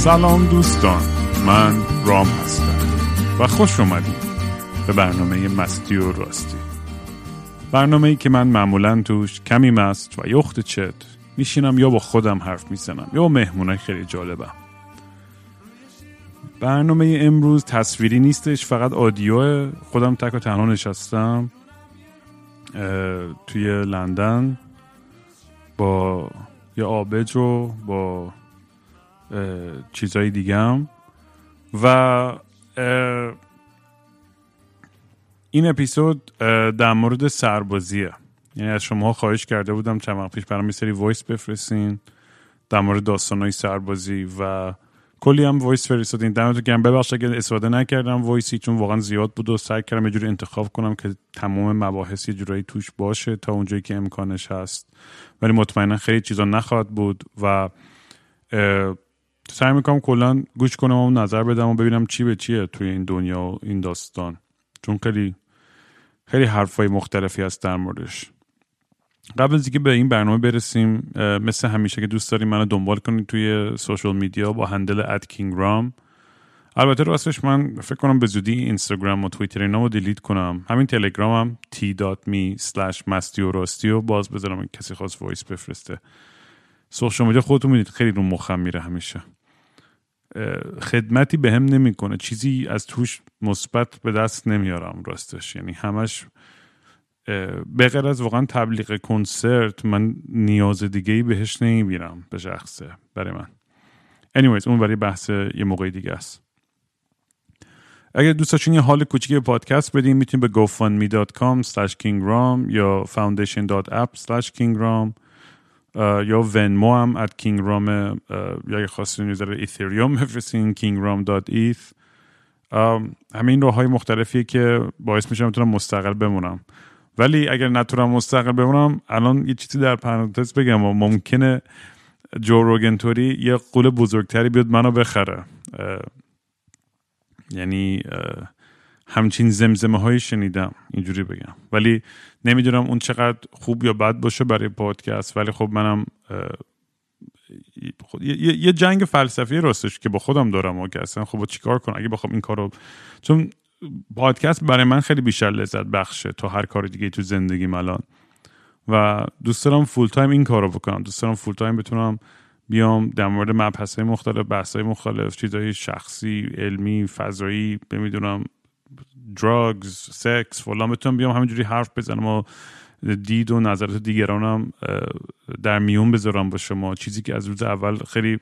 سلام دوستان من رام هستم و خوش اومدید به برنامه مستی و راستی. برنامه ای که من معمولا توش کمی مست و یخت چت میشینم یا با خودم حرف می‌زنم یا مهمونه خیلی جالبم. برنامه امروز تصویری نیستش فقط آدیو. خودم تک و تنها نشستم توی لندن با یه آبجو با چیزهای دیگم و این اپیزود در مورد سربازیه. یعنی از شما خواهش کرده بودم چند وقت پیش برام یه سری voice بفرستین در مورد داستانهای سربازی و کلی هم voice فرستادین. دمتون گرم ببخشید اگه استفاده نکردم voice ی چون واقعا زیاد بود و سعی کردم یه جوری انتخاب کنم که تمام مباحث یه جورایی توش باشه تا اونجایی که امکانش هست. ولی مطمئنا خیلی چیزا نخواهد بود و سعی می‌کنم کلا گوش کنم و نظر بدم و ببینم چی به چیه توی این دنیا و این داستان. چون خیلی خیلی حرفای مختلفی هست در موردش. قبل از اینکه به این برنامه برسیم مثل همیشه که دوست داریم منو دنبال کنید توی social media با handle at کینگ رام البته راستش من فکر کنم به زودی اینستاگرام و توییتر اینا رو delete کنم. همین تلگرامم t.me slash مستی و راستی و باز بذارم کسی خواست voice بفرسته. سوشال میدیا خودتون می‌دید خیلی رو مخم میره همیشه. خدمتی به هم نمی‌کنه. چیزی از توش مثبت به دست نمیارم راستش. یعنی همش بغیر از واقعا تبلیغ کنسرت من نیاز دیگه ای بهش نمی‌بینم به شخصه برای من. Anyways اون برای بحث یه موقع دیگه است. اگر دوست داشتین یه حال کوچیک پادکست بدین می‌تونید به gofundme.com slash kingram یا foundation.app slash kingram یا ونمو هم ات کینگرام یا اگه خواستین یه ذره ایثریوم بفرستین kingram.eth همین راه های مختلفیه که باعث میشه می‌تونم مستقل بمونم. ولی اگر نتونم مستقل بمونم الان یه چیزی در پرانتز بگم و ممکنه جو روگنتوری یه قول بزرگتری بیاد منو بخره. یعنی همچین زمزمه های شنیدم اینجوری بگم. ولی نمی‌دونم اون چقدر خوب یا بد باشه برای پادکست ولی خب منم یه جنگ فلسفی راستش که با خودم دارم و که اصلا خب چیکار کنم؟ اگه بخوام این کارو چون پادکست برای من خیلی بیشتر لذت بخشه تا هر کار دیگه تو زندگیم الان. و دوست دارم full time این کارو بکنم. دوست دارم full time بتونم بیام در مورد مبحث های مختلف بحث های مختلف چیزهای شخصی علمی فضایی نمی‌دونم دراگز سکس فلان. بتونم بیام همینجوری حرف بزنم و دید و نظرات دیگرانم در میون بذارم با شما. چیزی که از روز اول خیلی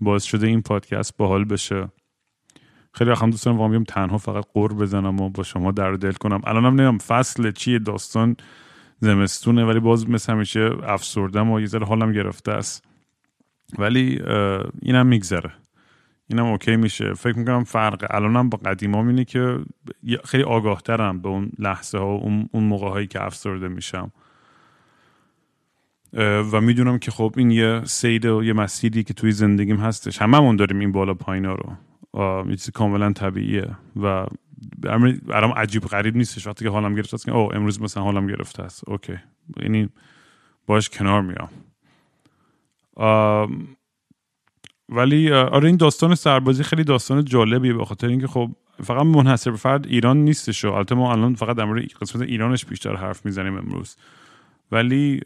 باعث شده این پادکست باحال بشه. خیلی وقتا دوست دارم واقعا بیام تنها فقط قور بزنم و با شما در دل کنم. الانم نمی‌دونم فصل چیه داستان زمستونه ولی باز مثل همیشه افسردم و یه ذره حالم گرفته است. ولی اینم میگذره. اینم اوکی میشه. فکر می‌کنم فرق الانم با قدیمام اینه که خیلی آگاه ترم به اون لحظه ها و اون موقع هایی که افسرده میشم. و می‌دونم که خب این یه سید و یه مسیری که توی زندگیم هستش. هممون داریم این بالا پایینا رو. یه چیز کاملا طبیعیه. و برام عجیب غریب نیستش. وقتی که حالم گرفته است که او امروز مثلا حالم گرفته است. اوکی. یعنی باش کنار میام. ولی آره این داستان سربازی خیلی داستان جالبیه به خاطر اینکه خب فقط منحصر به فرد ایران نیستش البته ما الان فقط در مورد قسمت ایرانش بیشتر حرف می‌زنیم امروز. ولی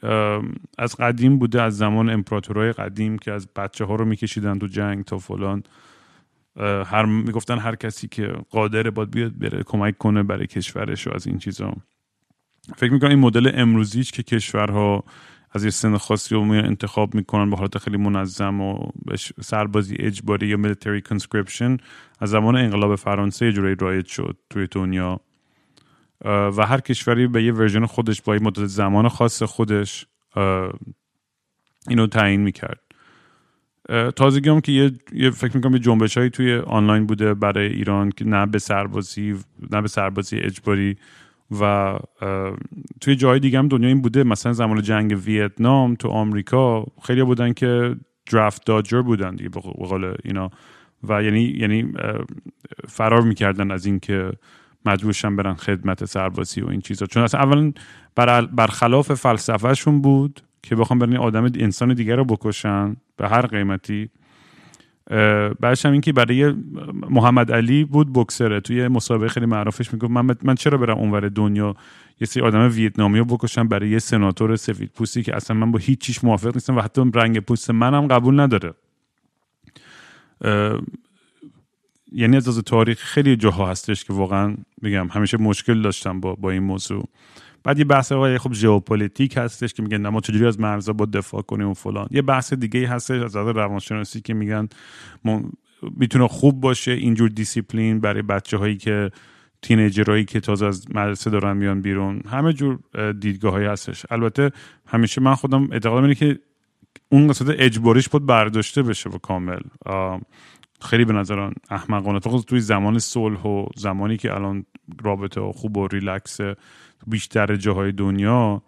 از قدیم بوده از زمان امپراتورای قدیم که از بچه ها رو میکشیدن تو جنگ تا فلان هر می‌گفتن هر کسی که قادره باید بیاد بره کمک کنه برای کشورش و از این چیزا. فکر می‌کنم این مدل امروزیش که کشورها از یه سن خاصی رو انتخاب می‌کنن به حالت خیلی منظم و سربازی اجباری یا military conscription از زمان انقلاب فرانسه جوری رایج شد توی دنیا. و هر کشوری به یه ورژن خودش با یه مدت زمان خاص خودش اینو تعیین می‌کرد. تازگی هم که یه, یه فکر می‌کنم یه جنبش هایی توی آنلاین بوده برای ایران که نه به سربازی نه به سربازی اجباری و توی جای دیگه هم دنیا این بوده. مثلا زمان جنگ ویتنام تو آمریکا خیلی بودن که درافت داجر بودن دیگه به قول اینا. و یعنی یعنی فرار می‌کردن از اینکه مجبورشن برن خدمت سربازی و این چیزا. چون اصلا بر برخلاف فلسفهشون بود که بخوام برن آدم انسان دیگر رو بکشن به هر قیمتی بعدش هم اینکه برای محمد علی بود بکسره. توی مسابقه خیلی معروفش می‌گفت من من چرا برم اونور دنیا؟ یه سری آدم ویتنامی رو بکشم برای یه سناتور سفید پوستی که اصلا من با هیچ چیش موافق نیستم و حتی رنگ پوست منم قبول نداره. یعنی از از تاریخ خیلی جاها هستش که واقعا میگم همیشه مشکل داشتم با, با این موضوع. بعد یه بحث های خب ژئوپلیتیک هستش که میگن ما چجوری از مرزها دفاع کنیم و فلان. یه بحث دیگه هستش از نظر روانشناسی که میگن می‌تونه خوب باشه اینجور دیسیپلین برای بچه هایی که teenager هایی که تازه از مدرسه دارن میان بیرون. همه جور دیدگاه هایی هستش. البته همیشه من خودم اعتقاد اینه که اون قسمت اجباریش بود برداشته بشه و کامل. خیلی به نظرم احمقانه. توی زمان صلح و زمانی که الان رابطه خوب و ریلکس بیشتر جاهای دنیا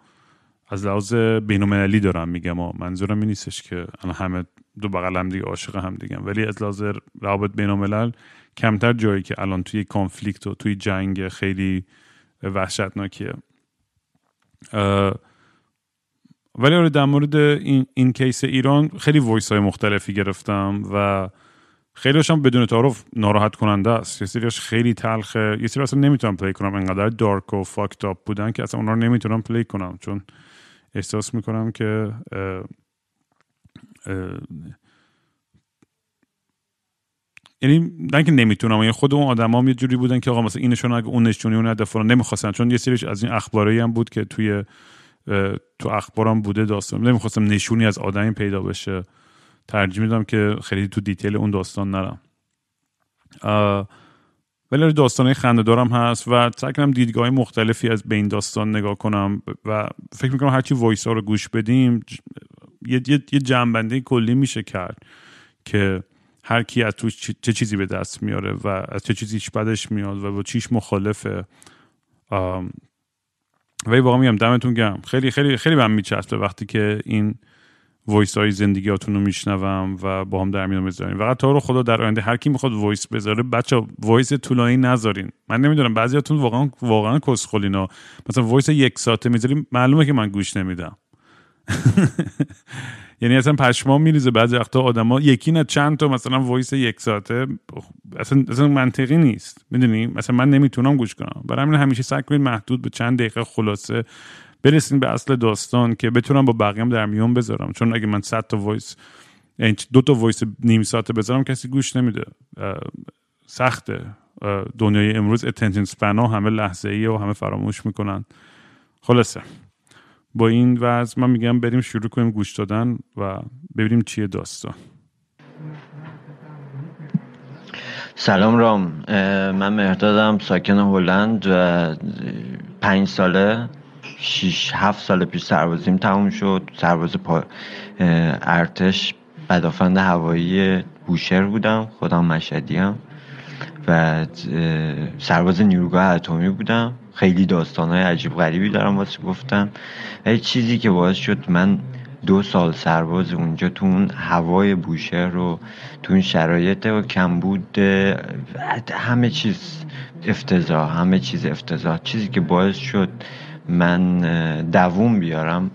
از لحاظ بینالمللی دارم میگم و منظورم این نیستش که الان همه تو بغل هم دیگه عاشق هم دیگه. ولی از لحاظ روابط بینالملل کمتر جایی که الان توی conflict و توی جنگ خیلی وحشتناکیه. ولی آره در مورد این, این case ایران خیلی voice های مختلفی گرفتم و خیلیش هم بدون تعارف ناراحت کننده است. یه سریش خیلی تلخه. یه سری اصلا نمی‌تونم play کنم. انقدر dark و fucked up بودن که اصلا اونا رو نمی‌تونم play کنم. چون احساس می‌کنم که یعنی نه که نمی‌تونم یعنی خود اون آدما یه جوری بودن که آقا مثلا اینشون اگه اون نشونی اون نمی‌خواستن. چون یه سریش از این اخباری هم بود که توی تو اخبارم بوده داستان. نمی‌خواستم نشونی از آدمی پیدا بشه. ترجیح میدم که خیلی تو دیتیل اون داستان نرم. ولی داستانه خنده دارم هست و سعی کنم دیدگاه مختلفی از به این داستان نگاه کنم و فکر می‌کنم هرچی voice ها رو گوش بدیم یه, یه،, یه جمع‌بندی کلی میشه کرد که هر کی از توش چه چیزی به دست میاره و از چه چیزیش بدش میاد و با چیش مخالفه. ولی واقعا میگم دمتون گرم خیلی خیلی خیلی بهم میچسبه وقتی که این voice های زندگیاتون رو میشنوم و با هم در میون بذارین. فقط تو رو خدا در آینده هر کی می‌خواد voice بذاره بچه voice طولانی نذارین. من نمی‌دونم بعضیاتون واقعا واقعا کسخلینا مثلا voice یک ساعته می‌ذارین معلومه که من گوش نمیدم. یعنی اصلا پشمام میریزه. بعضی وقتا آدما یکی نه چند تا مثلا voice یک ساعته اصلا, اصلا منطقی نیست. می‌دونی؟ مثلا من نمی‌تونم گوش کنم. برای همین همیشه سعی کنید محدود به چند دقیقه خلاصه برسیم به اصل داستان که بتونم با بقیه در میون بذارم. چون اگه من 100 تا voice یعنی دو تا voice نیم ساعته بذارم کسی گوش نمیده. سخته. دنیای امروز اتنشن سپنا همه لحظه ای و همه فراموش می‌کنن. خلاصه. با این وضع من میگم بریم شروع کنیم گوش دادن و ببینیم چیه داستان. سلام رام. من مهدادم ساکن هلند و پنج ساله. 6 7 سال پیش سربازیم تموم شد. سرباز پا ارتش بدافند هوایی بوشهر بودم. خودم مشهدی هم و سرباز نیروگاه اتمی بودم. خیلی داستان های عجیب غریبی دارم واسه گفتم و چیزی که باعث شد من دو سال سرباز اونجا تو اون هوای بوشهر رو تو اون شرایط و کمبود همه چیز افتضاح همه چیز افتضاح. چیزی که باعث شد من دووم بیارم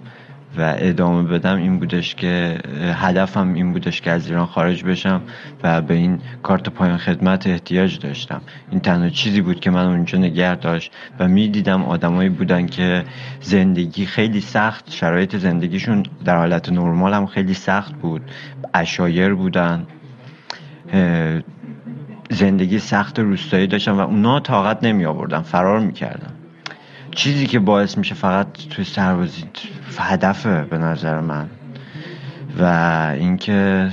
و ادامه بدم این بودش که هدفم این بودش که از ایران خارج بشم و به این کارت پایان خدمت احتیاج داشتم. این تنها چیزی بود که من اونجا نگه داشت و می‌دیدم آدمایی بودن که زندگی خیلی سخت شرایط زندگیشون در حالت نرمال هم خیلی سخت بود. اشایر بودن زندگی سخت روستایی داشتن و اونا طاقت نمی آوردن فرار می‌کردن. چیزی که باعث میشه فقط توی سربازی هدفه به نظر من و اینکه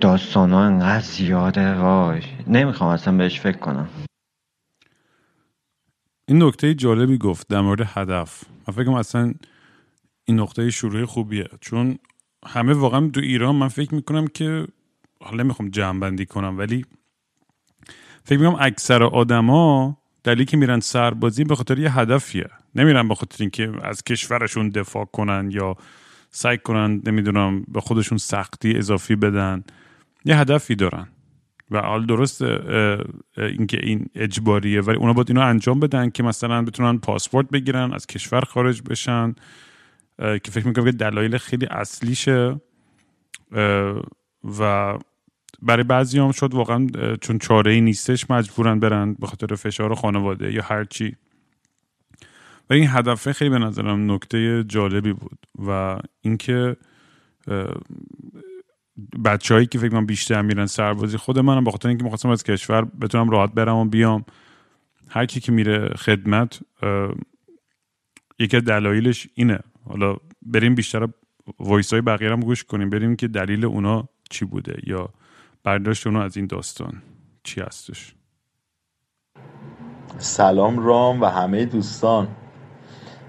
داستان ها انقدر زیاده وای. نمی‌خوام اصلا بهش فکر کنم. این نکته جالبی گفت در مورد هدف. من فکرم اصلا این نقطه شروع خوبیه. چون همه واقعا تو ایران من فکر می‌کنم که حالا نمی‌خوام جمع بندی کنم ولی فکر می‌کنم اکثر آدما دلیلی که میرن سربازی به خاطر یه هدفیه. نمیرن به خاطر اینکه از کشورشون دفاع کنن یا سعی کنن نمی‌دونم به خودشون سختی اضافی بدن. یه هدفی دارن. و حال درست اینکه این اجباریه. ولی اونا باید اینو انجام بدن که مثلا بتونن پاسپورت بگیرن از کشور خارج بشن. که فکر می‌کنم که دلایل خیلی اصلیشه. و برای بعضی هم شد واقعا چون چاره ای نیستش مجبورن برن به خاطر فشار خانواده یا هر چی. و این هدفه خیلی به نظرم نکته جالبی بود و اینکه بچههایی که فکر کنم بیشتر میرن سربازی خود منم به خاطر اینکه می‌خواستم از کشور بتونم راحت برم و بیام هر کی که میره خدمت یکی از دلایلش اینه. حالا بریم بیشتر وایس های بقیه گوش کنیم بریم که دلیل اونا چی بوده یا برداشت اونا از این داستان. چی هستش؟ سلام رام و همه دوستان.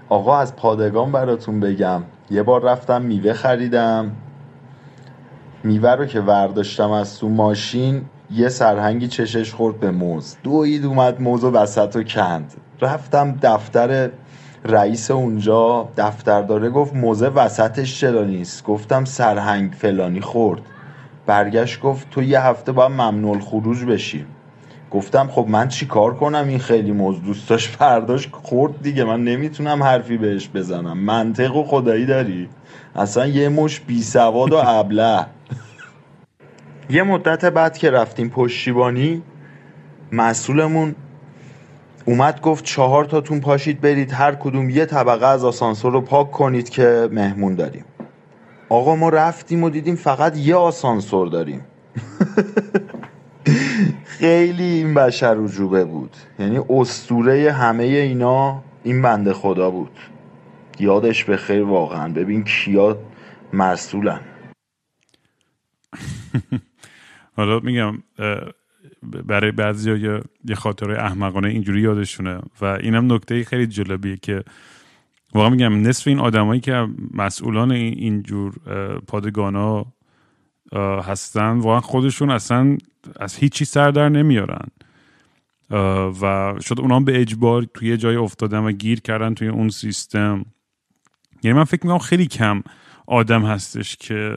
آقا از پادگان براتون بگم. یه بار رفتم میوه خریدم. میوه رو که ورداشتم از تو ماشین یه سرهنگی چشش خورد به موز. دوید اومد موز و وسط و کند. رفتم دفتر رئیس اونجا. دفتر داره گفت موزه وسطش چرا نیست؟ گفتم سرهنگ فلانی خورد. برگشت گفت تو یه هفته باید ممنوع خروج بشی. گفتم خب من چی کار کنم؟ این خیلی موز دوست داشت برداشت خورد دیگه. من نمی‌تونم حرفی بهش بزنم. منطق و خدایی داری؟ اصلا یه مش بی سواد و ابله. یه مدت بعد که رفتیم پشتیبانی مسئولمون اومد گفت چهار تاتون پاشید برید هر کدوم یه طبقه از آسانسور رو پاک کنید که مهمون داریم. آقا ما رفتیم و دیدیم فقط یه آسانسور داریم. خیلی این بشر رجوبه بود. یعنی استوره همه اینا این بنده خدا بود. یادش به خیر واقعا. ببین کیا مسئولن حالا میگم برای بعضی یه خاطره احمقانه اینجوری یادشونه. و اینم نکته خیلی جالبیه که واقعا میگم نصف این آدمایی که مسئولان اینجور پادگانا هستن واقعا خودشون اصلا از هیچی سر در نمیارن. و شد اونا به اجبار توی جای افتادن و گیر کردن توی اون سیستم. یعنی من فکر می‌کنم خیلی کم آدم هستش که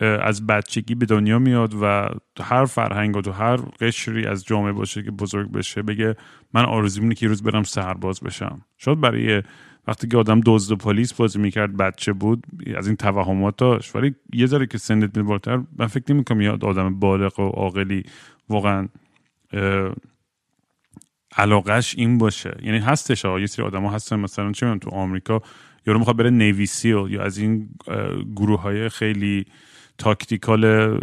از بچگی به دنیا میاد و تو هر فرهنگ و تو هر قشری از جامعه باشه که بزرگ بشه بگه من آرزو اینه که روز برم سرباز بشم. شاید برای وقتی که آدم دزد و پلیس بازی می‌کرد بچه بود از این توهمات داشت. ولی یه ذره که سنت بالاتر من فکر نمی‌کنم یه آدم بالغ و عاقلی واقعا علاقش این باشه. یعنی هستش ها یه سری آدم ها هستن. مثلا چه تو آمریکا یارو می‌خواد بره نیوی سیل یا از این گروه های خیلی تاکتیکال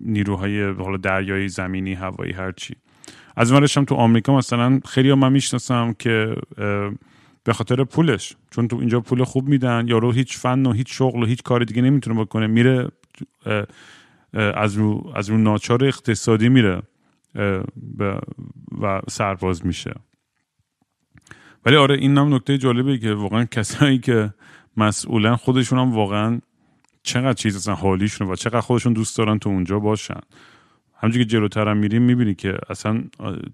نیروهای حالا دریایی زمینی هوایی هرچی. از من تو آمریکا مثلا خیلی من می‌شناسم که به خاطر پولش. چون تو اینجا پول خوب میدن یارو هیچ فن و هیچ شغل و هیچ کار دیگه نمی‌تونه بکنه. میره از رو از رو ناچار اقتصادی میره و سرباز میشه. ولی آره این هم نکته جالبه که واقعا کسایی که مسئولن خودشون هم واقعا چقدر چیز اصلا حالیشون و چقدر خودشون دوست دارن تو اونجا باشن. همونجوری که جلوتر هم میریم می‌بینی که اصلا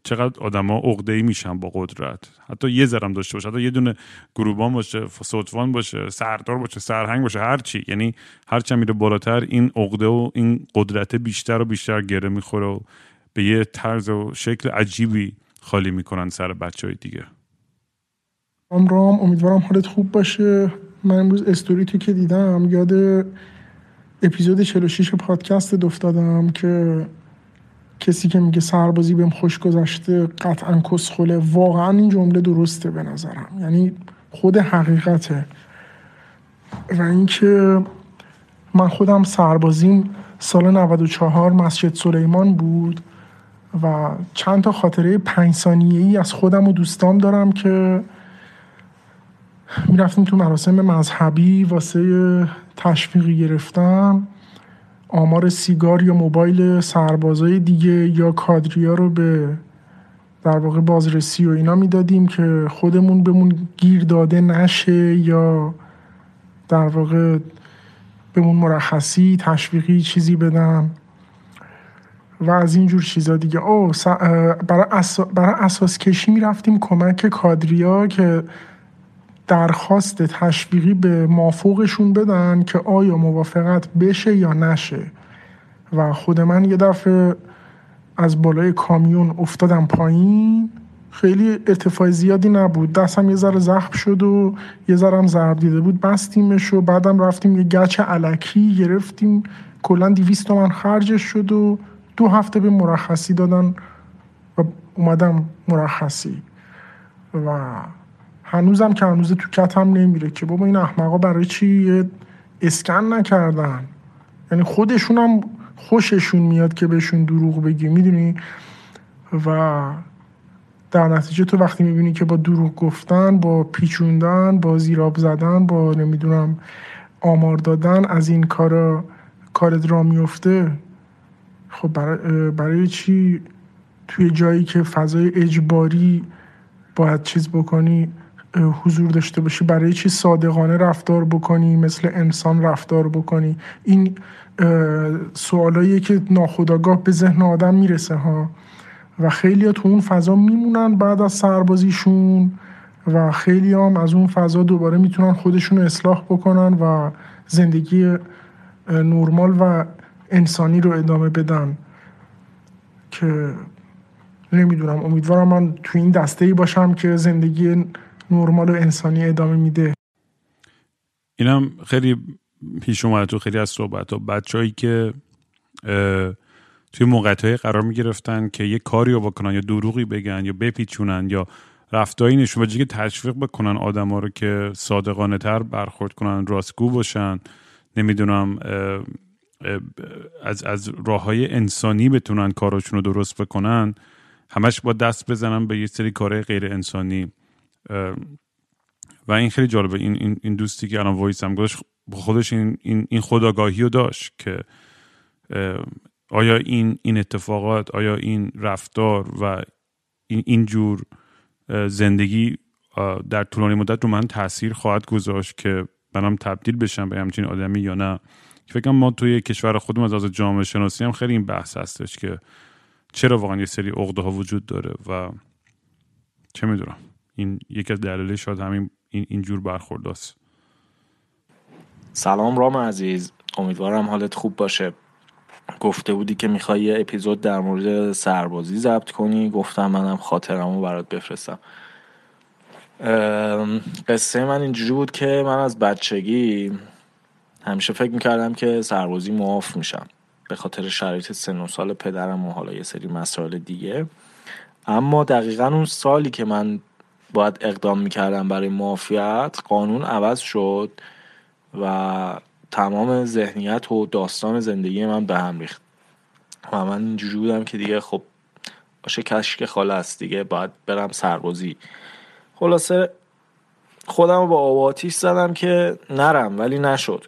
چقدر آدما عقده ای میشن با قدرت. حتی یه ذرم داشته باشه حتی یه دونه گروبان باشه صوتوان باشه سردار باشه سرهنگ باشه هر چی. یعنی هر چی میره بالاتر این عقده و این قدرت بیشتر و بیشتر گره می‌خوره و به یه طرز و شکل عجیبی خالی می‌کنن سر بچه های دیگه. رام امیدوارم حالت خوب باشه. من امروز استوری تو که دیدم یاد اپیزود 46 پادکست افتادم که کسی که میگه سربازی بهم خوش گذشته قطعا کسخله واقعا این جمله درسته به نظرم. یعنی خود حقیقته. و اینکه من خودم سربازیم سال 94 مسجد سلیمان بود و چند تا خاطره پنج ثانیه ای از خودم و دوستام دارم که می‌رفتیم تو مراسم مذهبی واسه تشویقی گرفتم. آمار سیگار یا موبایل سربازای دیگه یا کادریا رو به در واقع بازرسی و اینا می‌دادیم که خودمون بهمون گیر داده نشه یا در واقع بهمون مرخصی تشویقی چیزی بدن و از اینجور چیزا دیگه. او برای, برای اساس کشی می‌رفتیم کمک کادریا که درخواست تشویقی به مافوقشون بدن که آیا موافقت بشه یا نشه. و خود من یه دفعه از بالای کامیون افتادم پایین. خیلی ارتفاع زیادی نبود. دستم یه ذره زخم شد و یه ذره هم ضرب دیده بود. بستیمش و بعدم رفتیم یه گچ علکی گرفتیم. کلا دیویست من خرجش شد و دو هفته به مرخصی دادن و اومدم مرخصی. و هنوزم که هنوز تو کتم نمیره که بابا این احمقا برای چی اسکن نکردن؟ یعنی خودشون هم خوششون میاد که بهشون دروغ بگی می‌دونی؟ و در نتیجه تو وقتی می‌بینی که با دروغ گفتن با پیچوندن با زیراب زدن با نمی‌دونم آمار دادن از این کارا کارت را میفته خب برای, برای چی توی جایی که فضای اجباری باید چیز بکنی؟ حضور داشته باشی برای چی صادقانه رفتار بکنی مثل انسان رفتار بکنی؟ این سوالایی که ناخداگاه به ذهن آدم می‌رسه ها. و خیلی ها تو اون فضا میمونن بعد از سربازیشون و خیلی هم از اون فضا دوباره می‌تونن خودشون اصلاح بکنن و زندگی نرمال و انسانی رو ادامه بدن. که نمی‌دونم امیدوارم من تو این دسته ای باشم که زندگی نرمال و انسانی ادامه میده. اینم خیلی پیش اومده تو خیلی از صحبت ها بچههایی که توی موقعیت قرار می‌گرفتن که یه کاری رو بکنن یا دروغی بگن یا بپیچونن یا رفتایی نشون که تشویق بکنن آدم ها رو که صادقانه تر برخورد کنن راستگو باشن نمی‌دونم از, از راه های انسانی بتونن کاراشون رو درست بکنن همش با دست بزنن به یه سری کارهای غیر انسانی. و این خیلی جالبه. این, این, این دوستی که الان وایس هم گذاشت خودش این, این, این خداگاهی رو داشت که آیا این, این اتفاقات آیا این رفتار و این اینجور زندگی در طولانی مدت رو من تاثیر خواهد گذاشت که منم تبدیل بشم به همچین آدمی یا نه؟ فکر ما توی کشور خودم از از جامعه شناسی هم خیلی این بحث هستش که چرا واقعا یه سری عقده ها وجود داره و چه می‌دونم. این یکی از دلایل شاید همین این اینجور برخورد است سلام رام عزیز. امیدوارم حالت خوب باشه. گفته بودی که می‌خوای یه اپیزود در مورد سربازی ضبط کنی. گفتم منم خاطرمو برات بفرستم. قصه من اینجوری بود که من از بچگی همیشه فکر می‌کردم که سربازی معاف میشم. به خاطر شرایط سن و سال پدرم و حالا یه سری مسائل دیگه. اما دقیقا اون سالی که من باید اقدام می‌کردم برای معافیت قانون عوض شد و تمام ذهنیت و داستان زندگی من به هم ریخت. و من اینجوری بودم که دیگه خب باشه کشک خاله است دیگه باید برم سربازی. خلاصه خودم با آب زدم که نرم ولی نشد.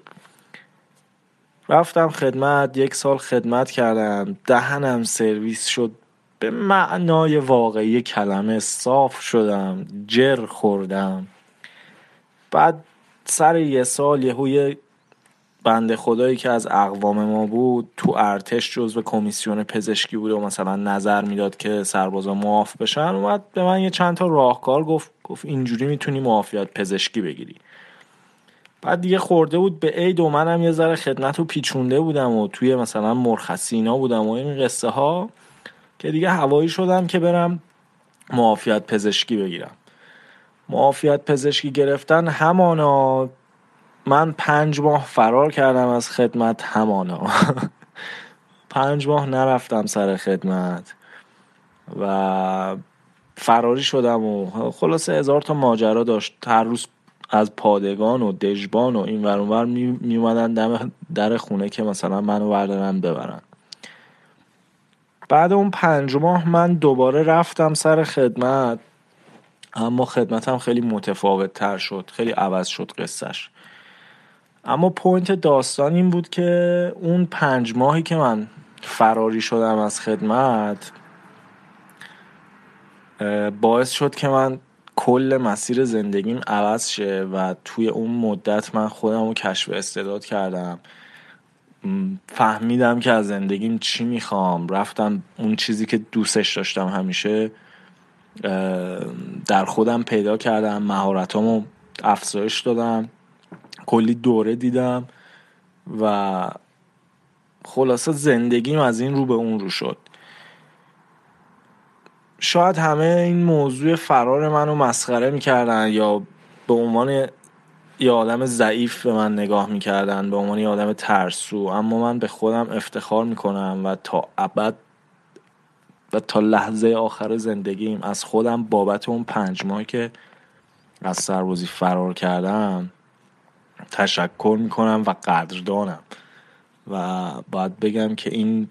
رفتم خدمت یک سال خدمت کردم دهنم سرویس شد به معنای واقعی کلمه صاف شدم جر خوردم. بعد سر یه سال یهو بنده خدایی که از اقوام ما بود تو ارتش جزو کمیسیون پزشکی بود و مثلا نظر می‌داد که سربازا معاف بشن اومد به من یه چند تا راهکار گفت گفت اینجوری می‌تونی معافیت پزشکی بگیری. بعد دیگه خورده بود به عید و منم یه ذره خدمت و پیچونده بودم و توی مثلا مرخصینا بودم و این قصه ها که دیگه هوایی شدم که برم معافیت پزشکی بگیرم. معافیت پزشکی گرفتن همانا. من پنج ماه فرار کردم از خدمت همانا. پنج ماه نرفتم سر خدمت و فراری شدم و خلاصه هزار تا ماجرا داشت. هر روز از پادگان و دژبان و این ور می, می اومدن دم در خونه که مثلا منو بردارن ببرن. بعد اون پنج ماه من دوباره رفتم سر خدمت. اما خدمتم خیلی متفاوت تر شد خیلی عوض شد قصهش. اما point داستان این بود که اون پنج ماهی که من فراری شدم از خدمت باعث شد که من کل مسیر زندگیم عوض شه و توی اون مدت من خودم رو کشف استعداد کردم. فهمیدم که از زندگیم چی می‌خوام. رفتم اون چیزی که دوستش داشتم همیشه در خودم پیدا کردم مهارتامو افزایش دادم کلی دوره دیدم و خلاصه زندگیم از این رو به اون رو شد. شاید همه این موضوع فرار منو مسخره می‌کردن یا به عنوان یه آدم ضعیف به من نگاه می‌کردن به عنوان یه آدم ترسو. اما من به خودم افتخار می‌کنم و تا ابد و تا لحظه آخر زندگیم از خودم بابت اون پنج ماهی که از سربازی فرار کردم تشکر می‌کنم و قدردانم. و باید بگم که این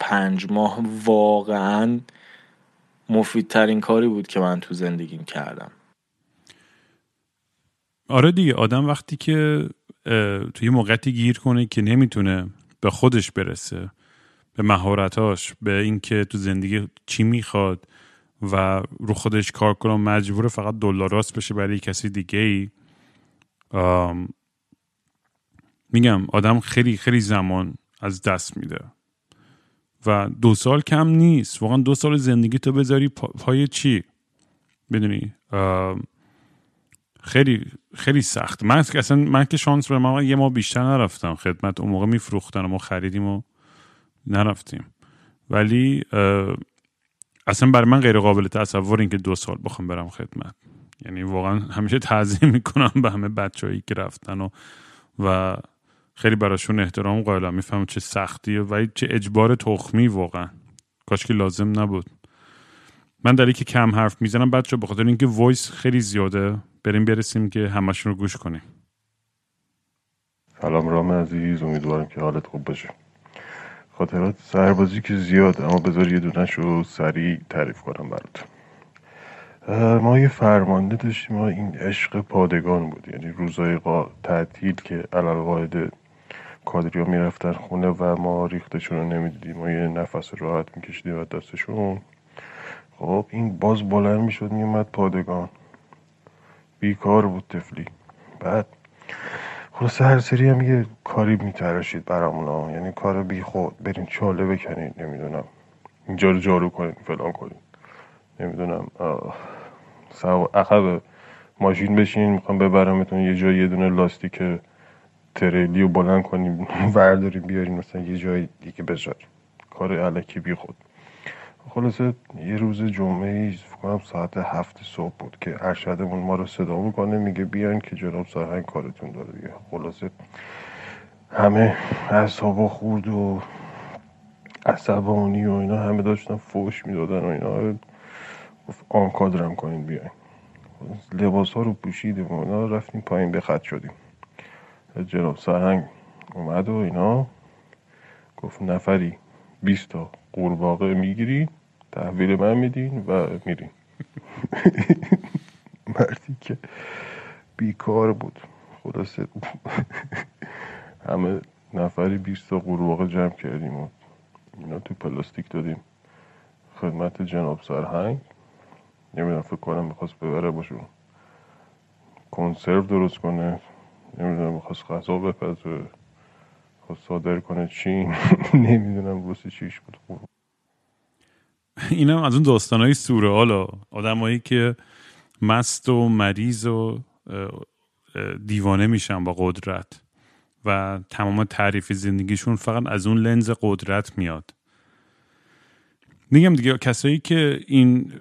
پنج ماه واقعا مفیدترین کاری بود که من تو زندگیم کردم. آره دیگه آدم وقتی که توی موقعی گیر کنه که نمی‌تونه به خودش برسه به مهارتاش به اینکه تو زندگی چی می‌خواد و رو خودش کار کنه مجبور فقط دلاراست بشه برای کسی دیگه ای. میگم آدم خیلی خیلی زمان از دست میده. و دو سال کم نیست. واقعا دو سال زندگی تو بذاری پای چی؟ بدونی خیلی خیلی سخت. من اصلا من که شانس به من یه ما بیشتر نرفتم خدمت. اون موقع میفروختن و ما خریدیم و نرفتیم. ولی اصلا برای من غیر قابل تصور اینکه دو سال بخوام برم خدمت. یعنی واقعا همیشه تعظیم می‌کنم به همه بچههایی که رفتن و و خیلی براشون احترام قائلم. می‌فهمم چه سختیه و چه اجبار تخمی واقعا. کاش که لازم نبود. من دلیل که کم حرف می‌زنم بچه به خاطر اینکه وایس خیلی زیاده بریم برسیم که همشون رو گوش کنیم. سلام رام عزیز امیدوارم که حالت خوب باشه. خاطرات سربازی که زیاد اما بذار یه دونش رو سریع تعریف کنم برات ما یه فرمانده داشتیم ما این عشق پادگان بود. یعنی روزای تعطیل که علال قاعده کادریا می‌رفتن خونه و ما ریختشون رو نمی‌دیدیم. ما یه نفس راحت میکشیدیم و دستشون. خب این باز بلند می‌شد میومد پادگان. بیکار بود تفلی بعد خلاصه هر سری هم یه کاری میتراشید برامونا یعنی کار بی خود. برین چاله بکنید نمی‌دونم. اینجا رو جارو کنید فلان کنید. نمی‌دونم. عقب ماشین بشین می‌خوام ببرمتون. یه جای یه دونه لاستیک تریلی رو بلند کنیم. ورداریم بیاریم مثلا یه جای دیگه بذاریم. کار علکی بی خود. خلاصه یه روز جمعه کنم ساعت هفت صبح بود که ارشدمون ما رو صدا می‌کنه میگه بیان که جناب سرهنگ کارتون داره. دیگه خلاصه همه اصحاب خورد و عصبانی و اینا همه داشتن فوش می‌دادن و اینا. آن کادرم کنین بیاین. لباس ها رو پوشیدیم و اینا رفتیم پایین به خط شدیم. جناب سرهنگ اومد و اینا گفت نفری 20 تا قورباغه می‌گیری تحویل من میدین و میرین. مردی که بیکار بود. خلاصه همه نفری 20 تا قورباغه جمع کردیم و اینا تو پلاستیک دادیم. خدمت جناب سرهنگ. نمی‌دونم فکر کنم می‌خواست ببره باشون کنسرو درست کنه. نمی‌دونم می‌خواست غذا بپزه. خواست صادر کنه چین. نمی‌دونم روسی چیش بود اینم از اون داستان های سوره. حالا آدمایی که مست و مریض و دیوانه میشن با قدرت و تمام تعریف زندگیشون فقط از اون لنز قدرت میاد. میگم دیگه کسایی که این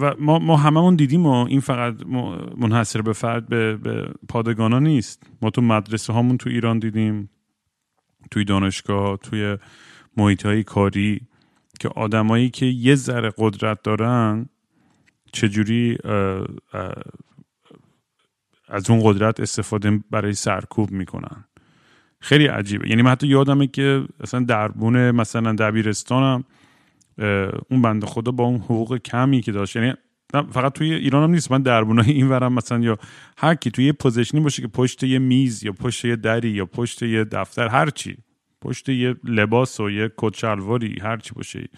و ما, ما هممون دیدیم و این فقط منحصر به فرد به, به پادگانا نیست. ما تو مدرسه هامون تو ایران دیدیم توی دانشگاه توی محیط کاری. که آدمایی که یه ذره قدرت دارن چجوری از اون قدرت استفاده برای سرکوب می‌کنن. خیلی عجیبه. یعنی من حتی یادمه که اصلا دربون مثلا دبیرستانم اون بنده خدا با اون حقوق کمی که داشت. یعنی فقط توی ایران هم نیست. من دربونای این ورم مثلا یا هر کی توی یه پوزیشنی باشه که پشت یه میز یا پشت یه دری یا پشت یه دفتر هر چی. پشت یه لباس و یه کت شلواری هر چی باشه.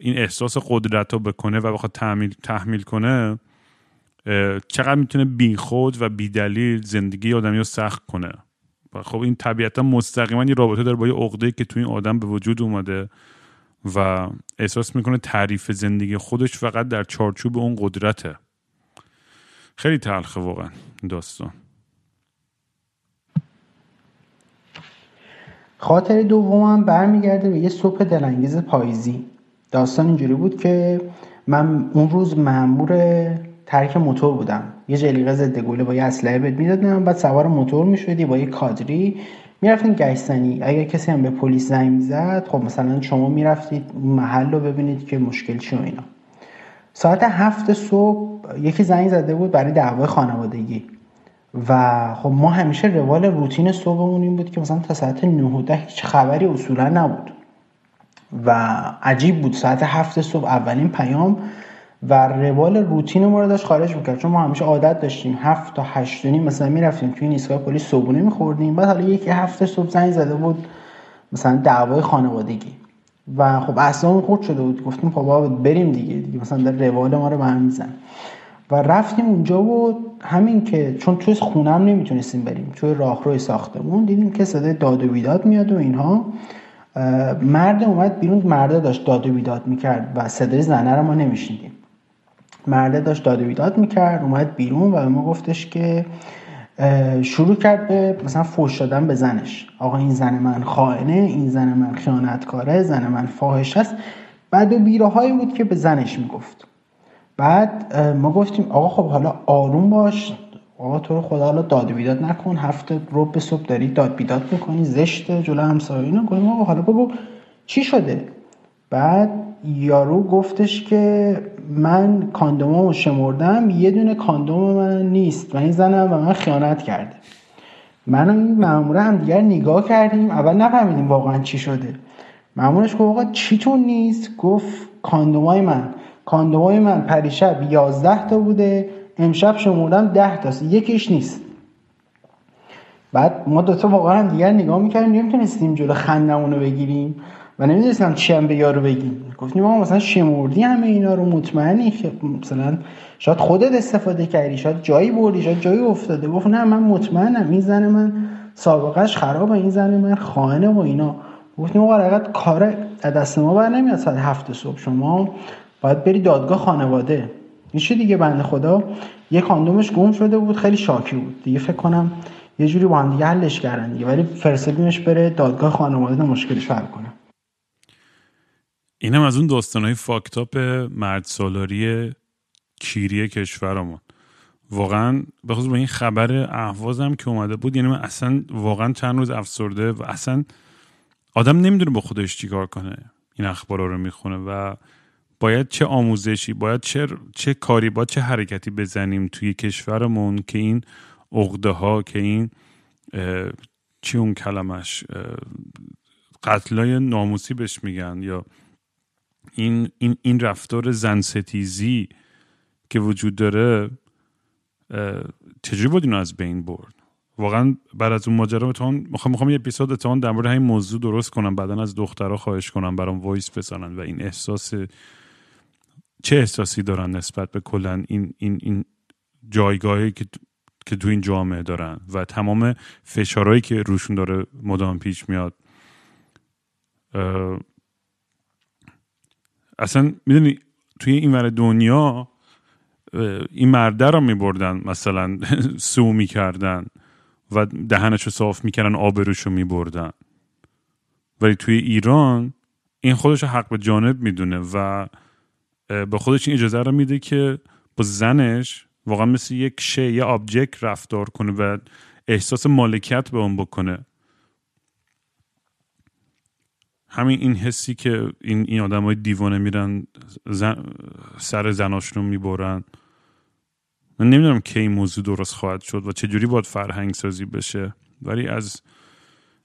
این احساس قدرت رو بکنه و بخواد تحمیل, تحمیل کنه چقدر می‌تونه بیخود و بیدلیل زندگی آدمی رو سخت کنه. و خب این طبیعتا مستقیما یه رابطه داره با یه عقده که توی این آدم به وجود اومده و احساس می‌کنه تعریف زندگی خودش فقط در چارچوب اون قدرته. خیلی تلخه واقعا داستان. خاطر دومم برمیگرده به یه صبح دلانگیز پاییزی. داستان اینجوری بود که من اون روز مأمور ترک موتور بودم. یه جلیقه ضد گوله با یه اسلحه بهت می‌دادم بعد سوار موتور می‌شدی با یه کادری. می‌رفتین گشتنی. اگر کسی هم به پلیس زنگ می‌زد خب مثلا شما می‌رفتید محل رو ببینید که مشکل چی و اینا. ساعت هفت صبح یکی زنگ زده بود برای دعوای خانوادگی. و خب ما همیشه روال روتین صبحمون این بود که مثلا تا ساعت 9 و ده هیچ خبری اصولا نبود. و عجیب بود ساعت هفت صبح اولین پیام و روال روتین ما رو داشت خارج می‌کرد. چون ما همیشه عادت داشتیم هفت تا هشت نیم مثلا می‌رفتیم توی ایستگاه پلیس صبحونه میخوردیم. بعد حالا یکی هفت صبح زنگ زده بود مثلا دعوای خانوادگی. و خب اصلا خورد شده بود. گفتیم خب بریم دیگه دیگه مثلا در روال ما رو به هم میزن و رفتیم اونجا و همین که چون توی خونم نمی‌تونستیم بریم توی راهروی ساختمون دیدیم که صدای داد و بیداد میاد و اینها. مرد اومد بیرون مرده داشت داد و بیداد می‌کرد و صدای زنه رو ما نمیشنیدیم. مرده داشت داد و بیداد می‌کرد اومد بیرون و به ما گفتش که شروع کرد به مثلا فوش دادن به زنش. آقا این زن من خائنه این زن من خیانتکاره زن من فاحش است. بعد و بیراهایی بود که به زنش می‌گفت. بعد ما گفتیم آقا خب حالا آروم باش آقا تو رو خدا حالا داد بیداد نکن هفته رو به صبح داری داد بیداد می‌کنی زشته جلو همسایه اینا. گفتیم آقا حالا بگو چی شده؟ بعد یارو گفتش که من کاندوممو شمردم یه دونه کاندوم من نیست و این زنم به من خیانت کرده. من و این هم دیگر نگاه کردیم اول نفهمیدیم واقعا چی شده. مامورش گفت آقا چیتون نیست؟ گفت کاندومای من. کاندومای من پریشب 11 تا بوده امشب شمردم 10 تاست. یکیش نیست. بعد ما دوتا واقعا هم دیگر نگاه می‌کردیم نمی‌تونستیم جلو خندمون رو بگیریم و نمی‌دونستم چی هم به یارو بگیم. گفتیم ما مثلا شمردی همه اینا رو مطمئنی مثلا شاید خودت استفاده کردی شاید جایی بردی شاید جایی افتاده. گفت نه من مطمئنم. این زن من سابقهش خرابه این زن من خانه و اینا. گفتیم آقا کار دست ما بر نمیاد. ساعت هفت صبح شما باید بری دادگاه خانواده. میشه دیگه بنده خدا؟ یه کاندومش گم شده بود خیلی شاکی بود. دیگه فکر کنم یه جوری با هم دیگه حلش کردن دیگه. ولی فرستادیمش بره دادگاه خانواده مشکلش حل کنه. اینم از اون داستانهای فاکتاپ مرد سالاری کیری کشورمون. واقعا به با این خبر احوازم که اومده بود یعنی من اصلا واقعا چند روز افسرده و اصلا آدم نمی‌دونه با خودش چیکار کنه. این اخبارا رو می‌خونه و باید چه آموزشی باید چه, چه کاری باید چه حرکتی بزنیم توی کشورمون که این عقده ها که این چی اون کلمش قتلای ناموسی بهش میگن یا این, این, این رفتار زنستیزی که وجود داره چجوری بود اینو از بین برد؟ واقعا بعد از اون ماجرا می‌خوام می‌خوام یه اپیزود اتفاقا در مورد همین موضوع درست کنم بعدا از دخترها خواهش کنم برام وایس بزنن و این احساس چه احساسی دارن نسبت به کلا این این این جایگاهی که که تو این جامعه دارن و تمام فشارهایی که روشون داره مدام پیش میاد؟ اصلا می‌دونی توی این ور دنیا این مرده رو میبردن مثلا سو می‌کردن و دهنش رو صاف می‌کردن آبروش رو میبردن. ولی توی ایران این خودش حق به جانب می‌دونه و به خودش این اجازه رو میده که با زنش واقعا مثل یک شی یا آبجکت رفتار کنه و احساس مالکیت به اون بکنه. همین این حسی که این, این آدم های دیوانه میرن سر زناشون رو می‌برن. من نمی‌دونم کی این موضوع درست خواهد شد و چجوری باید فرهنگ سازی بشه ولی از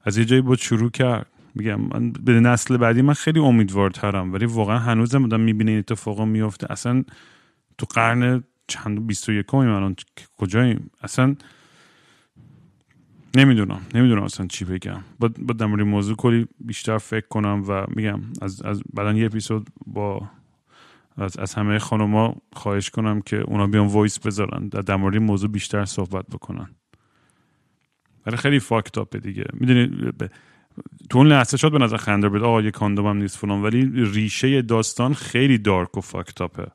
از یه جایی باید شروع کرد. میگم من به نسل بعدی من خیلی امیدوارترم ولی واقعا هنوزم آدم می‌بینه این اتفاق میفته اصلا تو قرن چند بیست و یکم الان کجاییم اصلا نمی‌دونم نمی‌دونم اصلا چی بگم. با, در موضوع کلی بیشتر فکر کنم و میگم از, از بعدا یه اپیزود با از, از همه خانوما خواهش کنم که اونا بیان voice بذارن در, در موضوع بیشتر صحبت بکنن. ولی خیلی fucked up ه دیگه. می‌دونی تو اون لحظه شاید به نظر خنده بده آقا یه کاندوم هم نیست فلان ولی ریشه داستان خیلی dark و fucked up ه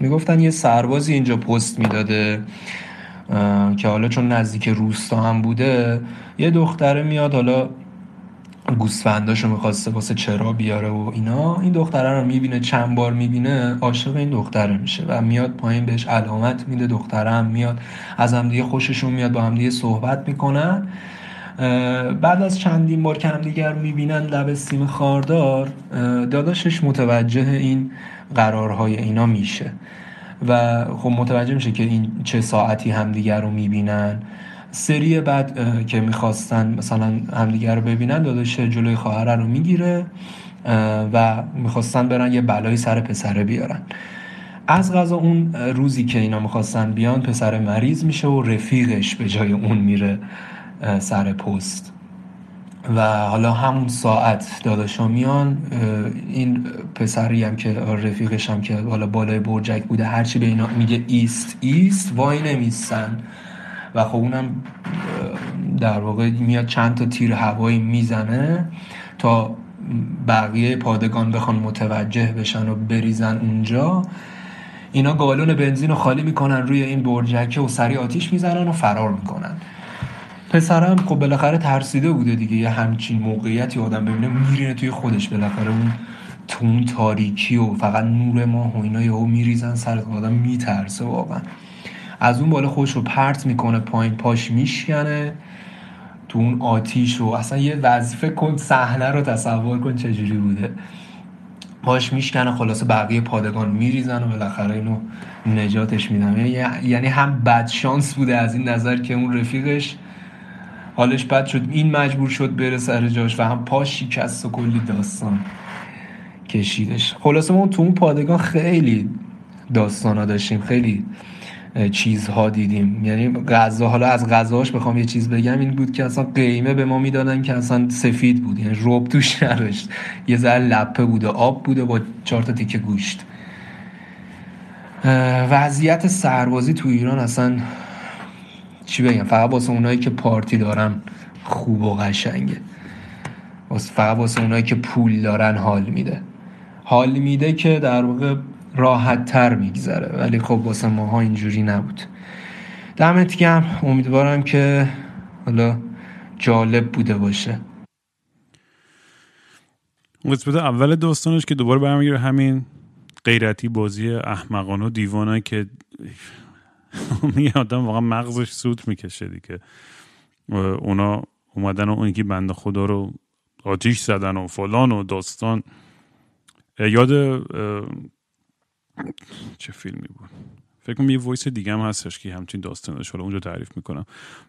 می‌گفتن یه سربازی اینجا پست می‌داده که حالا چون نزدیک روستا هم بوده یه دختره میاد حالا گوسفنداشو می‌خواسته واسه چرا بیاره و اینا این دختره رو می‌بینه چند بار می‌بینه عاشق این دختره میشه و میاد پایین بهش علامت میده دختره هم میاد از همدیگه خوششون میاد با همدیگه صحبت می‌کنن. بعد از چندین بار که همدیگر می‌بینن لب سیم خاردار داداشش متوجه این قرارهای اینا میشه. و خب متوجه میشه که این چه ساعتی همدیگر رو می‌بینن. سری بعد که می‌خواستن مثلا همدیگر رو ببینن داداش جلوی خواهر رو می‌گیره و می‌خواستن برن یه بلایی سر پسره بیارن. از غذا اون روزی که اینا می‌خواستن بیان پسر مریض میشه و رفیقش به جای اون میره سر پست. و حالا همون ساعت داداشا میان این پسری هم که رفیقش هم که حالا بالای برجک بوده هرچی به اینا میگه ایست ایست وای نمیستن و خب اونم در واقع میاد چند تا تیر هوایی می‌زنه تا بقیه پادگان بخوان متوجه بشن و بریزن اونجا. اینا گالون بنزین رو خالی می‌کنن روی این برجکه و سری آتیش می‌زنن و فرار می‌کنن. پسرم خب بالاخره ترسیده بوده دیگه یه همچین موقعیتی آدم ببینه میرینه توی خودش بالاخره اون تو تاریکی و فقط نور ماه و اینا یهو میریزن سر آدم میترسه واقعا. از اون بالا خودش رو پرت می‌کنه پایین پاش میشکنه تو اون آتیش و اصلا یه وظیفه کن صحنه رو تصور کن چجوری بوده. پاش میشکنه خلاصه بقیه پادگان میریزن و بالاخره اینو نجاتش میدن. یعنی-, یعنی هم بد شانس بوده از این نظر که اون رفیقش حالش بد شد. این مجبور شد بره سر جاش و هم پاش شکست و کلی داستان کشیدش. خلاصه ما تو اون پادگان خیلی داستان ها داشتیم خیلی چیزها دیدیم. یعنی غذا حالا از غذاش بخوام یه چیز بگم این بود که اصلا قیمه به ما می‌دادن که اصلا سفید بود. یعنی روب توش نداشت یه ذره لپه بوده آب بوده با چهار تا تیکه گوشت. وضعیت سربازی تو ایران اصلا چی بگم؟ فقط واسه اونایی که پارتی دارن خوب و قشنگه. فقط واسه اونایی که پول دارن حال میده. حال میده که در واقع راحت تر میگذره. ولی خب واسه ماها اینجوری نبود. دمت گم امیدوارم که حالا جالب بوده باشه. قسمت اول داستانش که دوباره برمیگیره همین غیرتی بازی احمقانه و دیوانه که میگه آدم واقعا مغزش سوت می‌کشه دیگه. اونا اومدن و اون یکی بنده خدا رو آتیش زدن و فلان و داستان. یاد چه فیلمی بود؟ فکر کنم یه voice دیگه هم هستش که همچین داستان داشت اونجا تعریف می‌کنم.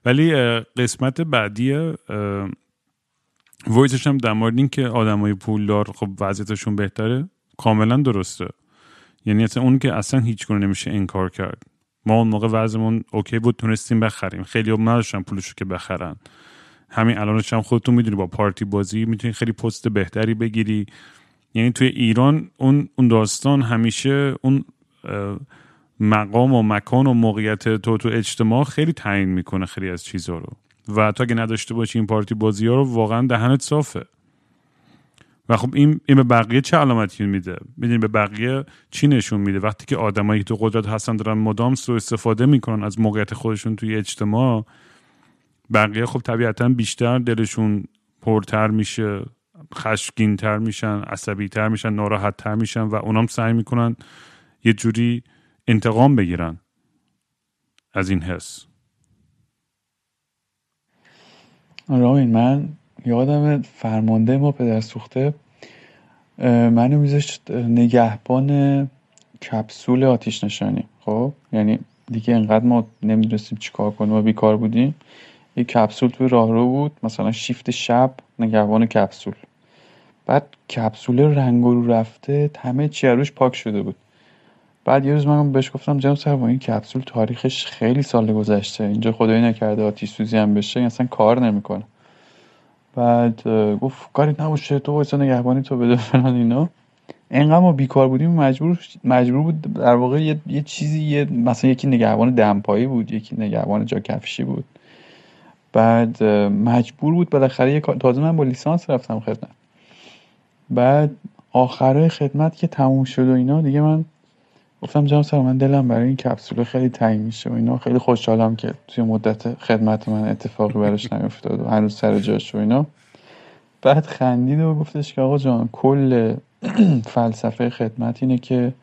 ولی قسمت بعدی voice ش هم در مورد این که آدمای پولدار خب وضعیتشون بهتره کاملا درسته. یعنی اصلا اون که اصلا هیچ کنه نمیشه انکار کرد. ما اون موقع وضعمون اوکی بود تونستیم بخریم. خیلی هم نداشتن پولشو که بخرن. همین الانش هم خودتون می‌دونی با پارتی بازی می‌تونی خیلی پست بهتری بگیری. یعنی توی ایران اون اون داستان همیشه اون مقام و مکان و موقعیت تو تو اجتماع خیلی تعیین می‌کنه خیلی از چیزها رو. و تا اگه نداشته باشی این پارتی بازی ها رو واقعا دهنت صافه. و خب این, این به بقیه چه علامتی میده؟ می‌دونی به بقیه چی نشون میده؟ وقتی که آدمایی که تو قدرت هستن دارن مدام سو استفاده می‌کنن از موقعیت خودشون توی اجتماع بقیه خب طبیعتا بیشتر دلشون پرتر میشه. خشگین تر میشن عصبی تر میشن ناراحت تر میشن و اونام سعی می‌کنن یه جوری انتقام بگیرن از این حس. رامین من یادم فرمانده ما پدر سوخته منو میذاشت نگهبان کپسول آتیش نشانی. خب؟ یعنی دیگه انقدر ما نمی‌دونستیم چیکار کنیم و بیکار بودیم. یه کپسول توی راهرو بود مثلا شیفت شب نگهبان کپسول. بعد کپسول رنگ رو رفته همه چی روش پاک شده بود. بعد یه روز من بهش گفتم جناب صاحب این کپسول تاریخش خیلی سال گذشته اینجا خدایی نکرده آتیش سوزی هم بشه اصلا کار نمی‌کنه. بعد گفت کاری نباشه تو وایسا نگهبانی تو بده فلان اینا. انقدر ما بیکار بودیم مجبور مجبور بود در واقع یه, یه چیزی یه مثلا یکی نگهبان دمپایی بود یکی نگهبان جا کفشی بود. بعد مجبور بود بالاخره یه تازه من با لیسانس رفتم خدمت. بعد آخره خدمت که تموم شد و اینا دیگه من گفتم جناب سر من دلم برای این کپسول خیلی تنگ میشه و اینا. خیلی خوشحالم که توی مدت خدمت من اتفاقی براش نیفتاد و هنوز سر جاش و اینا. بعد خندید و گفتش که آقا جان کل فلسفه خدمت اینه که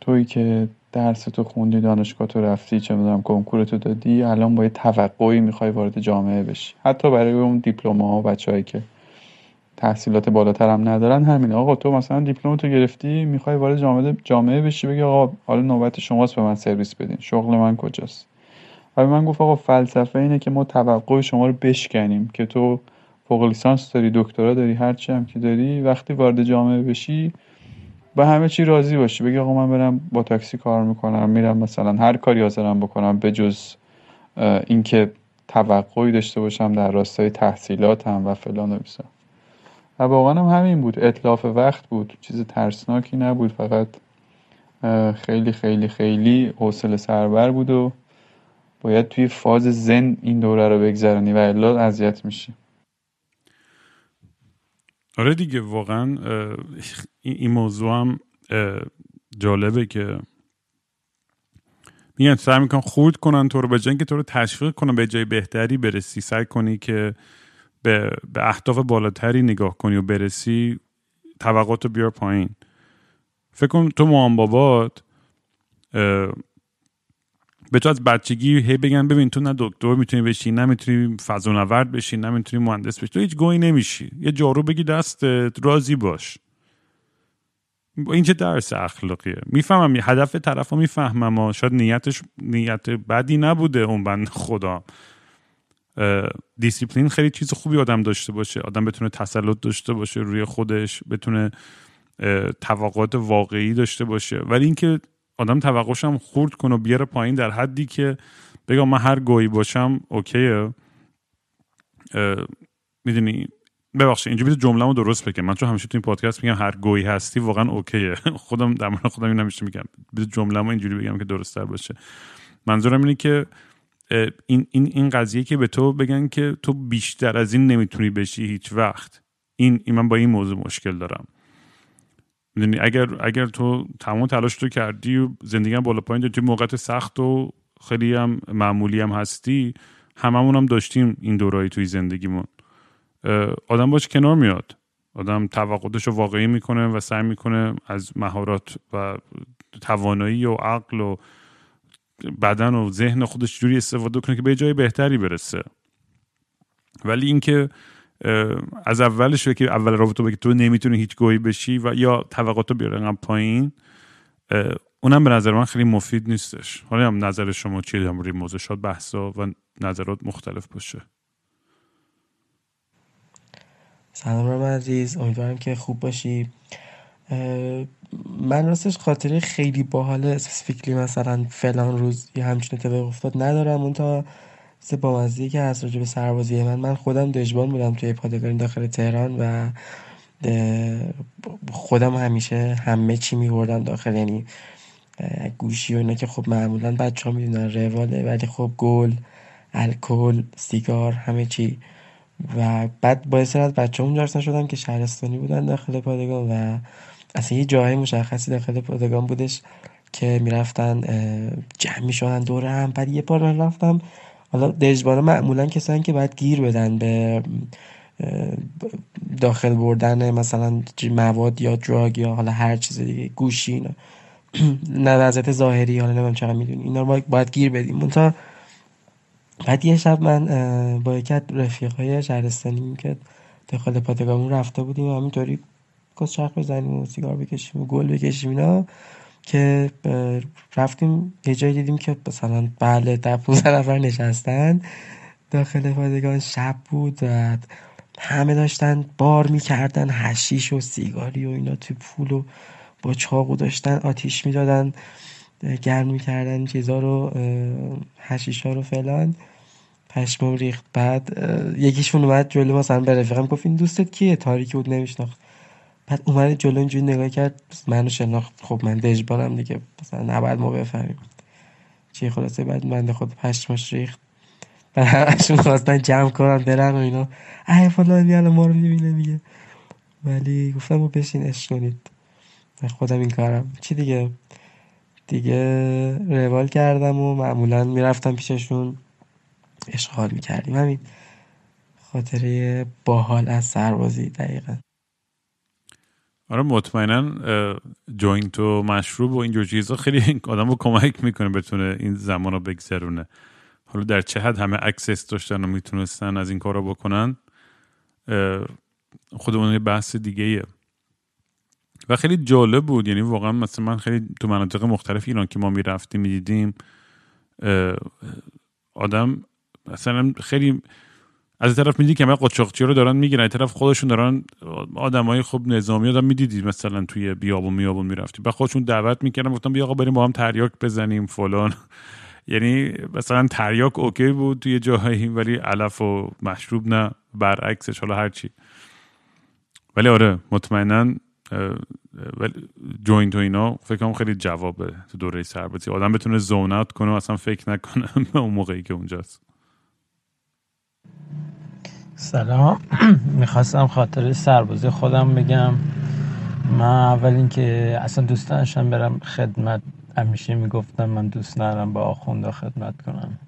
توی که درس تو خوندی دانشگاه تو رفتی چه می‌دونم کنکور تو دادی الان با یه توقعی می‌خوای وارد جامعه بشی. حتی برای اون دیپلم ها بچههایی که تحصیلات بالاتر هم ندارن. همین آقا تو مثلا دیپلم تو گرفتی می‌خوای وارد جامعه جامعه بشی بگی آقا حالا نوبت شماست به من سرویس بدین. شغل من کجاست؟ و من گفت آقا فلسفه اینه که ما توقع شما رو بشکنیم که تو فوق لیسانس داری دکترا داری هر چی هم که داری وقتی وارد جامعه بشی به همه چی راضی باشی. بگی آقا من برم با تاکسی کار می‌کنم میرم مثلا هر کاری حاضرم بکنم به جز اینکه توقعی داشته باشم در راستای تحصیلاتم و فلان و و واقعا هم همین بود. اطلاف وقت بود. چیز ترسناکی نبود. فقط خیلی خیلی خیلی حوصله سربر بود و باید توی فاز زن این دوره رو بگذرانی و الا اذیت میشی. آره دیگه واقعا این موضوع هم جالبه که میگن سعی می‌کنن خورد کنن تو رو به جنگ تو رو تشویق کنن به جای بهتری برسی سعی کنی که به, به اهداف بالاتری نگاه کنی و برسی توقعات رو بیار پایین. فکر کن تو مام بابات به تو از بچگی هی بگن ببین تو نه دکتر می‌تونی بشی نه می‌تونی فضانورد بشی نه می‌تونی مهندس بشی. تو هیچ گویی نمیشی. یه جارو بگی دستت راضی باش. این چه درس اخلاقیه؟ می‌فهمم هدف طرف رو می‌فهمم شاید نیتش نیت بدی نبوده اون بند خدا. دیسیپلین خیلی چیز خوبی آدم داشته باشه. آدم بتونه تسلط داشته باشه روی خودش بتونه توقعات واقعی داشته باشه. ولی اینکه آدم توقعش هم خورد کنه و بیاره پایین در حدی که بگم من هر گویی باشم اوکیه. می‌دونی؟ ببخشید اینجوری جمله رو درست بگم من چون همیشه تو این پادکست میگم هر گویی هستی واقعا اوکیه. خودم در مورد خودم این همیشه میگم. جمله اینجوری بگم که درست باشه. منظورم اینه که این, این, این قضیه که به تو بگن که تو بیشتر از این نمی‌تونی بشی هیچ وقت. این, این من با این موضوع مشکل دارم. می‌دونی اگر اگر تو تمام تلاش تو کردی و زندگی بالا پایین تو موقعیت سخت و خیلی هم معمولی هم هستی هممون هم داشتیم این دورایی توی زندگیمون. آدم باش کنار میاد. آدم توقعاتش رو واقعی می‌کنه و سعی می‌کنه از مهارات و توانایی و عقل و بدن و ذهن خودش جوری استفاده کنه که به جای بهتری برسه. ولی اینکه از اولش که اول رابطه بگی تو نمی‌تونی هیچ گویی بشی و یا توقعات رو بیاره پایین اونم به نظر من خیلی مفید نیستش. حالا هم نظر شما چیه هم روی موضوع. شد بحثا و نظرات مختلف باشه. سلام رام عزیز. امیدوارم که خوب باشی. من راستش خاطره خیلی باحال اسپسیفیکلی مثلا فلان روز یه همچین اتفاق افتاد ندارم. اون تا سه با که هست راجع به سربازی من من خودم دژبان بودم توی پادگانی داخل تهران و خودم همیشه همه چی میبردم داخل یعنی گوشی و اینا که خب معمولا بچه ها می‌دونن رواله ولی خب گل الکل سیگار همه چی. و بعد باعث از بچه اونجا نشدم که شهرستانی بودن داخل پادگان و اصلا یه جای مشخصی داخل پادگان بودش که می‌رفتن جمع می‌شدن دور هم بعد یه بار من رفتم. حالا دژبانا معمولا کسانی که باید گیر بدن به داخل بردن مثلا مواد یا دراگ یا حالا هر چیز دیگه گوشی اینا. نه ظاهری حالا نمیم چقدر می‌دونی. اینا رو باید گیر بدیم. منتها بعد یه شب من با یکی از رفیقای شهرستانی که داخل پادگامون رفته بودیم همینطوری کس چرخ بزنیم و سیگار بکشیم و گل بکشیم اینا که رفتیم یه جایی دیدیم که مثلا بله در 15 نفر نشستن. داخل پادگان شب بود و همه داشتن بار می‌کردن هشیش و سیگاری و اینا توی پول و با چاقو داشتن آتیش می‌دادن گرم می‌کردن چیزا رو هشیشا رو فلان. پشمام ریخت. بعد یکیشون اومد جلو مثلا به رفیقم گفت این دوستت کیه؟ تاریکی بود نمیشناخت. بعد اومد جلو اینجوری نگاه کرد منو شناخت. خب من دژبانم دیگه مثلا نباید ما بفهمیم. چی خلاصه بعد من خود پشماش ریخت. بعد همشون خواستن جمع کنن برن و اینا. ای فلانی الان ما رو می‌بینه دیگه ولی گفتم ما بشین عشق کنید. خودم این کارم. چی دیگه؟ دیگه روال کردم و معمولا می‌رفتم پیششون. اشغال می‌کردیم. همین. خاطره باحال از سربازی دقیقا. آره مطمئنا joint و مشروب و اینجور چیزا خیلی آدم رو کمک می‌کنه بتونه این زمان رو بگذرونه حالا در چه حد همه access داشتن و می‌تونستن از این کار رو بکنن خود اون یه بحث دیگه ایه. و خیلی جالب بود یعنی واقعا مثلا من خیلی تو مناطق مختلف ایران که ما می‌رفتیم می‌دیدیم آدم مثلا خیلی از طرف می‌دید که همه قاچاقچی رو دارن می‌گیرن. از طرف خودشون دارن آدمای خوب نظامی آدم می‌دیدید مثلا توی بیابون میابون می‌رفتیم و خودشون دعوت می‌کردن گفتم بیا آقا بریم با هم تریاک بزنیم فلان. یعنی مثلا تریاک okay بود توی جاهایی ولی علف و مشروب نه برعکسش حالا هرچی ولی آره مطمئنا ولی joint و اینا فکر کنم خیلی جوابه تو دوره سربازی. آدم بتونه zone out کنه و اصلا فکر نکنه اون موقعی که اونجاست. سلام. می‌خواستم خاطر سربازی خودم بگم. من اول اینکه اصلا دوست داشتم برم خدمت. همیشه می‌گفتم من دوست ندارم با آخوندا خدمت کنم.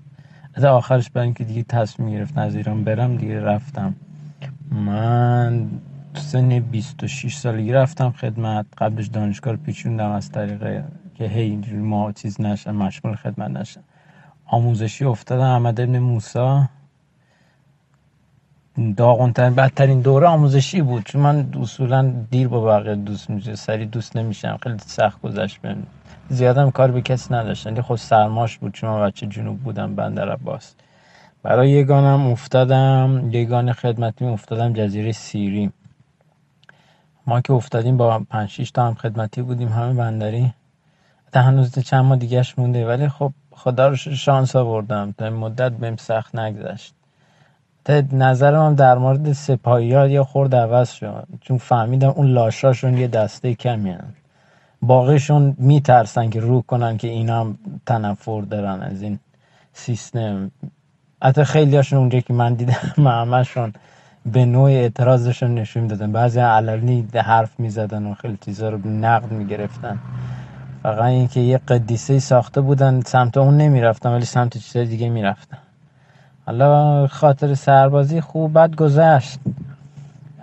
از آخرش برای اینکه دیگه تصمیم گرفت از ایران برم دیگه رفتم. من سن 26 سالگی رفتم خدمت. قبلش دانشگاه رو پیچوندم از طریق که هی اینجوری ما چیز نشن مشمول خدمت نشن آموزشی افتادم. احمد ابن موسا داغونترین بدترین دوره آموزشی بود. چون من اصولا دیر با بقیه دوست میشه سری دوست نمیشم. خیلی سخت گذشت بهم. زیادم کار به کسی نداشتن خب سرماش بود چون من بچه جنوب بودم بندر عباس. برای یگانم افتادم. یگان خدمتی افتادم جزیره سیری. ما که افتادیم با 5 6 تا هم خدمتی بودیم همه بندری. تا هنوز چند ماه دیگهش مونده. ولی خب خدا رو شانس آوردم. تا این مدت بهم سخت نگذشت. نظرم هم در مورد سپاهی ها یه خورد عوض شد. چون فهمیدم اون لاشاشون یه دسته کمی هم. باقیشون میترسن که رو کنن که اینا هم تنفر دارن از این سیستم. حتی خیلی هاشون اونجا که من دیدم همشون به نوع اعتراضشون نشون دادن. بعضی علنی حرف می‌زدن و خیلی چیزا رو نقد می‌گرفتن. فقط اینکه یه قدیسه ساخته بودن سمت اون نمی‌رفتن ولی سمت چیزای دیگه می‌رفتن. حالا خاطر سربازی خوب بد گذشت.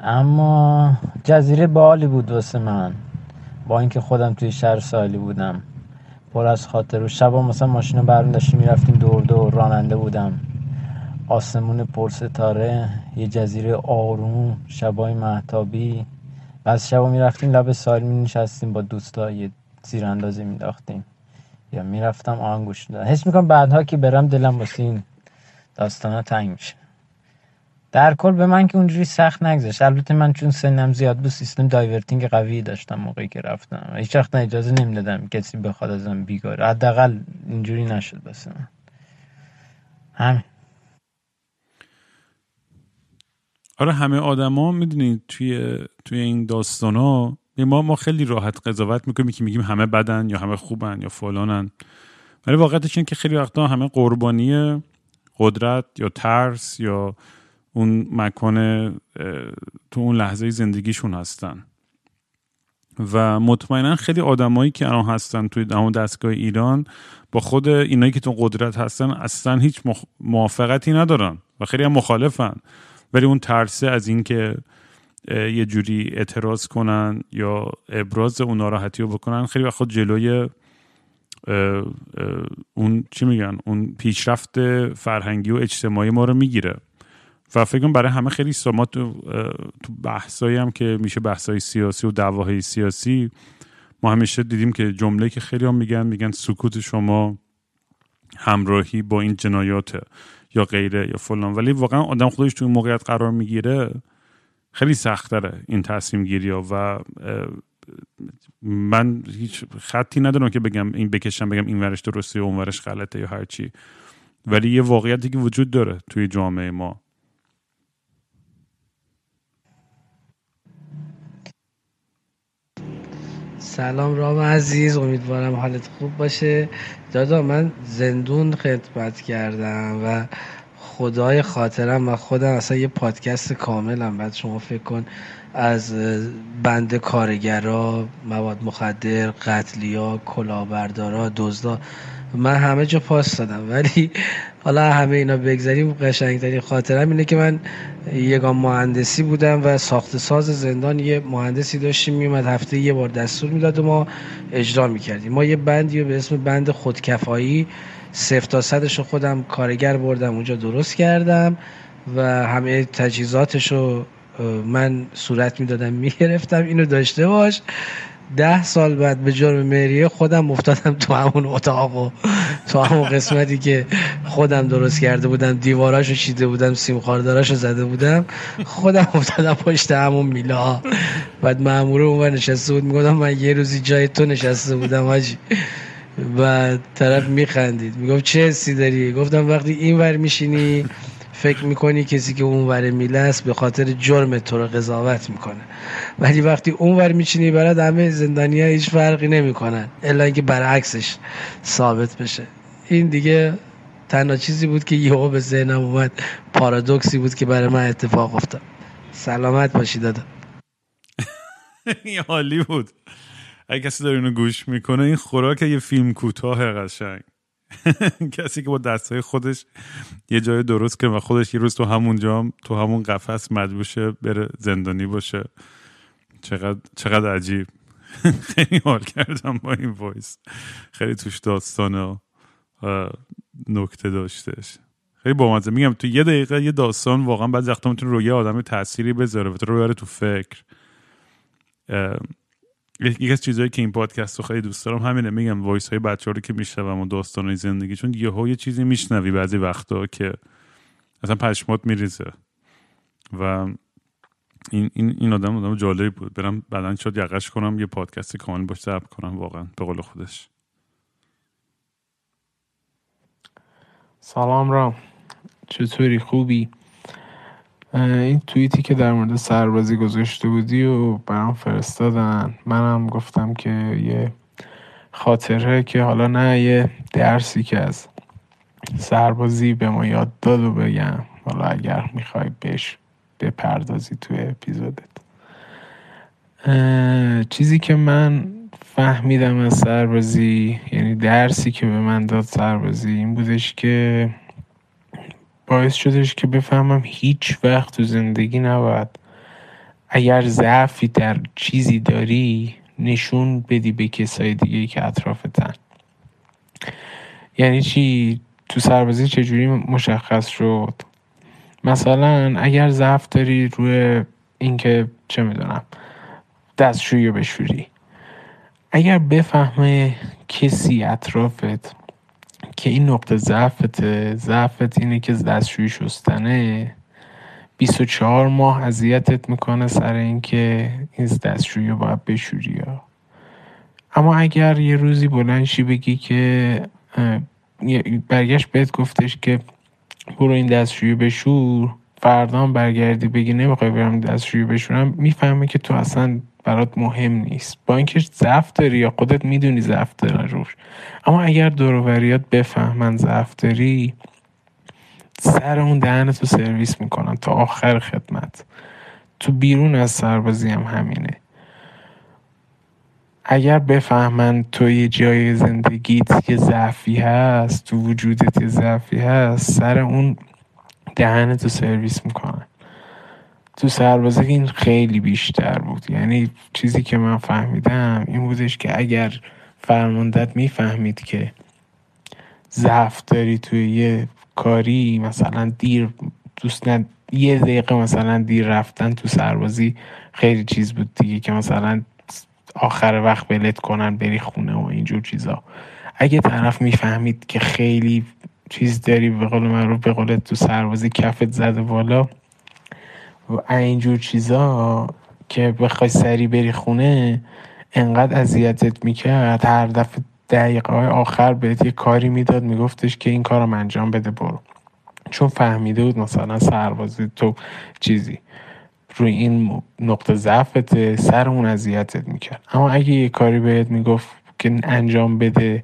اما جزیره بالی بود واسه من. با اینکه خودم توی شهر سالی بودم. پر از خاطر و شبا مثلا ماشین برون داشتیم می‌رفتیم دور دور راننده بودم. آسمون پرستاره یه جزیره آروم شبای محتابی و از شبا می‌رفتیم لب ساحل می نشستیم با دوستا یه زیراندازی میداختیم. یا می‌رفتم آهنگ گوش می‌دادم. حس می‌کنم بعدها که برم دلم واسه داستانا تنگ میشه. در کل به من که اونجوری سخت نگذشت. البته من چون سنم زیاد بود سیستم diverting قوی داشتم موقعی که رفتم. هیچ وقت اجازه نمی‌دادم کسی بخواد ازم بیگاری حداقل اینجوری نشد واسه من. همین. آره همه آدما می‌دونید توی توی این داستان ها ما ما خیلی راحت قضاوت می‌کنیم که میگیم همه بدن یا همه خوبن یا فلانن. ولی واقعیتش این که خیلی وقتا همه قربانی قدرت یا ترس یا اون مکان تو اون لحظه زندگیشون هستن. و مطمئنا خیلی آدمایی که الان هستن توی همون دستگاه ایران با خود اینایی که تو قدرت هستن اصلا هیچ موافقتی ندارن و خیلی هم مخالفن. ولی اون ترسه از اینکه یه جوری اعتراض کنن یا ابراز اون ناراحتی رو بکنن خیلی وقت جلوی اون چی میگن؟ اون پیشرفت فرهنگی و اجتماعی ما رو می‌گیره. و فکر برای همه خیلی سامات تو, تو بحثایی هم که میشه بحثای سیاسی و دعواهای سیاسی ما همیشه دیدیم که جمله که خیلی هم میگن میگن سکوت شما همراهی با این جنایاته یا غیره یا فلان. ولی واقعا آدم خودش تو این موقعیت قرار می‌گیره خیلی سخت داره این تصمیم گیری ها و من هیچ خطی ندارم که بگم این بکشم بگم این ورش درسته و اون ورش غلطه یا هرچی ولی یه واقعیتی که وجود داره توی جامعه ما. سلام رام عزیز امیدوارم حالت خوب باشه. دادا من زندون خدمت کردم و خدای خاطرم و خودم اصلا یه پادکست کاملم بعد شما فکر کن از بند کارگرا مواد مخدر قتلیا کلاهبردارا دزدا من همه جا پاس دادم. ولی حالا همه اینا بگذاریم قشنگترین خاطرم اینه که من یگان مهندسی بودم و ساخت ساز زندان یه مهندسی داشتیم میومد هفته یه بار دستور می‌داد و ما اجرا می‌کردیم. ما یه بندی به اسم بند خودکفایی صفر تا صدش رو خودم کارگر بردم اونجا درست کردم و همه تجهیزاتش رو من صورت می‌دادم می‌گرفتم اینو داشته باش. ده سال بعد به جرم مریه خودم افتادم تو همون اتاق و تو همون قسمتی که خودم درست کرده بودم دیواراشو چیده بودم سیم خارداراشو زده بودم. خودم افتادم پشت همون میلا بعد ماموره اونور نشسته بود می‌گفتم من یه روزی جای تو نشسته بودم حاجی. و طرف میخندید می‌گفت چه حسی داری؟ گفتم وقتی این ور میشینی فکر می‌کنی کسی که اون ور میله است به خاطر جرم تو رو قضاوت می‌کنه. ولی وقتی اون ور میچینی برات همه زندانی ها هیچ فرقی نمی‌کنن الا اینکه برعکسش ثابت بشه. این دیگه تنها چیزی بود که یهو به ذهنم اومد پارادوکسی بود که برای من اتفاق افتاد. سلامت باشی دادا. این حالی بود. اگه کسی داره اینو گوش می‌کنه این خوراک یه فیلم کوتاه قشنگ. کسی که با دستای خودش یه جای درست کنه و خودش یه روز تو همون جام تو همون قفس مجبوشه بره زندانی باشه. چقدر, چقدر عجیب. خیلی حال کردم با این وایس. خیلی توش داستان نکته داشتش. خیلی بامزه. میگم تو یه دقیقه یه داستان واقعا بعضی وقتا می‌تونه روی آدم تأثیری بذاره و تو رو تو فکر. یکی از چیزهایی که این پادکست رو خیلی دوست دارم همینه میگم voice های بچه رو که میشنوم و داستان زندگی چون یه یه چیزی میشنوی بعضی وقتا که اصلا پشمات میریزه. و این, این, این آدم آدم جالبی بود. برم بعدا شد یقش کنم یه پادکست کامل باش ضبط کنم واقعا به قول خودش. سلام رام. چطوری؟ خوبی؟ این توییتی که در مورد سربازی گذاشته بودی و برام فرستادن. منم گفتم که یه خاطره که حالا نه یه درسی که از سربازی به ما یاد داد و بگم. حالا اگر می‌خوای بهش بپردازی توی اپیزودت. چیزی که من فهمیدم از سربازی یعنی درسی که به من داد سربازی این بودش که باعث شدش که بفهمم هیچ وقت تو زندگی نباید اگر ضعفی در چیزی داری نشون بدی به کسای دیگه که اطرافتن. یعنی چی؟ تو سربازی چجوری مشخص شد؟ مثلا اگر ضعف داری روی اینکه چه می‌دونم دستشویی بشوری. اگر بفهمه کسی اطرافت که این نقطه ضعفته ضعفت اینه که دستشویی شستنه 24 ماه اذیتت می‌کنه سر اینکه این دستشویی رو باید بشوری ها. اما اگر یه روزی بلنشی بگی که برگشت بهت گفتش که برو این دستشویی بشور فردام برگردی بگی نمی‌خوای برم دستشویی بشورم می‌فهمه که تو اصلا برات مهم نیست. با اینکه ضعف داری یا خودت می‌دونی ضعف داره روش. اما اگر دوروبریات بفهمن ضعف داری سر اون دهنتو سرویس می‌کنن تا آخر خدمت. تو بیرون از سربازی هم همینه. اگر بفهمن تو یه جای زندگیت که ضعفی هست تو وجودت یه ضعفی هست سر اون دهنتو سرویس می‌کنن. تو سربازی این خیلی بیشتر بود. یعنی چیزی که من فهمیدم این بودش که اگر فرماندت می‌فهمید که ضعف داری توی یه کاری مثلا دیر دوست ند... یه دقیقه مثلا دیر رفتن تو سربازی خیلی چیز بود دیگه که مثلا آخر وقت ولت کنن بری خونه و اینجور چیزا. اگه طرف می‌فهمید که خیلی چیز داری به قول معروف به قول تو سربازی کفت زده بالا و اینجور چیزا که بخوای سری بری خونه انقدر اذیتت می‌کرد. هر دفعه دقیقه های آخر بهت یه کاری می‌داد میگفتش که این کارم انجام بده برو. چون فهمیده بود مثلا سربازی تو چیزی. روی این نقطه ضعفت سر اون اذیتت می‌کرد. اما اگه یه کاری بهت می‌گفت که انجام بده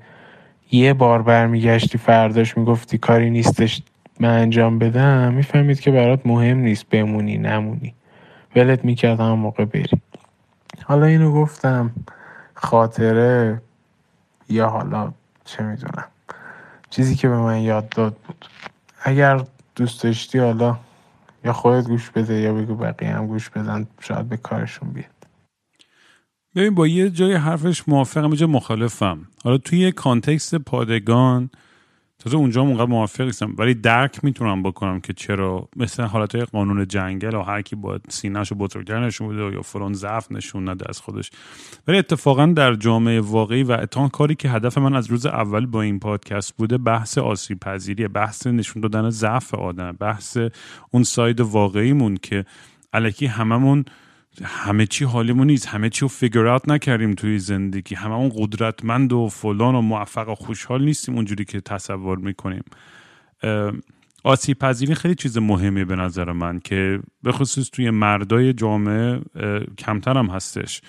یه بار برمیگشتی فرداش می‌گفتی کاری نیستش من انجام بدم می‌فهمید که برات مهم نیست بمونی نمونی. ولت می‌کرد هم موقع بری. حالا اینو گفتم. خاطره یا حالا چه می‌دونم. چیزی که به من یاد داد بود. اگر دوست داشتی حالا یا خودت گوش بده یا بگو بقیه هم گوش بدن شاید به کارشون بیاد. ببین با یه جای حرفش موافقم یه جای مخالفم. حالا توی کانتکست پادگان تازه اونجا اونقدر موافق نیستم. ولی درک می‌تونم بکنم که چرا مثل حالت قانون جنگل و هر کی باید سینهشو بزرگتر نشون بده یا فرون ضعف نشون نده از خودش. ولی اتفاقا در جامعه واقعی و اتان کاری که هدف من از روز اول با این پادکست بوده بحث آسیب پذیری بحث نشون دادن ضعف آدم بحث اون ساید واقعیمون که الکی هممون همه چی حالیمون نیست. همه چی رو فیگر نکردیم توی زندگی. همه اون قدرتمند و فلان و موفق و خوشحال نیستیم اونجوری که تصور می‌کنیم. آسیب پذیری خیلی چیز مهمی به نظر من که به خصوص توی مردای جامعه کمتر هم هستش.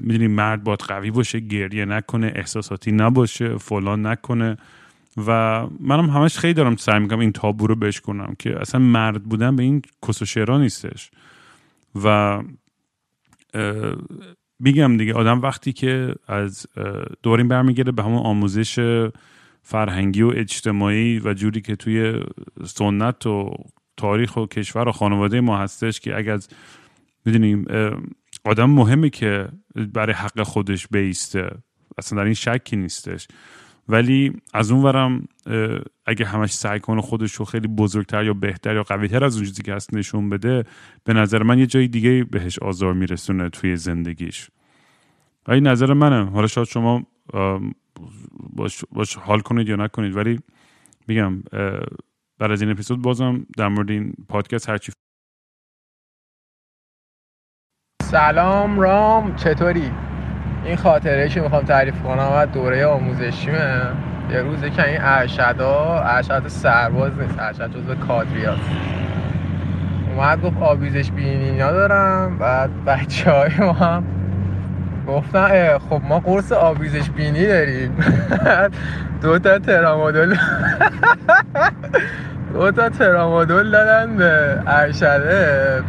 می‌دونی مرد باید قوی باشه گریه نکنه احساساتی نباشه فلان نکنه. و منم همش خیلی دارم سعی می‌کنم این تابو رو بهش کنم که اصلا مرد بودن به این کس و نیستش. و میگم دیگه آدم وقتی که از دورین برمیگرده به همون آموزش فرهنگی و اجتماعی و جوری که توی سنت و تاریخ و کشور و خانواده ما هستش که اگر از می‌دونیم آدم مهمه که برای حق خودش بیسته اصلا در این شکی نیستش. ولی از اون ورم اگه همش سعی کنه خودش رو خیلی بزرگتر یا بهتر یا قویتر از اون چیزی که هست نشون بده به نظر من یه جای دیگه بهش آزار میرسونه توی زندگیش. و این نظر منه. حالا شاید شما باش, باش حال کنید یا نکنید ولی میگم بعد از این اپیزود بازم در مورد این پادکست هرچی سلام رام چطوری؟ این خاطره که می‌خوام تعریف کنم و دوره آموزشیمه. یه روزی که این ارشدا ارشد سرباز نیست ارشد جزو کادری هست اومد گفت آویزش بینی ندارم. بعد بچه های ما هم گفتن خب ما قرص آویزش بینی داریم. دو تا ترامادول. دو تا ترامادول دادن به ارشده.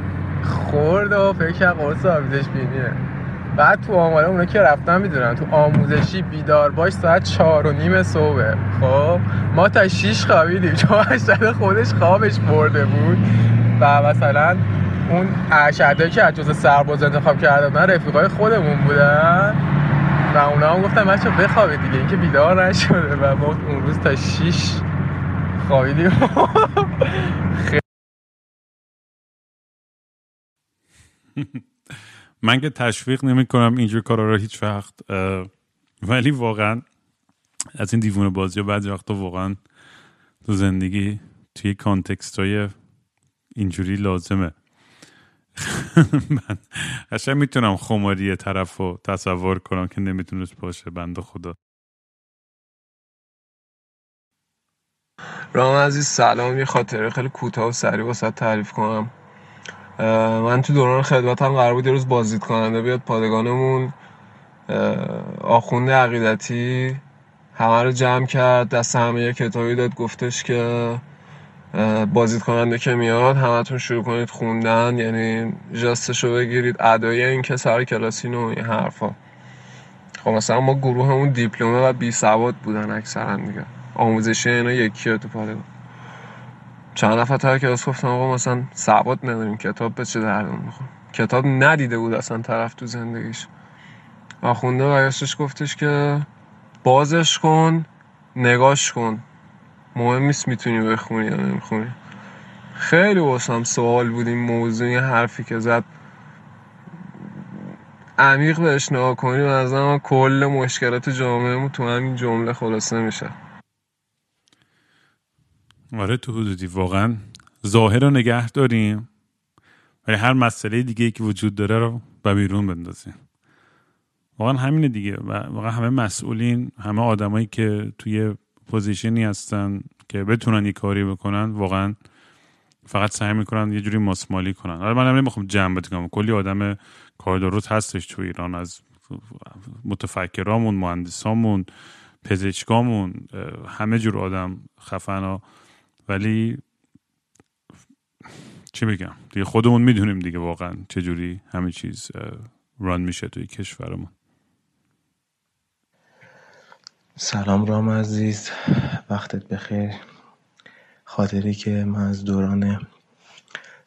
خورد و فکر قرص آویزش بینیه. بعد تو آماده اونا که رفتن می‌دونن. تو آموزشی بیدار باش ساعت چهار و نیم صبح خب؟ ما تا شیش خوابیدیم. چون ارشد خودش خوابش برده بود. و مثلا اون ارشده که از جز سرباز انتخاب کرده من رفیقای خودمون بودن. و اونا هم گفتن بچه بخوابید دیگه. اینکه بیدار نشده. و ما اون روز تا شیش خوابیدیم. من که تشویق نمی کنم اینجور کارا رو هیچ وقت ولی واقعا از این دیوونه بازی بعضی وقتا واقعا تو زندگی توی کانتکست های اینجوری لازمه. من قشنگ می‌تونم خماری طرف رو تصور کنم که نمی‌تونست باشه بنده خدا. رام عزیز سلام. یه خاطره خیلی کوتاه و سریع واسه تعریف کنم. من تو دوران خدمتم قرار بود یه روز بازدید کننده بیاد پادگانمون. آخونده عقیدتی همه رو جمع کرد دست همه یه کتابی داد گفتش که بازدید کننده که میاد همتون شروع کنید خوندن یعنی جستشو بگیرید ادای این که سر کلاسین و این حرفا. خب مثلا ما گروه همون دیپلمه و بی سواد بودن اکثرا دیگه. آموزشی اینا یکیه تو پادگان. چند نفر تا کلاس گفتم آقا مثلا سواد نداریم کتاب به چه دردون می‌خوام کتاب ندیده بود اصلا طرف تو زندگیش. آخونده برگشتش گفتش که بازش کن نگاش کن. مهم نیست می‌تونی بخونی یا نمی‌خونی. خیلی واسم سوال بود این موضوع این حرفی که زد. عمیق بهش نگاه به نظرم کل مشکلات جامعهمون تو همین جمله خلاصه میشه. آره تو حدودی. واقعا ظاهر رو نگه داریم ولی هر مسئله دیگه ای که وجود داره رو به بیرون بندازیم. واقعا همینه دیگه. و واقعا همه مسئولین همه آدمایی که توی پوزیشنی هستن که بتونن یه کاری بکنن واقعا فقط سعی می‌کنن یه جوری ماسمالی کنن. حالا من نمی‌خوام جمع کنم. کلی آدم کار درست هستش تو ایران از متفکرامون مهندسامون پزشکامون همه جور آدم خفنا ولی چی بگم؟ دیگه خودمون می‌دونیم دیگه واقعا چجوری همه چیز ران میشه توی کشورمون. سلام رام عزیز. وقتت بخیر. خاطری که من از دوران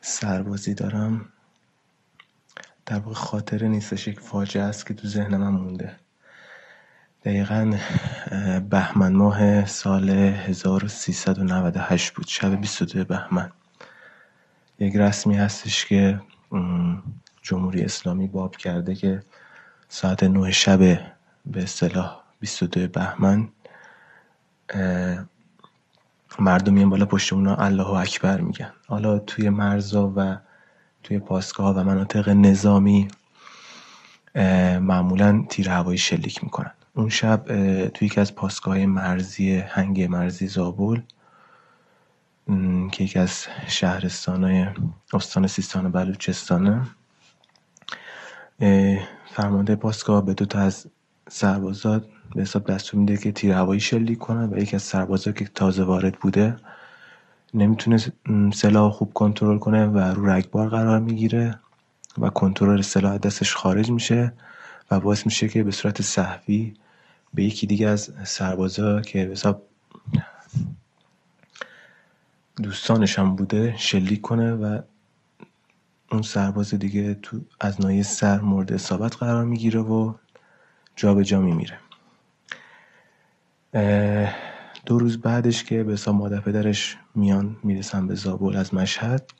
سربازی دارم در واقع خاطره نیستش یک فاجعه است که تو ذهن من مونده. دقیقا بهمن ماه سال 1398 بود شب 22 بهمن. یک رسمی هستش که جمهوری اسلامی باب کرده که ساعت نه شب به اصطلاح 22 بهمن مردم میان بالا پشت اونا الله اکبر میگن. حالا توی مرزا و توی پاسگاه و مناطق نظامی معمولا تیر هوایی شلیک می‌کنن. اون شب توی یکی از پاسگاه مرزی هنگ مرزی زابل که یکی از های استان سیستان و بلوچستانه فرمانده پاسگاه به دو تا از سربازات به حساب دستور میده که تیر هوایی شلیک کنن و یکی از سربازا که تازه وارد بوده نمی‌تونه سلاح خوب کنترل کنه و رو رگبار قرار می‌گیره و کنترل سلاح دستش خارج میشه و باعث میشه که به صورت صحوی به یکی دیگه از سربازا که حساب دوستانش هم بوده شلیک کنه و اون سرباز دیگه تو از نایه سر مورد اصابت قرار می‌گیره و جا به جا میمیره. دو روز بعدش که به حساب مادر پدرش میان می‌رسن به زابل از مشهد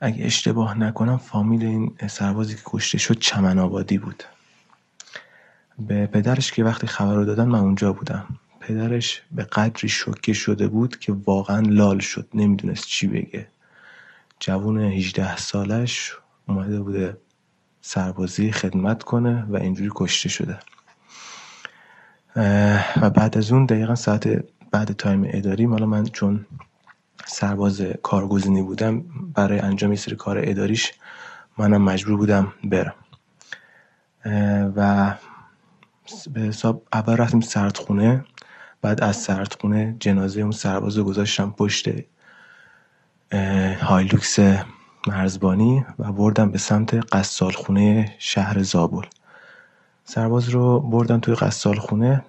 اگه اشتباه نکنم فامیل این سربازی که کشته شد چمن آبادی بود. به پدرش که وقتی خبر رو دادن من اونجا بودم. پدرش به قدری شوکه شده بود که واقعا لال شد نمی‌دونست چی بگه. جوون 18 سالش اومده بوده سربازی خدمت کنه و اینجوری کشته شده. و بعد از اون دقیقا ساعت بعد تایم اداری حالا من چون سرباز کارگزینی بودم برای انجام سری کار اداریش منم مجبور بودم برم. و به حساب اول رفتیم سردخونه بعد از سردخونه جنازه اون سرباز رو گذاشتم پشت هایلوکس مرزبانی و بردم به سمت قصال خونه شهر زابل. سرباز رو بردم توی قصال خونه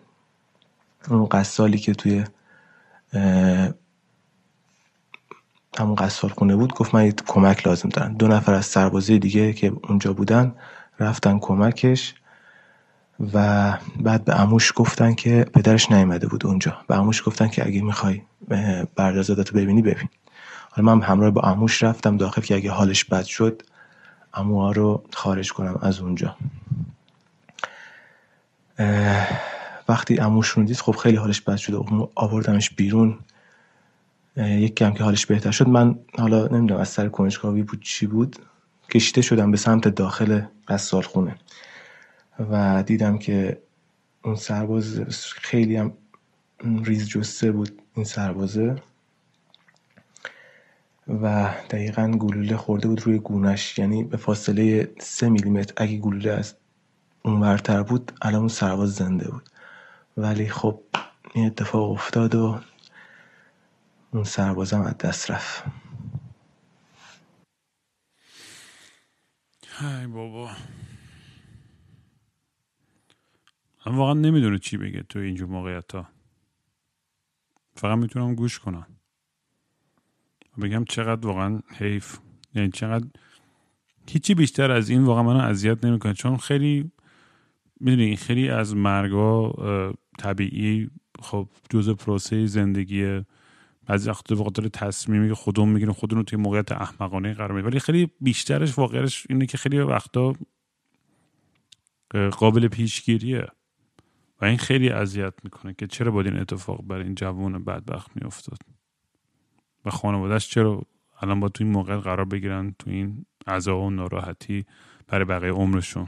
اون قصالی که توی همون قصال خونه بود گفت من کمک لازم دارم. دو نفر از سربازی دیگه که اونجا بودن رفتن کمکش. و بعد به اموش گفتن که پدرش نیامده بود اونجا. به اموش گفتن که اگه می‌خوای بردازادتو ببینی ببین. حالا من همراه با اموش رفتم داخل که اگه حالش بد شد اموها رو خارج کنم از اونجا. وقتی اموش رو دید خب خیلی حالش بد شده آوردمش بیرون. یک کم که حالش بهتر شد. من حالا نمی‌دونم از سر کنجکاوی بود چی بود. کشیده شدم به سمت داخل قصال خونه و دیدم که اون سرباز خیلی هم ریز جسته بود این سربازه و دقیقا گلوله خورده بود روی گونش. یعنی به فاصله سه میلیمتر اگه گلوله از اون ورتر بود الان اون سرباز زنده بود. ولی خب این اتفاق افتاد و اون سربازم از دست رفت. های بابا. من واقعا نمی‌دونه چی بگه تو اینجور موقعیت ها فقط می‌تونم گوش کنم. بگم چقدر واقعا حیف. یعنی چقدر هیچی بیشتر از این واقعا منو اذیت نمی‌کنه. چون خیلی می‌دونی خیلی از مرگا طبیعی خب جزء پروسه زندگی بعضی وقتا به خاطر تصمیمی که خودمون می‌گیریم خودمون رو توی موقعیت احمقانه قرار میدیم. ولی خیلی بیشترش واقعش اینه که خیلی وقتا قابل پیشگیریه. و این خیلی اذیت می‌کنه که چرا باید این اتفاق برای این جوون بدبخت میافتاد؟ و خانوادهش چرا الان با تو این موقع قرار بگیرن تو این عذاب و ناراحتی برای بقیه عمرشون؟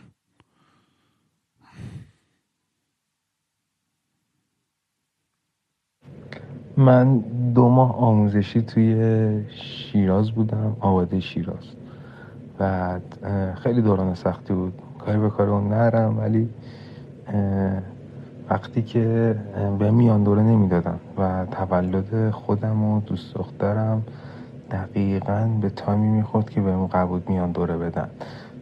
من دو ماه آموزشی توی شیراز بودم آباده شیراز. بعد خیلی دوران سختی بود. کاری به کار اون نرم ولی وقتی که به میان دوره نمی‌دادن و تولد خودم و دوست دخترم دقیقا به تایمی می‌خورد که بهمون قبول میان دوره بدن.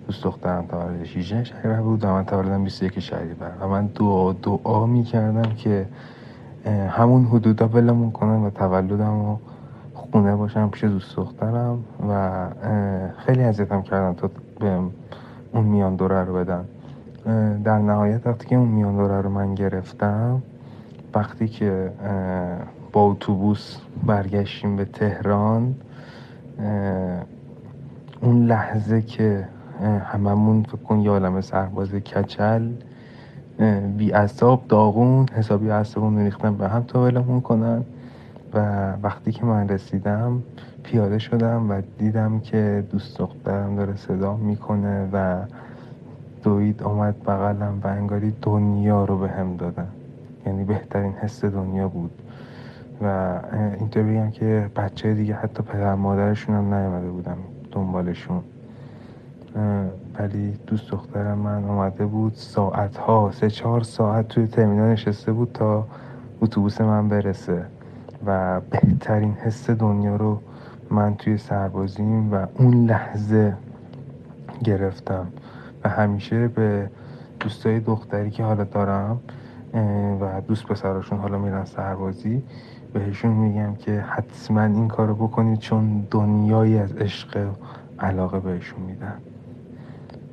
دوست دخترم تولد 16 شهریور بود و من تولدم 21 شهریور و من دعا دعا می‌کردم که همون حدودا ولمون کنن و تولدم و خونه باشم پیش دوست دخترم و خیلی اذیتم کردم تا به اون میان دوره رو بدن. در نهایت وقتی که اون میان دوره رو من گرفتم وقتی که با اتوبوس برگشتیم به تهران اون لحظه که هممون فکر کن یه عالم سرباز کچل بی اصاب داغون حسابی اصابون ریختن به هم تا ولمون کنن. و وقتی که من رسیدم پیاده شدم و دیدم که دوست دخترم داره صدا می‌کنه و دوید اومد بغلم و انگاری دنیا رو به هم دادن. یعنی بهترین حس دنیا بود. و اینطور بگم که بچه دیگه حتی پدر مادرشون هم نیامده بودم دنبالشون. ولی دوست دخترم من اومده بود ساعت ها سه چهار ساعت توی ترمینال نشسته بود تا اتوبوس من برسه. و بهترین حس دنیا رو من توی سربازیم و اون لحظه گرفتم. و همیشه به دوستای دختری که حالا دارم و دوست پسراشون حالا میرن سربازی بهشون میگم که حتما این کارو بکنید چون دنیایی از عشق علاقه بهشون میدن.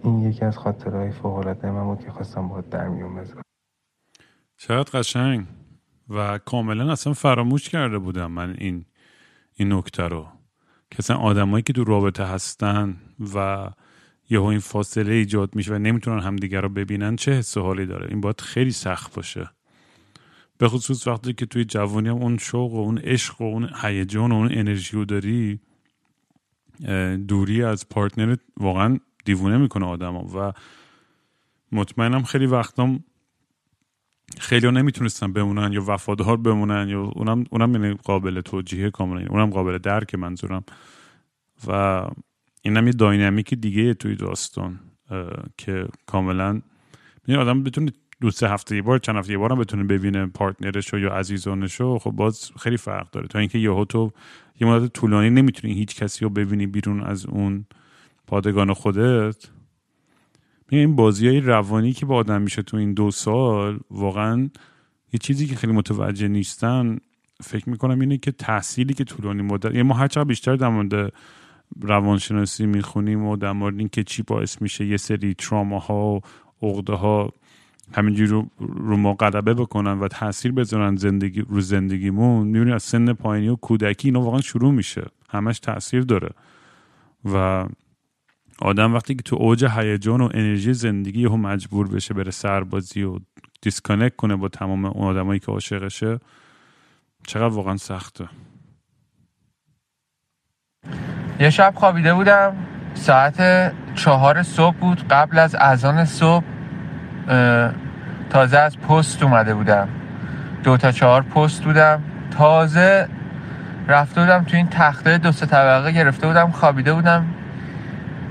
این یکی از خاطرهای فوقالعاده من بود که خواستم باید در میون بذارم. چقدر قشنگ. و کاملا اصلا فراموش کرده بودم من این این نکته رو. که اصلا آدمایی که تو رابطه هستن و یهو این فاصله ایجاد میشه و نمی‌تونن همدیگه رو ببینن. چه حس حالی داره؟ این باید خیلی سخت باشه. به خصوص وقتی که توی جوانی هم اون شوق و اون عشق و اون هیجان و اون انرژی رو داری دوری از پارتنرت واقعا دیوونه می‌کنه آدم و مطمئنم خیلی وقتام خیلی ها نمی‌تونستن بمونن یا وفادار بمونن یا اونم اونم یعنی قابل توجیه کاملا اونم قابل درک منظورم. و اینم یه داینامیک دیگه توی داستان که کاملا یعنی آدم بتونه دو سه هفته یه بار چند هفته یه بار هم بتونه ببینه پارتنرش یا عزیزانش رو خب باز خیلی فرق داره. تا اینکه یهو تو یه مدت طولانی نمی‌تونی هیچ کسی رو ببینی بیرون از اون پادگان خودت. این بازی های روانی که با آدم میشه تو این دو سال واقعا یه چیزی که خیلی متوجه نیستن فکر می‌کنم اینه که تحصیلی که طولانی مدت یعنی ما هر بیشتر در مورد روانشناسی می‌خونیم و در مورد اینکه چی باعث میشه یه سری تراما و عقده ها همینجوری رو, رو ما غلبه بکنن و تاثیر بذارن زندگی رو زندگیمون می‌بینی از سن پایینی و کودکی اینا واقعا شروع میشه. همش تاثیر داره. و آدم وقتی که تو اوج هیجان و انرژی زندگی هم مجبور بشه بره سربازی و دیسکانک کنه با تمام اون آدمایی که عاشقشه چقدر واقعا سخته. یه شب خوابیده بودم. ساعت چهار صبح بود. قبل از اذان صبح تازه از پست اومده بودم. دو تا چهار پست بودم. تازه رفته بودم تو این تخته دو سه طبقه گرفته بودم. خوابیده بودم.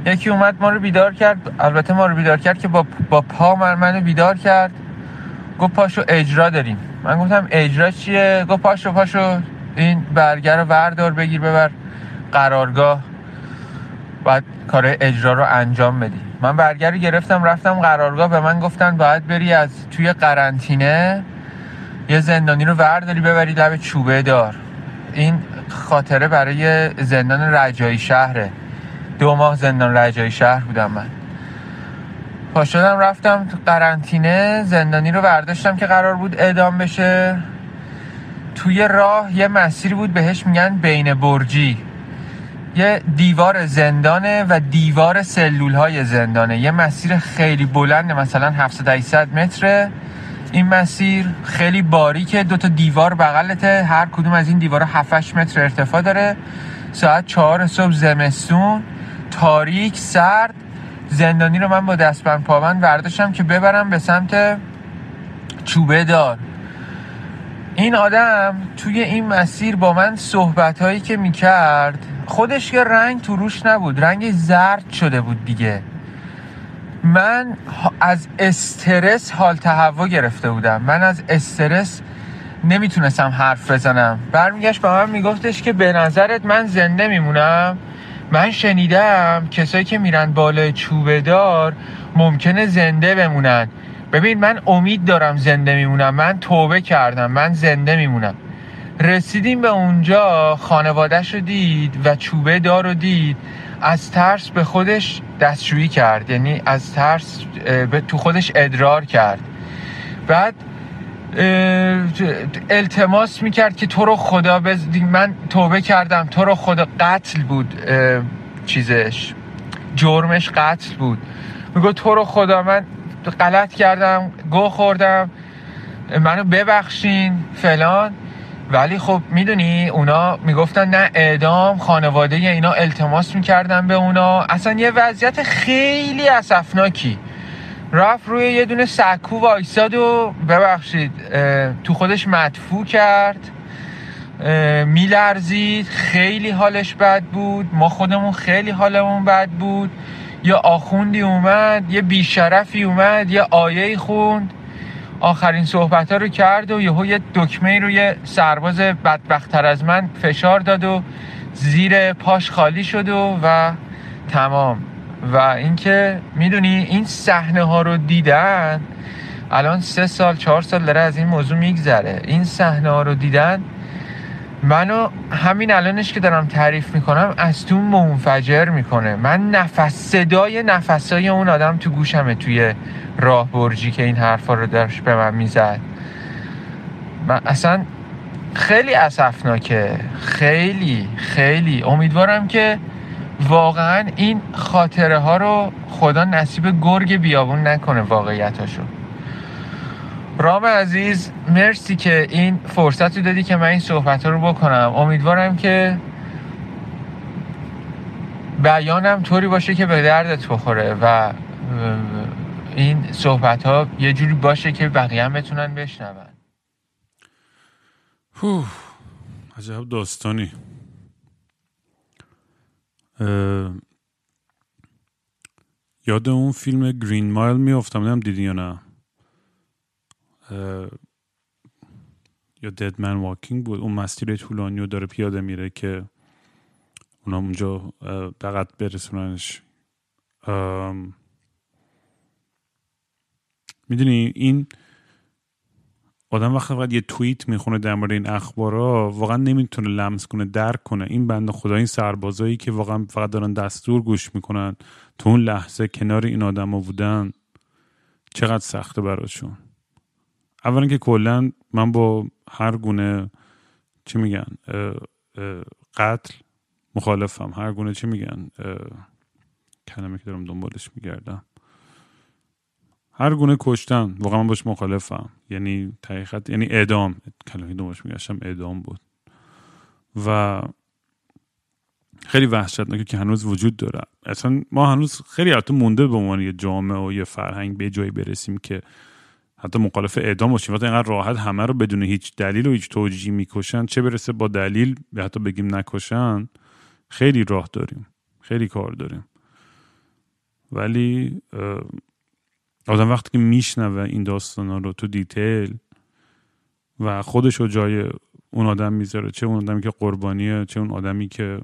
یکی اومد ما رو بیدار کرد. البته ما رو بیدار کرد که با, با پا من منو بیدار کرد. گفت پاشو اجرا داریم. من گفتم اجرا چیه؟ گفت پاشو پاشو این برگر رو وردار بگیر ببر. قرارگاه بعد کار اجرا رو انجام بدی. من برگر گرفتم رفتم قرارگاه به من گفتن باید بری از توی قرنطینه یه زندانی رو ورداری ببری لب چوبه دار. این خاطره برای زندان رجایی شهره. دو ماه زندان رجایی شهر بودم من. پا شدم رفتم قرنطینه زندانی رو برداشتم که قرار بود اعدام بشه. توی راه یه مسیر بود بهش میگن بین برجی. یه دیوار زندانه و دیوار سلول های زندانه. یه مسیر خیلی بلند مثلا 700 800 متره. این مسیر خیلی باریکه دو تا دیوار بغلته. هر کدوم از این دیوارها 7 متر ارتفاع داره. ساعت چهار صبح زمستون. تاریک سرد. زندانی رو من با دستبند پابند برداشتم که ببرم به سمت چوبه دار. این آدم توی این مسیر با من صحبت هایی که می‌کرد خودش که رنگ تو روش نبود. رنگ زرد شده بود دیگه. من از استرس حال تهوع گرفته بودم. من از استرس نمی‌تونستم حرف بزنم. برمیگشت به من میگفتش که به نظرت من زنده میمونم؟ من شنیدم کسایی که میرن بالای چوبه دار ممکنه زنده بمونن. ببین من امید دارم زنده میمونم. من توبه کردم. من زنده میمونم. رسیدیم به اونجا خانوادهش رو دید و چوبه دار رو دید. از ترس به خودش دستشویی کرد یعنی از ترس به تو خودش ادرار کرد. بعد التماس می‌کرد که تو رو خدا بز... من توبه کردم تو رو خدا قتل بود چیزش جرمش قتل بود. میگو تو رو خدا من غلط کردم گو خوردم منو ببخشین فلان. ولی خب می‌دونی اونا می‌گفتن نه اعدام خانواده اینا التماس می‌کردن به اونا. اصلا یه وضعیت خیلی اسفناکی. رفت روی یه دونه سکو وایساد و ببخشید تو خودش مدفوع کرد میلرزید. خیلی حالش بد بود. ما خودمون خیلی حالمون بد بود. یه آخوندی اومد یه بیشرفی اومد یه آیه خوند. آخرین صحبت ها رو کرد و یهو یه دکمه روی سرباز بدبختتر از من فشار داد و زیر پاش خالی شد و و تمام. و اینکه می‌دونی این صحنه ها رو دیدن الان سه سال چهار سال داره از این موضوع میگذره. این صحنه ها رو دیدن منو همین الانش که دارم تعریف می‌کنم از تو منفجر می‌کنه. من نفس صدای نفسای اون آدم تو گوشمه توی راه برجی که این حرفا رو داشت به من می‌زد. من اصلا خیلی اسفناکه. خیلی خیلی. امیدوارم که واقعا این خاطره ها رو خدا نصیب گرگ بیابون نکنه واقعیتاشو. رام عزیز مرسی که این فرصت رو دادی که من این صحبت رو بکنم. امیدوارم که بیانم طوری باشه که به دردت بخوره و این صحبت ها یه جوری باشه که بقیه هم بتونن بشنون. عجب داستانی. یاد اون فیلم گرین مایل میافتم نمی‌دونم دیدی یا نه؟ یا دد من واکینگ بود. اون مسیر طولانی رو داره پیاده میره که اونا اونجا فقط برسوننش. می‌دونی این آدم وقتی فقط یه توییت می‌خونه در مورد این اخبارا واقعا نمی‌تونه لمس کنه درک کنه. این بنده خدا این سربازایی که واقعا فقط دارن دستور گوش می‌کنن تو اون لحظه کنار این آدم بودن چقدر سخته براشون. اولا که کلا من با هر گونه چی میگن قتل مخالفم. هر گونه چی میگن کلمه که دارم دنبالش میگردم. هر گونه کشتن واقعا من باش مخالفم. یعنی تحقیقت یعنی اعدام. کلمه دنبالش میگشتم اعدام بود. و خیلی وحشتناکه که هنوز وجود داره. اصلا ما هنوز خیلی حتی مونده به عنوان یه جامعه و یه فرهنگ به جایی برسیم که حتی مخالف اعدام باشیم وقتی اینقدر راحت همه رو بدون هیچ دلیل و هیچ توجیهی می‌کشن چه برسه با دلیل به حتی بگیم نکشن خیلی راه داریم خیلی کار داریم. ولی آدم وقتی که میشنوه این داستانا رو تو دیتیل و خودش رو جای اون آدم می‌ذاره چه اون آدمی که قربانیه چه اون آدمی که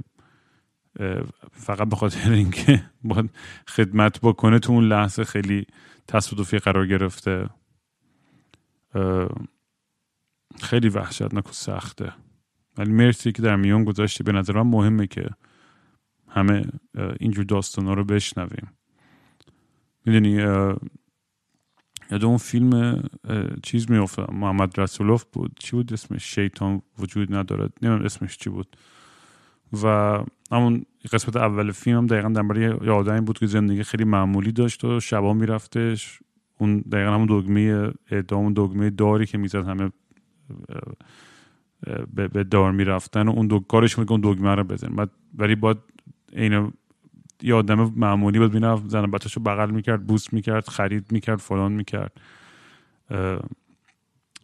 فقط به خاطر اینکه باید خدمت بکنه تو اون لحظه خیلی تصادفی قرار گرفته. خیلی وحشتناک و سخته. ولی مرسی که در میون گذاشتی. به نظر من مهمه که همه اینجور داستانا رو بشنویم. می‌دونی یاد اون فیلم چیز میفته محمد رسولوف بود. چی بود اسمش؟ شیطان وجود ندارد. نمی‌دونم اسمش چی بود. و همون قسمت اول فیلم هم دقیقا در یه آدمی بود که زندگی خیلی معمولی داشت و شبا میرفتش. اون دقیقا همون دگمه اعدام دگمه داری که می‌زد همه به دار می‌رفتن و اون دو کارش که اون دگمه رو بزن بعد ولی باید این یه آدم معمولی بود می‌رفت زن بچه‌شو بغل می‌کرد بوس می‌کرد خرید می‌کرد فلان می‌کرد.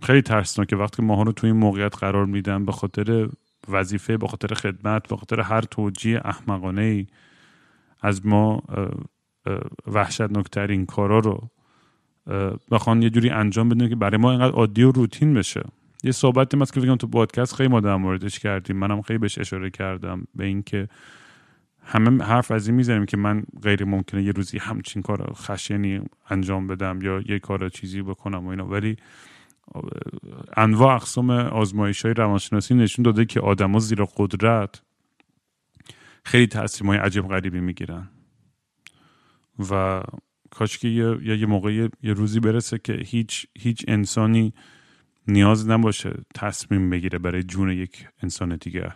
خیلی ترسناکه وقتی ماها رو توی این موقعیت قرار میدن به خاطر وظیفه به خاطر خدمت به خاطر هر توجیه احمقانه ای از ما وحشتناکترین کارا رو بخوان یه جوری انجام بدن که برای ما اینقدر عادی و روتین بشه. یه صحبتی هست که کنم تو پادکست خیلی ما در موردش کردیم. منم خیلی بهش اشاره کردم به اینکه همه حرف از این می‌زنیم که من غیر ممکنه یه روزی همچین کار خشنی انجام بدم یا یه کار چیزی بکنم و اینا. ولی انواع اقسام آزمایش های روانشناسی نشون داده که آدما زیر قدرت خیلی تصمیم های عجیب غریبی می‌گیرن. و کاش که یه, یه, یه موقع یه, روزی برسه که هیچ هیچ انسانی نیاز نباشه تصمیم بگیره برای جون یک انسان دیگر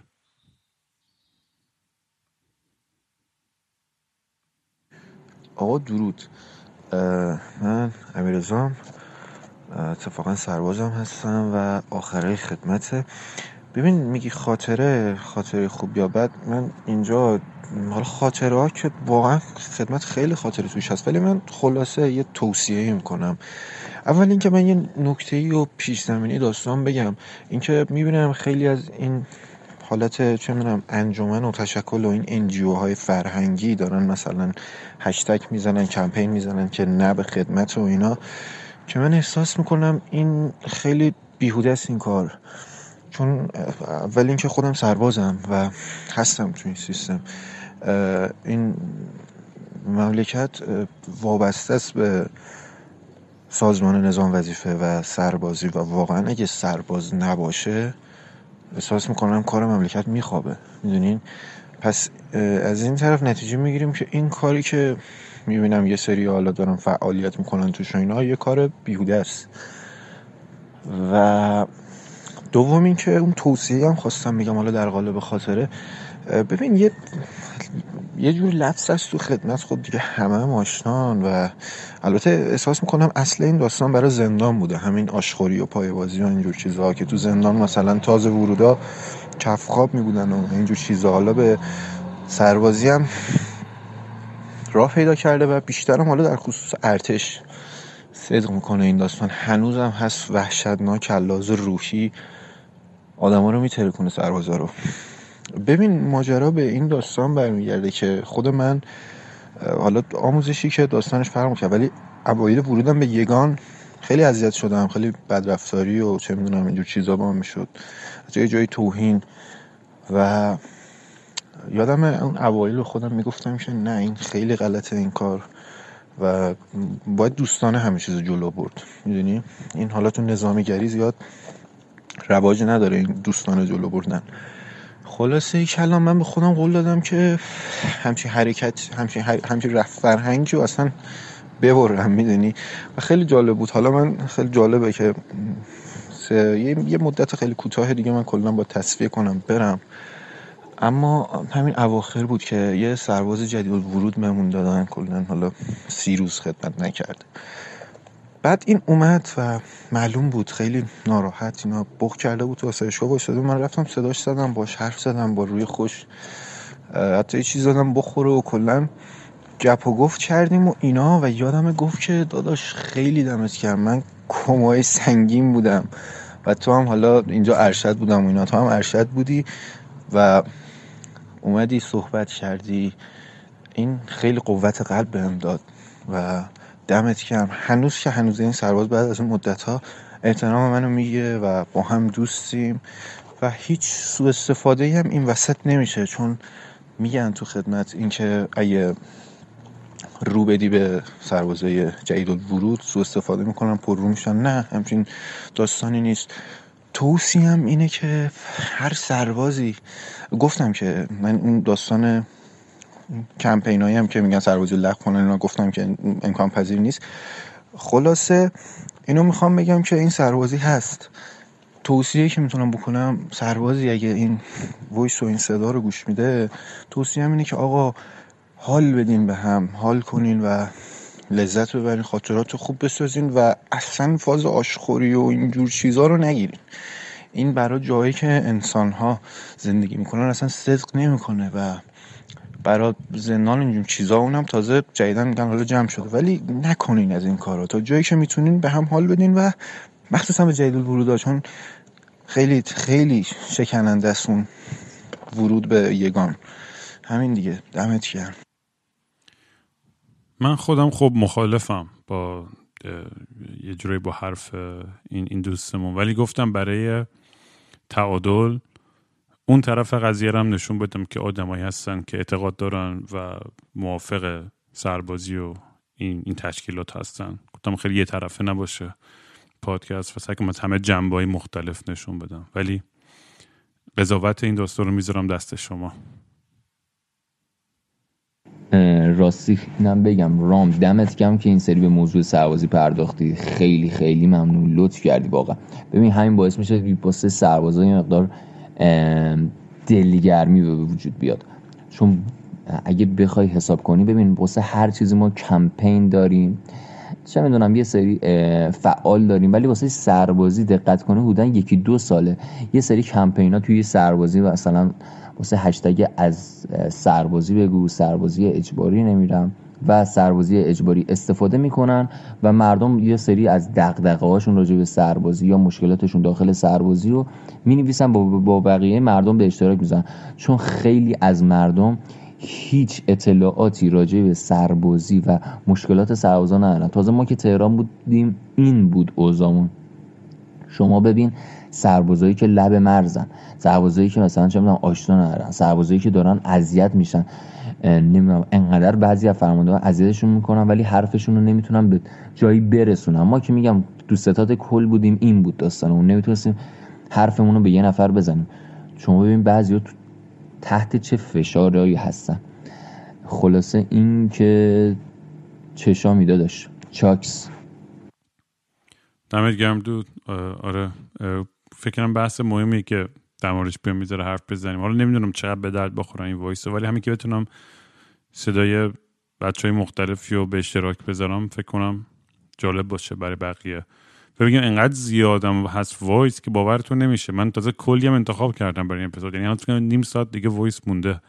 آقا درود. من امیرزام اتفاقا سربازم هستم و آخره خدمته ببین میگی خاطره خاطره خوب یا بد من اینجا حالا خاطره ها که واقعا خدمت خیلی خاطره توش هست ولی من خلاصه یه توصیه می‌کنم. اول اینکه من یه نکته ای و پیش زمینی داستان بگم. اینکه می‌بینم خیلی از این حالت چه می‌دونم انجمن و تشکل و این انجیو های فرهنگی دارن مثلا هشتگ می‌زنن کمپین می‌زنن که نه به خدمت و اینا که من احساس می‌کنم این خیلی بیهوده است این کار. چون اول اینکه خودم سربازم و هستم تو این سیستم این مملکت وابسته است به سازمان نظام وظیفه و سربازی و واقعا اگه سرباز نباشه احساس می‌کنم کار مملکت میخوابه. می‌دونین؟ پس از این طرف نتیجه می‌گیریم که این کاری که می‌بینم یه سری حالا دارن فعالیت می‌کنن توش اینا یه کار بیهوده است. و دوم اینکه اون توصیه هم خواستم بگم حالا در قالب خاطره. ببین یه یه جور لفظ هست تو خدمت. خب دیگه همه هم آشنان و البته احساس می‌کنم اصل این داستان برای زندان بوده. همین آشخوری و پایه‌بازی و اینجور چیزها که تو زندان مثلا تازه ورودا کف خواب میبودن و اینجور چیزها. حالا به سربازی هم راه پیدا کرده و بیشترم حالا در خصوص ارتش صدق می‌کنه این داستان. هنوزم هست وحشتناک لحاظ روحی آدما رو میترکونه سربازا رو. ببین ماجرا به این داستان برمیگرده که خود من حالا آموزشی که داستانش فرق کرد ولی اوایل ورودم به یگان خیلی اذیت شدم. خیلی بدرفتاری و چه می‌دونم اینجور چیزا با من می‌شد. جای جای توهین. و یادم اون اوایل خودم می‌گفتم که نه این خیلی غلطه این کار. و باید دوستانه همه چیز جلو برد. می‌دونی؟ این حالا تو نظامیگری زیاد رواج نداره این دوستانه جلو بردن. خلاصه کلام من به خودم قول دادم که همچین حرکت همچین, حر... همچین رفت فرهنگی رو اصلا ببرم می‌دونی؟ و خیلی جالب بود. حالا من خیلی جالبه که سه... یه... یه مدت خیلی کوتاه دیگه من کلا با تصفیه کنم برم. اما همین اواخر بود که یه سرباز جدید ورود مهمون دادن کلا حالا سی روز خدمت نکرد. بعد این اومد و معلوم بود خیلی ناراحت اینا بخ کرده بود تو آسایشگاه باشده من رفتم صداش زدم باش حرف زدم با روی خوش حتی چیز دادم بخوره و کلا گپ و گفت کردیم و اینا و یادم گفت که داداش خیلی دمت کرد من کمای سنگین بودم و تو هم حالا اینجا ارشد بودم و اینا. تو هم ارشد بودی و اومدی صحبت کردی. این خیلی قوت قلب بهم داد و دمت گرم. هنوز که هنوز این سرباز بعد از اون مدت ها احترام منو میگه و با هم دوستیم و هیچ سوء استفاده هم این وسط نمیشه چون میگن تو خدمت اینکه اگه رو بدی به سربازای جدید ورود سوء استفاده می‌کنن پر رو میشن. نه همچین داستانی نیست. توصیم اینه که هر سربازی گفتم که من اون داستان کمپین هایی هم که میگن سربازی لغو کنن اینا گفتم که امکان پذیر نیست. خلاصه اینو می‌خوام بگم که این سربازی هست. توصیه که می‌تونم بکنم سربازی اگه این وایس و این صدا رو گوش میده توصیه اینه که آقا حال بدین به هم حال کنین و لذت ببرین خاطرات رو خوب بسازین و اصلا فاز آشخوری و اینجور چیزا رو نگیرین. این برای جایی که انسان ها زندگی می‌کنن اصلا صدق نمی‌کنه و برای زندان اینجور چیزا اونم تازه جدیدن میگن حالا جمع شده. ولی نکنین از این کارا. تا جایی که می‌تونین به هم حال بدین و مخصوصا به جدید الورود چون خیلی خیلی شکننده است اون ورود به یگان. همین دیگه. دمت گرم. من خودم خب مخالفم با یه جوری با حرف این این دوستمون. ولی گفتم برای تعادل اون طرف قضیه هم نشون بدم که آدمایی هستن که اعتقاد دارن و موافق سربازی و این, این تشکیلات هستن. گفتم خیلی یه طرفه نباشه پادکست و سعی کنم همه جنبه مختلف نشون بدم. ولی قضاوت این داستان رو می‌ذارم دست شما. راستی اینم بگم. رام دمت کم که این سری به موضوع سربازی پرداختی. خیلی خیلی ممنون. لطف کردی واقعا. ببین همین باعث میشه واسه سربازا یه مقدار دلگرمی به وجود بیاد. چون اگه بخوای حساب کنی ببین واسه هر چیزی ما کمپین داریم. چه می‌دونم یه سری فعال داریم ولی واسه سربازی دقت کنه بودن یکی دو ساله. یه سری کمپینا توی سربازی مثلا واسه هشتگ از سربازی بگو سربازی اجباری نمیرم. و سربازی اجباری استفاده می‌کنن و مردم یه سری از دقدقه هاشون راجع به سربازی یا مشکلاتشون داخل سربازی رو می نویسن با بقیه مردم به اشتراک می‌زنن چون خیلی از مردم هیچ اطلاعاتی راجع به سربازی و مشکلات سربازا ندارن. تازه ما که تهران بودیم این بود اوزامون شما ببین سربازایی که لب مرزن سربازایی که مثلا چه می‌دونم آشنا ندارن سربازایی که دارن اذیت میشن نمی‌دونم انقدر بعضی از فرمانده اذیتشون می‌کنن ولی حرفشون رو نمی‌تونن به جایی برسونن. ما که میگم تو ستاد کل بودیم این بود داستانمون نمی‌تونستیم حرفمون رو به یه نفر بزنیم. شما ببین بعضی تحت چه فشارهایی هستن. خلاصه این که چشا میده داشت چاکس. دمت گرم dude. آره فکرم بحث مهمی که در موردش بیام می‌ذاره حرف بزنیم. حالا نمی‌دونم چقدر به درد بخورن این voice ولی همین که بتونم صدای بچه های مختلفی رو به اشتراک بذارم فکر کنم جالب باشه برای بقیه. بگم انقدر زیادم هست voice که باورتون نمیشه. من تازه کلی هم انتخاب کردم برای این اپیزود. یعنی نیم ساعت دیگه voice مونده.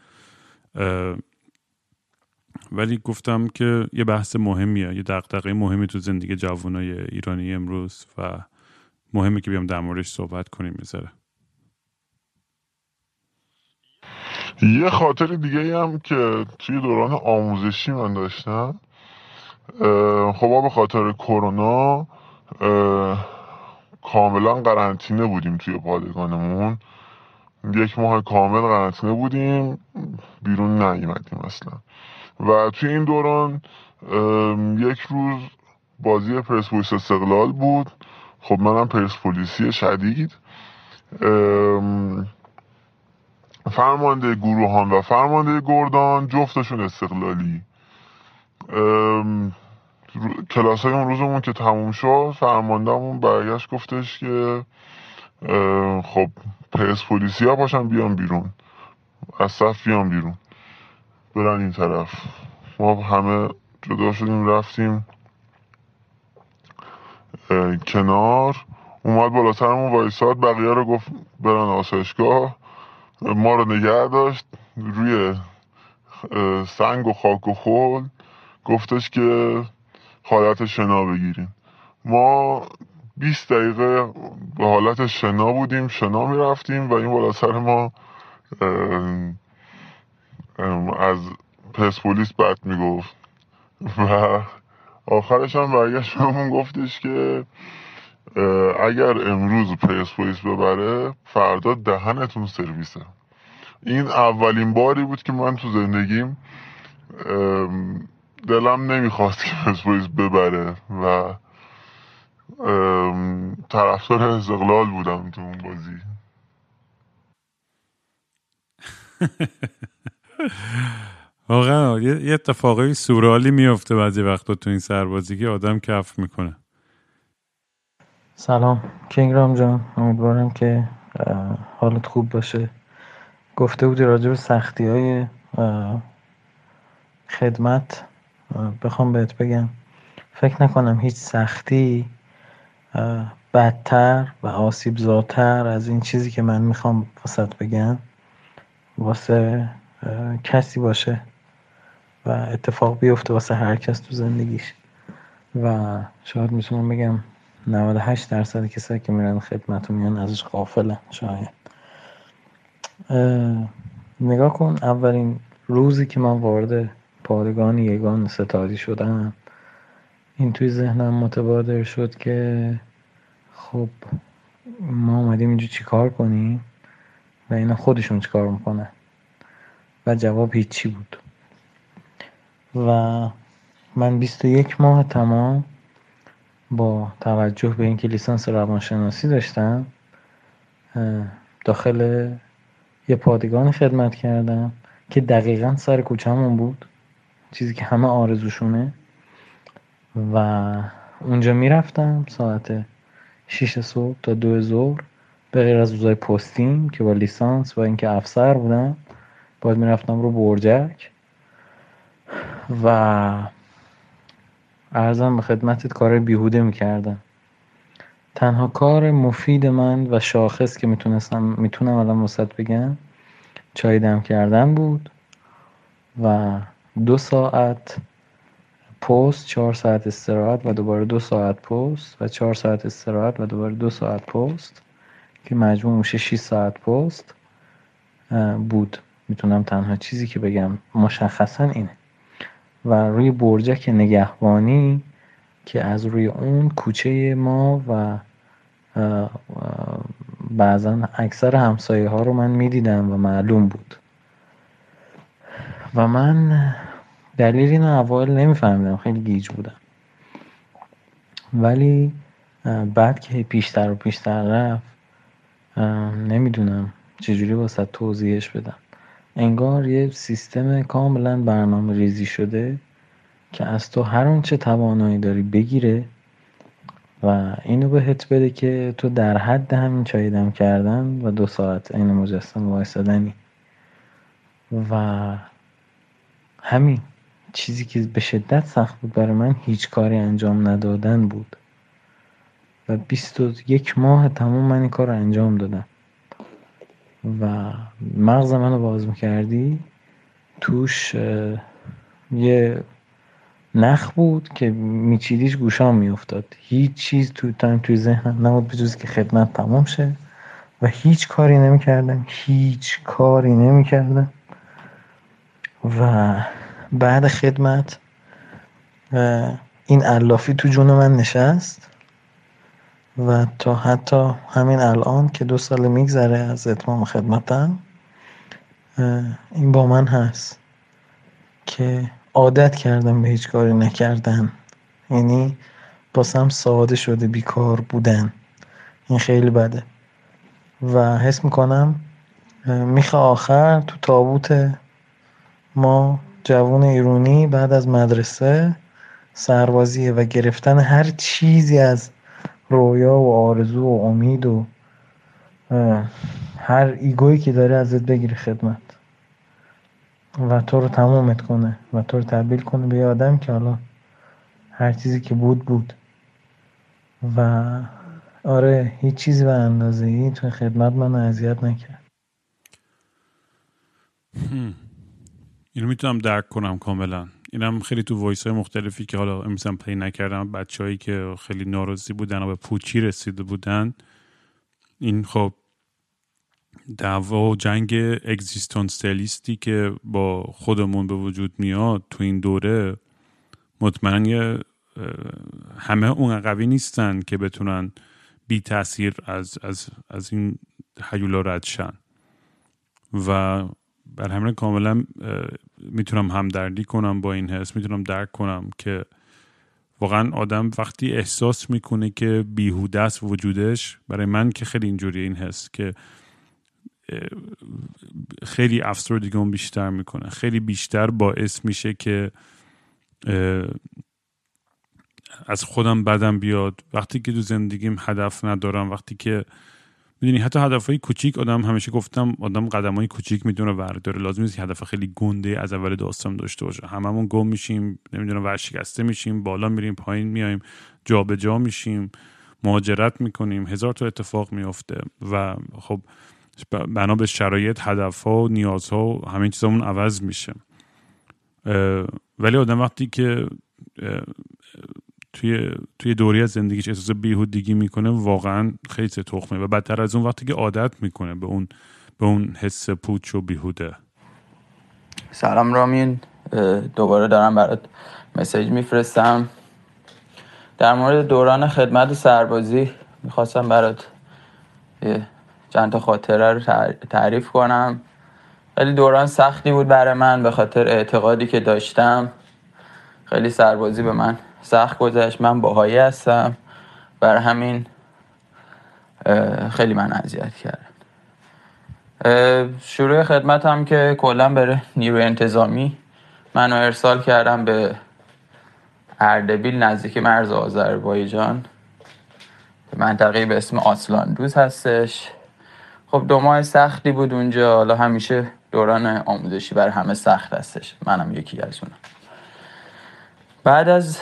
ولی گفتم که یه بحث مهمیه یه دقدقه مهمی تو زندگی جوانای ایرانی امروز و مهمه که بیام در موردش صحبت کنیم می‌ذاره یه خاطر دیگه هم که توی دوران آموزشی من داشتم. خب به خاطر کرونا کاملا قرنطینه بودیم توی پادگانمون یک ماه کامل قرنطینه بودیم بیرون نیومدیم اصلا. و توی این دوران یک روز بازی پرسپولیس استقلال بود. خب منم پرسپولیسی شدید. فرمانده گروهان و فرمانده گردان جفتشون استقلالی. کلاس های اون روزمون که تموم شد فرماندهمون برگشت گفتش که خب پرسپولیسی ها باشن بیان بیرون. از صف بیان بیرون. برن این طرف. ما همه جدا شدیم رفتیم. کنار. اومد بالاترمون وایساد بقیه رو گفت برن آسایشگاه. ما رو نگه داشت روی سنگ و خاک و خول. گفتش که حالت شنا بگیریم. ما 20 دقیقه به حالت شنا بودیم شنا می‌رفتیم و این بالا سر ما از پرسپولیس بد می‌گفت. و آخرش هم برگشت بهمون گفتش که اگر امروز پرسپولیس ببره فردا دهنتون سرویسه. این اولین باری بود که من تو زندگیم دلم نمی‌خواست که پرسپولیس ببره و طرفدار استقلال بودم تو اون بازی. واقعا یه اتفاقی سورالی میفته بعضی وقتا تو این سربازی که آدم کف می‌کنه. سلام. کینگرام جان امیدوارم که حالت خوب باشه. گفته بودی راجع به سختی های خدمت. بخوام بهت بگم فکر نکنم هیچ سختی بدتر و آسیب زاتر از این چیزی که من می‌خوام واسط بگم. واسه کسی باشه. و اتفاق بیفته واسه هر کس تو زندگیش. و شاید می‌تونم بگم 98 درصد کسایی که میرن خدمت و میان ازش غافلن شاید. اه، نگاه کن اولین روزی که من وارد پادگان یگان ستادی شدم این توی ذهنم متبادر شد که خب ما اومدیم اینجا چیکار کنیم و اینا خودشون چیکار می‌کنن؟ و جواب هیچی بود. و من 21 ماه تمام با توجه به اینکه لیسانس روانشناسی داشتم داخل یه پادگان خدمت کردم که دقیقا سر کوچه‌مون بود چیزی که همه آرزوشونه. و اونجا می‌رفتم ساعت 6 صبح تا دو ظهر به غیر از روزای پستیم که با لیسانس و اینکه افسر بودم باید می‌رفتم رو برجک. و ارزم به خدمتت کار بیهوده می‌کردم. تنها کار مفید من و شاخص که می‌تونستم می‌تونم الان وسط بگم چای دم کردن بود و دو ساعت پست چهار ساعت استراحت و دوباره دو ساعت پست و چهار ساعت استراحت و دوباره دو ساعت پست که مجموع میشه 6 ساعت پست بود. می‌تونم تنها چیزی که بگم مشخصا اینه. و روی برجک نگهبانی که از روی اون کوچه ما و بعضا اکثر همسایه ها رو من می‌دیدم و معلوم بود. و من دلیل اینو اول نمیفهمیدم خیلی گیج بودم. ولی بعد که پیشتر و پیشتر رفت نمی‌دونم چجوری واسه توضیحش بدم. انگار یه سیستم کاملا برنامه ریزی شده که از تو هر چه توانایی داری بگیره و اینو بهت بده که تو در حد همین چای دم کردن و دو ساعت عین مجسم وایسادنی. و همین چیزی که به شدت سخت بود برای من هیچ کاری انجام ندادن بود. و بیست و یک ماه تمام من این کار رو انجام دادم. و مغز منو باز می‌کردی؟ توش یه نخ بود که میچیدیش گوشام میافتاد. هیچ چیز تو تایم توی ذهنم نبود بجز که خدمت تمام شه و هیچ کاری نمی‌کردم. هیچ کاری نمی‌کردم. و بعد خدمت این علافی تو جون من نشست. و تا حتی همین الان که دو سال میگذره از اتمام خدمتم این با من هست که عادت کردم به هیچ کاری نکردن. یعنی باسم ساده شده بیکار بودن. این خیلی بده. و حس می‌کنم میخه آخر تو تابوت ما جوون ایرونی بعد از مدرسه سربازیه و گرفتن هر چیزی از رویا و آرزو و امید و هر ego یی که داره ازت بگیره خدمت. و تو رو تمومت کنه و تو رو تبدیل کنه به یه آدم که حالا هر چیزی که بود بود. و آره هیچ چیزی به اندازه این تو خدمت من اذیت نکرد. اینو می‌تونم درک کنم کاملا. اینم خیلی تو voice های مختلفی که حالا امروزم play نکردم بچههایی که خیلی ناراضی بودن و به پوچی رسیده بودن این خب دعوا و جنگ اگزیستانسیالیستی که با خودمون به وجود میاد تو این دوره مطمئن یه اه، همه اون قوی نیستن که بتونن بی تاثیر از, از, از این حیولا رد شن. و بر همین کاملا می‌تونم همدردی کنم با این حس می‌تونم درک کنم که واقعا آدم وقتی احساس می‌کنه که بیهوده است وجودش برای من که خیلی اینجوری این حس که خیلی افسردگی اون بیشتر می‌کنه خیلی بیشتر باعث میشه که از خودم بدم بیاد. وقتی که تو زندگیم هدف ندارم وقتی که می‌دونی حتی هدفهای کوچیک آدم همیشه گفتم آدم قدم های کوچیک می‌دونه ورداره لازم نیست هدف خیلی گنده از اول داستان داشته باشه. هممون گم میشیم نمی‌دونم ورشکسته میشیم بالا میریم پایین میایم جابجا جا میشیم مهاجرت می‌کنیم هزار تا اتفاق میافته و خب بنا به شرایط هدف ها و نیازها و همین چیزامون عوض میشه. ولی آدم وقتی که توی توی دوری از زندگیش احساس بیهودگی می‌کنه واقعا خیلی تخمه. و بدتر از اون وقتی که عادت می‌کنه به اون به اون حس پوچ و بیهوده. سلام رامین. دوباره دارم برات مسیج میفرستم. در مورد دوران خدمت سربازی می‌خواستم برات چند تا خاطره رو تعریف کنم. خیلی دوران سختی بود برای من به خاطر اعتقادی که داشتم. خیلی سربازی به من سخت گذشت. من باهایی هستم. بر همین خیلی من اذیت کرد شروع خدمت هم که کلا بره نیروی انتظامی. منو ارسال کردم به اردبیل نزدیک مرز آذربایجان. منطقه به اسم آسلاندوز هستش. خب دو ماه سختی بود اونجا. حالا همیشه دوران آموزشی بر همه سخت هستش. منم یکی از اونم بعد از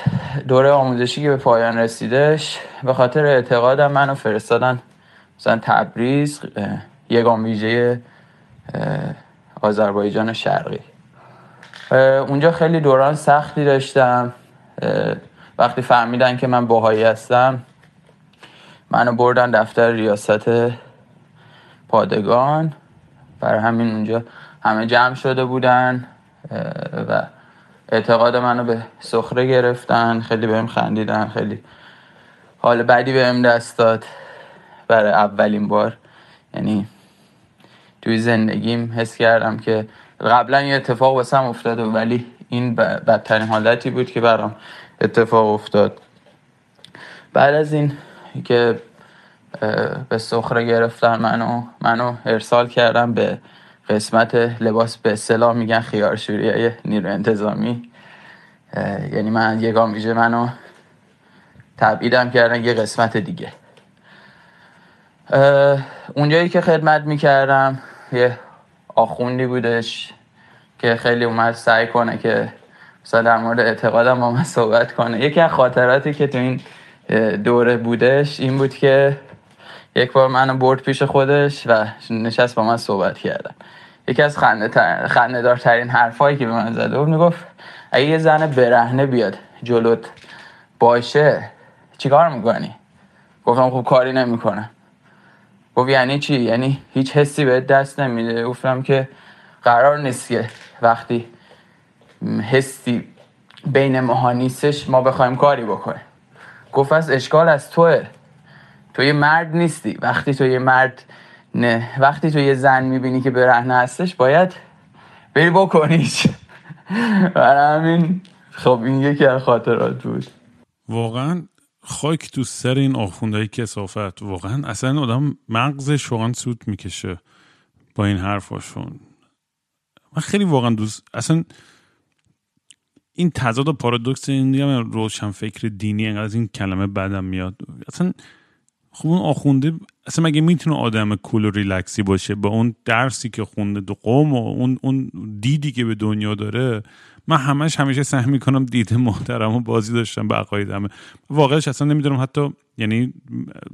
دوره آموزشی که به پایان رسیدش به خاطر اعتقادم منو فرستادن. مثلا تبریز یگان ویژه آذربایجان شرقی. اونجا خیلی دوران سختی داشتم. وقتی فهمیدن که من باهایی هستم منو بردن دفتر ریاست پادگان. برای همین اونجا همه جمع شده بودن و اعتقاد منو به سخره گرفتن خیلی بهم خندیدن خیلی حال بعدی بهم دست داد برای اولین بار. یعنی توی زندگیم حس کردم که قبلا یه اتفاق واسم افتاده ولی این بدترین حالتی بود که برام اتفاق افتاد. بعد از این که به سخره گرفتن منو منو ارسال کردم به قسمت لباس به اصطلاح میگن خیارشوری نیرو انتظامی. یعنی من یگان ویژه منو تبعیدم کردن یه قسمت دیگه. اونجایی که خدمت می‌کردم یه آخوندی بودش که خیلی اومد سعی کنه که مثلا در مورد اعتقادم با من صحبت کنه. یکی از خاطراتی که تو این دوره بودش این بود که یک بار منو برد پیش خودش و نشست با من صحبت کردن. یکی از خنده, دارترین حرفایی که به من زده بود می‌گفت اگه یه زن برهنه بیاد جلوت باشه چیکار می‌کنی؟ گفتم خب کاری نمی‌کنم. گفت یعنی چی؟ یعنی هیچ حسی به دست نمیده. گفتم که قرار نیست که وقتی حسی بین ماها نیستش ما بخوایم کاری بکنیم. گفت از اشکال از توه. تو یه مرد نیستی. وقتی تو یه مرد نه. وقتی تو یه زن می‌بینی که برهنه هستش باید بری بکنیش. برای همین خب این یکی از خاطرات بود. واقعا خاک تو سر این آخوندهای کسافت. واقعا اصلا آدم مغزش واقعا سود می‌کشه با این حرفاشون من خیلی واقعا دوست اصلا این تضاد و پارادوکس این دیگه روشن فکر دینی انقدر از این کلمه بدم میاد. اصلا خب اون آخونده اصلا مگه می‌تونه آدم کول و ریلکسی باشه؟ با اون درسی که خونده دو قوم و اون, اون دیدی که به دنیا داره من همش همیشه سعی می‌کنم دید محترم و بازی داشتم به عقایدمه واقعش اصلا نمی‌دونم حتی یعنی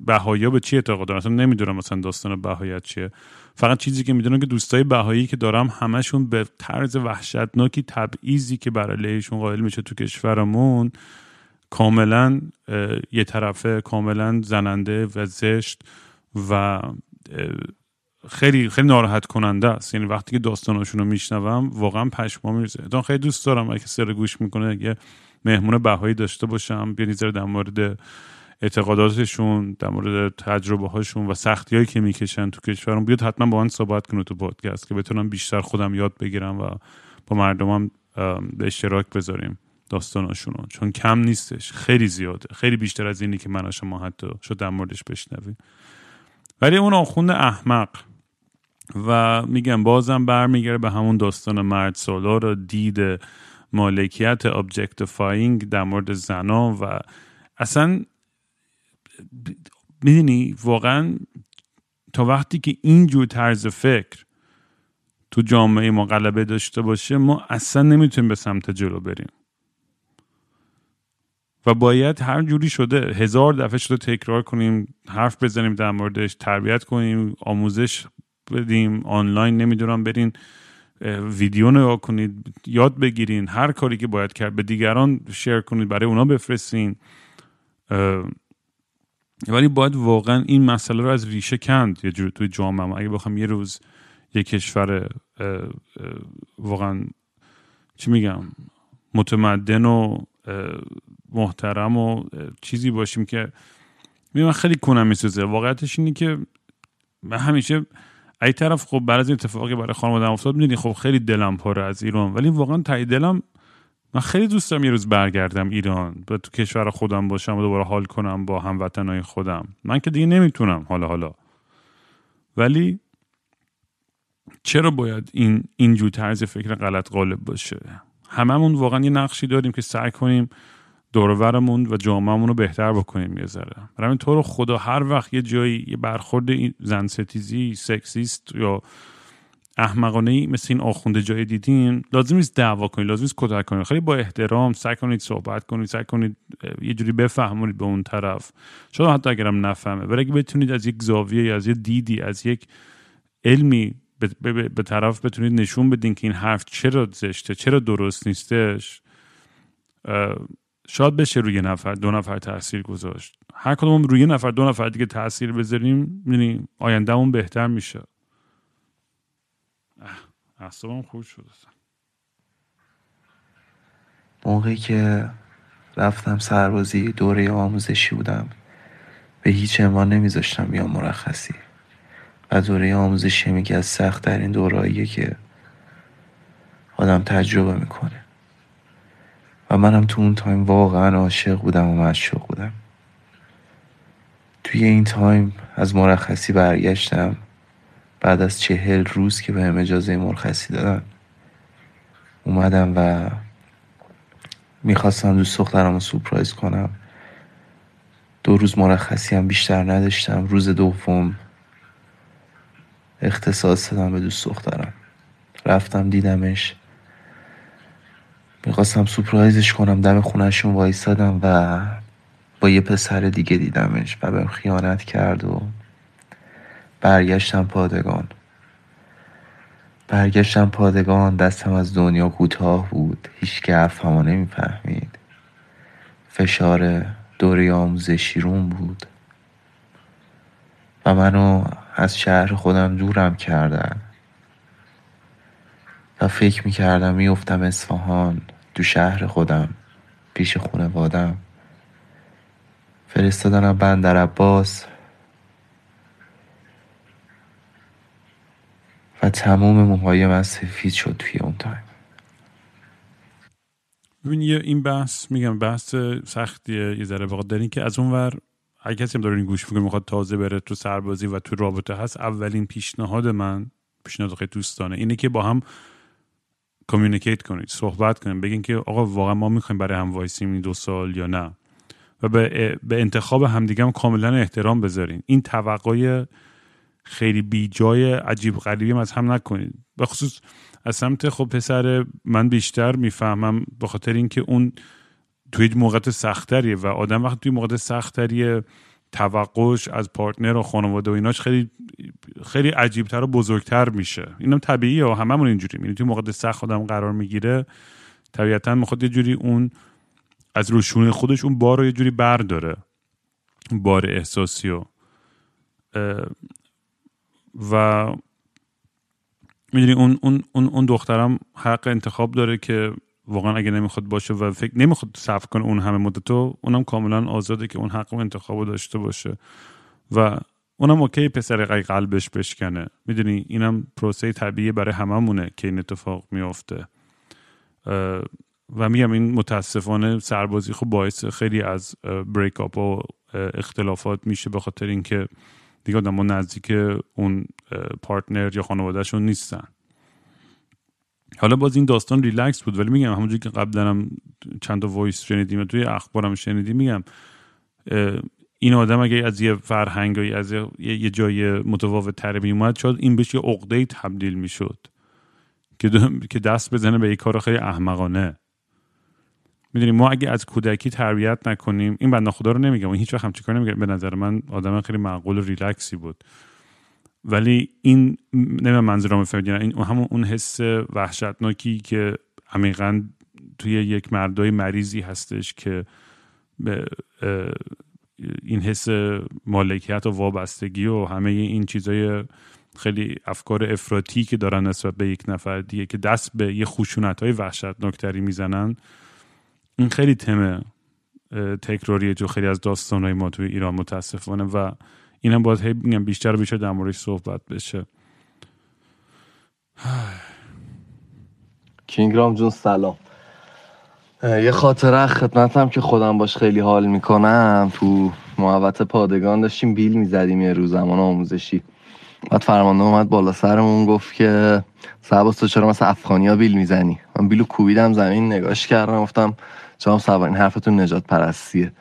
بهایی به چی اعتقاد دارم اصلا نمی‌دونم مثلا داستان بهاییت چیه. فقط چیزی که می‌دونم که دوستای بهایی که دارم همشون به طرز وحشتناکی تبعیضی که برای قائل میشه تو کشورمون کاملا یه طرفه کاملا زننده و زشت و خیلی خیلی ناراحت کننده است. یعنی وقتی که داستاناشون رو میشنوم واقعا پشما میرزه دان خیلی دوست دارم. اگه سر گوش می‌کنه یه مهمون بهایی داشته باشم بیانی در مورد اعتقاداتشون در مورد تجربه هاشون و سختی هایی که می‌کشن تو کشورم بیاد حتما با من صحبت کنه تو پادکست که بتونم بیشتر خودم یاد بگیرم و با مردمم به اشتراک بذاریم. داستاناشون چون کم نیستش. خیلی زیاده. خیلی بیشتر از اینی که من شما حتی شد در موردش بشنویم. ولی اون آخوند احمق. و میگم بازم برمیگره به همون داستان مرد سالار و دید مالکیت objectifying در مورد زنا و اصلا می‌دونی واقعا تا وقتی که اینجور طرز فکر تو جامعه ما غلبه داشته باشه ما اصلا نمی‌تونیم به سمت جلو بریم. و باید هر جوری شده هزار دفعه شده تکرار کنیم حرف بزنیم در موردش تربیت کنیم آموزش بدیم آنلاین نمی‌دونم برین ویدیو نگاه کنید یاد بگیرین هر کاری که باید کرد به دیگران شیر کنید برای اونا بفرستین. ولی باید واقعا این مسئله رو از ریشه کند یه جور توی جامعه. اگه بخوام یه روز یه کشور واقعا چی میگم متمدن و محترم و چیزی باشیم که من خیلی کنم میسوزه. واقعیتش اینه که من همیشه ای طرف خب بعد از این اتفاقی برای خانوادم افتاد می‌دونی خب خیلی دلم پره از ایران. ولی واقعا تایی دلم من خیلی دوست دارم یه روز برگردم ایران. به تو کشور خودم باشم و دوباره حال کنم با هموطنهای خودم. من که دیگه نمی‌تونم حالا حالا. ولی چرا باید این اینجور طرز فکر غلط غالب باشه؟ هممون واقعا یه نقشی داریم که سعی کنیم دورورمون و جامعهمون رو بهتر بکنیم یه ذره. برای تو رو خدا هر وقت یه جایی یه برخورد زن ستیزی سکسیست یا احمقانه مثل این آخونده جای دیدین لازم نیست دعوا کنید لازم نیست کتک کنید. خیلی با احترام سعی کنید صحبت کنید سعی کنید یه جوری بفهمونید به اون طرف. شاید حتی اگرم نفهمه ولی اگه بتونید از یک زاویه از یک دیدی از یک علمی به, به طرف بتونید نشون بدین که این حرف چرا زشته چرا درست نیستش شاید بشه روی نفر دو نفر تاثیر گذاشت. هر کدوم روی نفر دو نفر دیگه تاثیر بذاریم یعنی آیندهمون بهتر میشه. اعصابم خوب شد موقعی که رفتم سربازی دوره آموزشی بودم به هیچ عنوان نمیذاشتم بیام مرخصی. و دوره آموزشی میگه از سخت ترین دوراناییه که آدم تجربه می‌کنه. و منم تو اون time واقعا عاشق بودم و معشوق بودم. توی این time از مرخصی برگشتم. بعد از چهل روز که بهم اجازه مرخصی دادن اومدم و می‌خواستم دوست دخترم رو سپرایز کنم. دو روز مرخصی هم بیشتر نداشتم. روز دوم اختصاص دادم به دوست دخترم. رفتم دیدمش. می‌خواستم سپرایزش کنم دم خونهشون وایستادم و با یه پسر دیگه دیدمش و بهم خیانت کرد و برگشتم پادگان. برگشتم پادگان دستم از دنیا کوتاه بود. هیچ که حرفمو نمی‌فهمید. فشار دوره آموزشی روم بود. و منو از شهر خودم دورم کردن. و فکر می‌کردم میفتم اصفهان تو شهر خودم پیش خونوادم فرستادنم بندر عباس. و تمام موهای من سفید شد توی اون time. ببین این بحث میگم بحث سختیه یه ذره. واقع دارین که از اون ور اگه کسی هم داره این گوش می‌کنه می‌خواد تازه بره تو سربازی و تو رابطه هست اولین پیشنهاد من پیشنهاد خیلی دوستانه اینه که با هم communicate کنید صحبت کنید بگین که آقا واقعا ما می‌خوایم برای هم وایسیم این دو سال یا نه. و به, به انتخاب همدیگه هم کاملا احترام بذارین. این توقع خیلی بی جای عجیب غریبی از هم نکنید. به خصوص از سمت خب پسر من بیشتر می‌فهمم به خاطر اینکه اون توی موقعیت سختریه و آدم وقتی توی موقعیت سختریه توقعش از پارتنر و خانواده و ایناش خیلی خیلی عجیبتر و بزرگتر میشه. اینم طبیعیه و هممون اینجوری یعنی توی موقع سخت آدم قرار می‌گیره طبیعتا می‌خواد یه جوری اون از روشونه خودش اون بار رو یه جوری برداره بار احساسی و و می‌دونی اون, اون, اون, اون دخترم حق انتخاب داره که واقعا اگه نمی‌خواد باشه و فکر نمی‌خواد صرف کنه اون همه مدت اونم کاملا آزاده که اون حق و انتخاب داشته باشه. و اونم اوکی پسر قلبش بشکنه. می‌دونی اینم پروسه طبیعی برای هممونه که این اتفاق میافته. و میگم این متاسفانه سربازی خب باعث خیلی از break up و اختلافات میشه به خاطر اینکه دیگه آدم نزدیک اون partner یا خانوادهشون نیستن. حالا باز این داستان ریلکس بود ولی میگم همونجوری که قبلا هم چند تا voice شنیدیم توی اخبارم شنیدیم میگم این آدم اگه از یه فرهنگی از یه جای متفاوت تر اومد شاید این بهش یه عقده تبدیل می‌شد که دست بزنه به یه کار خیلی احمقانه. می‌دونیم ما اگه از کودکی تربیت نکنیم این بنده خدا رو نمیگم این هیچ وقت همچین نمیگم به نظر من آدم خیلی معقول و ریلکسی بود. ولی این نمیم منظورم فهمیدین این همون اون حس وحشتناکی که عمیقا توی یک مردای مریضی هستش که به این حس مالکیت و وابستگی و همه این چیزای خیلی افکار افراطی که دارن نسبت به یک نفر دیگه که دست به یه خشونت های وحشتناکتری می‌زنن این خیلی تم تکراریه جو خیلی از داستان های ما توی ایران متاسفانه. و این هم میگم بیشتر بیشتر در موردش صحبت بشه. کینگرام جون سلام. یه خاطره خدمتم که خودم باش خیلی حال می‌کنم. تو محوت پادگان داشتیم بیل می‌زدیم یه روز زمان آموزشی. بعد فرمانده اومد بالا سرمون گفت که سباس تو چرا مثل افغانی بیل می‌زنی؟ من بیلو کوبیدم زمین نگاش کردم گفتم چرا سوار این حرفتون نجات پرستیه.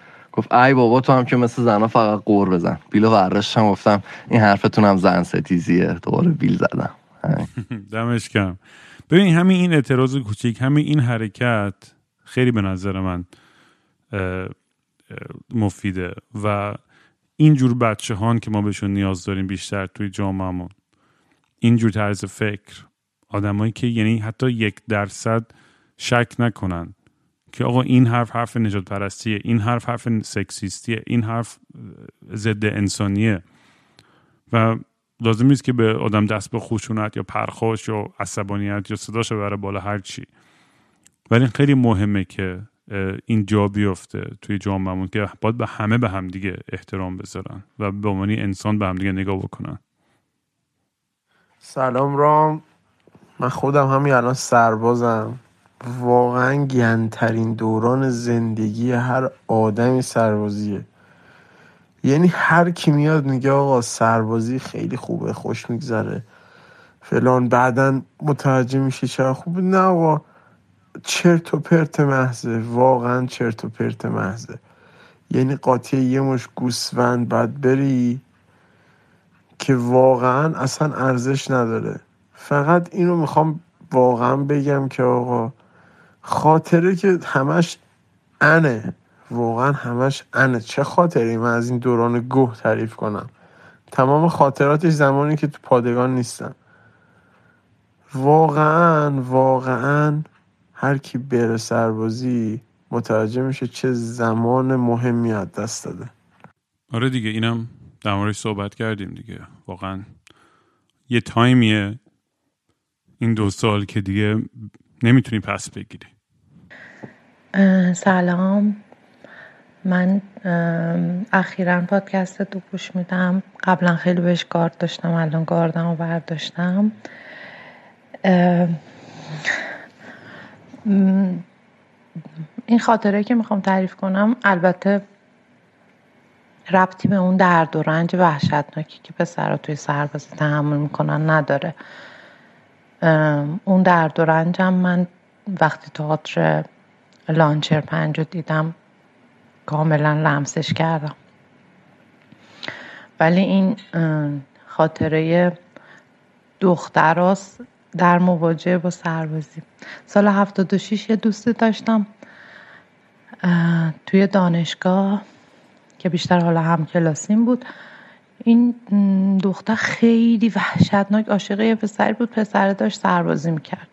گفت ای بابا تو هم که مثل زنا فقط قور بزن. بیلو ورشتم گفتم این حرفتون هم زن ستیزیه. دوباره بیل زدم. دمش کم ببین همین این اعتراض کوچیک همین این حرکت خیلی به نظر من مفیده. و اینجور بچه هان که ما بهشون نیاز داریم بیشتر توی جامعهمون اینجور طرز فکر آدمایی که یعنی حتی یک درصد شک نکنن. که آقا این حرف حرف نجات پرستیه این حرف حرف سکسیستیه این حرف ضد انسانیه. و لازم نیست که به آدم دست به خشونت یا پرخاش یا عصبانیت یا صداش بره بالا هر چی. ولی خیلی مهمه که این جا بیفته توی جامعهمون که باید به همه به هم دیگه احترام بذارن و به عنوان انسان به هم دیگه نگاه بکنن. سلام رام. من خودم همین الان سربازم. واقعا گندترین دوران زندگی هر آدمی سربازیه. یعنی هر کی میاد میگه آقا سربازی خیلی خوبه خوش میگذره. فلان بعدا متوجه میشه چرا خوبه نه آقا چرت و پرت محضه. واقعا چرت و پرت محضه. یعنی قاطی یه مش گوسفند باید بری که واقعا اصلا ارزش نداره. فقط اینو می‌خوام واقعا بگم که آقا خاطره که همش انه. واقعا همش انه. چه خاطری من از این دوران گوه تعریف کنم. تمام خاطراتش زمانی که تو پادگان نیستم واقعا واقعا هر کی بره سربازی متوجه میشه چه زمان مهمی از دست داده. آره دیگه اینم در موردش صحبت کردیم دیگه. واقعا یه تایمیه این دو سال که دیگه نمی‌تونی پس بگیری. سلام. من اخیرا پادکست دو گوش میدم. قبلا خیلی بهش گارد داشتم الان گاردم و برداشتم. این خاطره که می‌خوام تعریف کنم البته ربطی به اون درد و رنج وحشتناکی که پسرها توی سربازی تحمل می‌کنن نداره. اون درد و رنجم من وقتی تئاتر لانچر پنج رو دیدم کاملا لمسش کردم. ولی این خاطره دختراست در مواجهه با سربازی. سال 76 یه دوستی داشتم توی دانشگاه که بیشتر حالا هم کلاسیم بود. این دختر خیلی وحشتناک عاشق یه پسری بود. پسر داشت سربازی می‌کرد.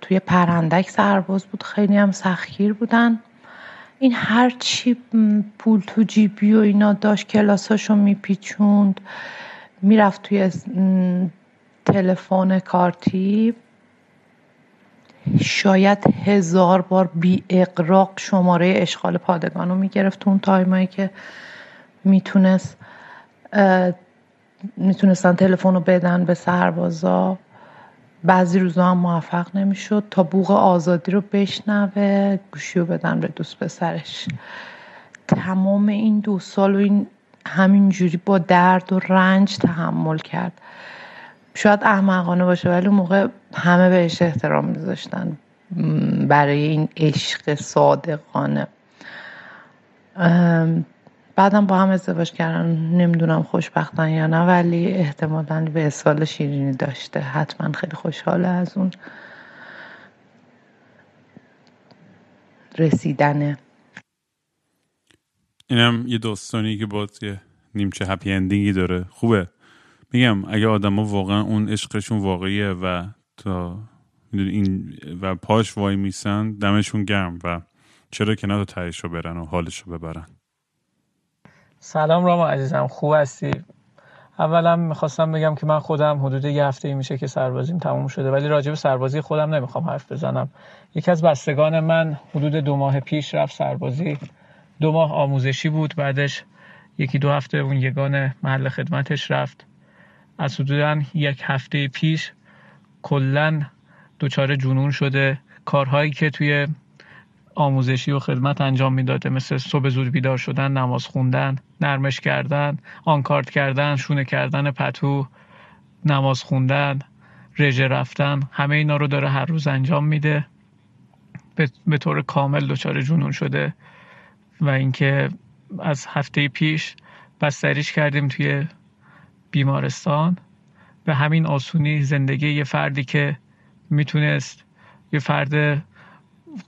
توی پرندک سرباز بود. خیلی هم سختگیر بودن. این هر چی پول تو جیبی و اینا داشت کلاساشو میپیچوند. می‌رفت توی تلفن کارتی. شاید هزار بار بی اغراق شماره اشغال پادگان رو می‌گرفت. اون time ایی که می‌تونست می‌تونستن تلفن رو بدن به سربازا. بعضی روزا هم موفق نمی‌شد تا بوغ آزادی رو بشنوه گوشی رو بدن به دوست پسرش. تمام این دو سال و این همینجوری با درد و رنج تحمل کرد. شاید احمقانه باشه ولی اون موقع همه بهش احترام میذاشتن برای این عشق صادقانه. بعدم با هم ازدواج کردن نمی‌دونم خوشبختن یا نه ولی احتمالا به سال شیرینی داشته. حتما خیلی خوشحاله از اون رسیدنه. اینم یه داستانی که باز یه نیمچه هپی اندینگی داره. خوبه. میگم اگه آدما واقعا اون عشقشون واقعیه و تا این و پاش وای میسن دمشون گرم و چرا که نه تایش رو برن و حالش رو ببرن. سلام راما عزیزم خوب هستی؟ اولا می‌خواستم بگم که من خودم حدود یه هفته میشه که سربازیم تموم شده ولی راجع به سربازی خودم نمی‌خوام حرف بزنم. یکی از بستگان من حدود دو ماه پیش رفت سربازی. دو ماه آموزشی بود بعدش یکی دو هفته اون یگان محل خدمتش رفت. از حدودا یک هفته پیش کلا دچار جنون شده. کارهایی که توی آموزشی و خدمت انجام می‌داده. مثل صبح زود بیدار شدن نماز خوندن نرمش کردن آنکارت کردن شونه کردن پتو نماز خوندن رژه رفتن همه اینا رو داره هر روز انجام میده. به طور کامل دچار جنون شده و اینکه از هفته پیش بستریش کردیم توی بیمارستان. به همین آسونی زندگی یه فردی که می‌تونست یه فرد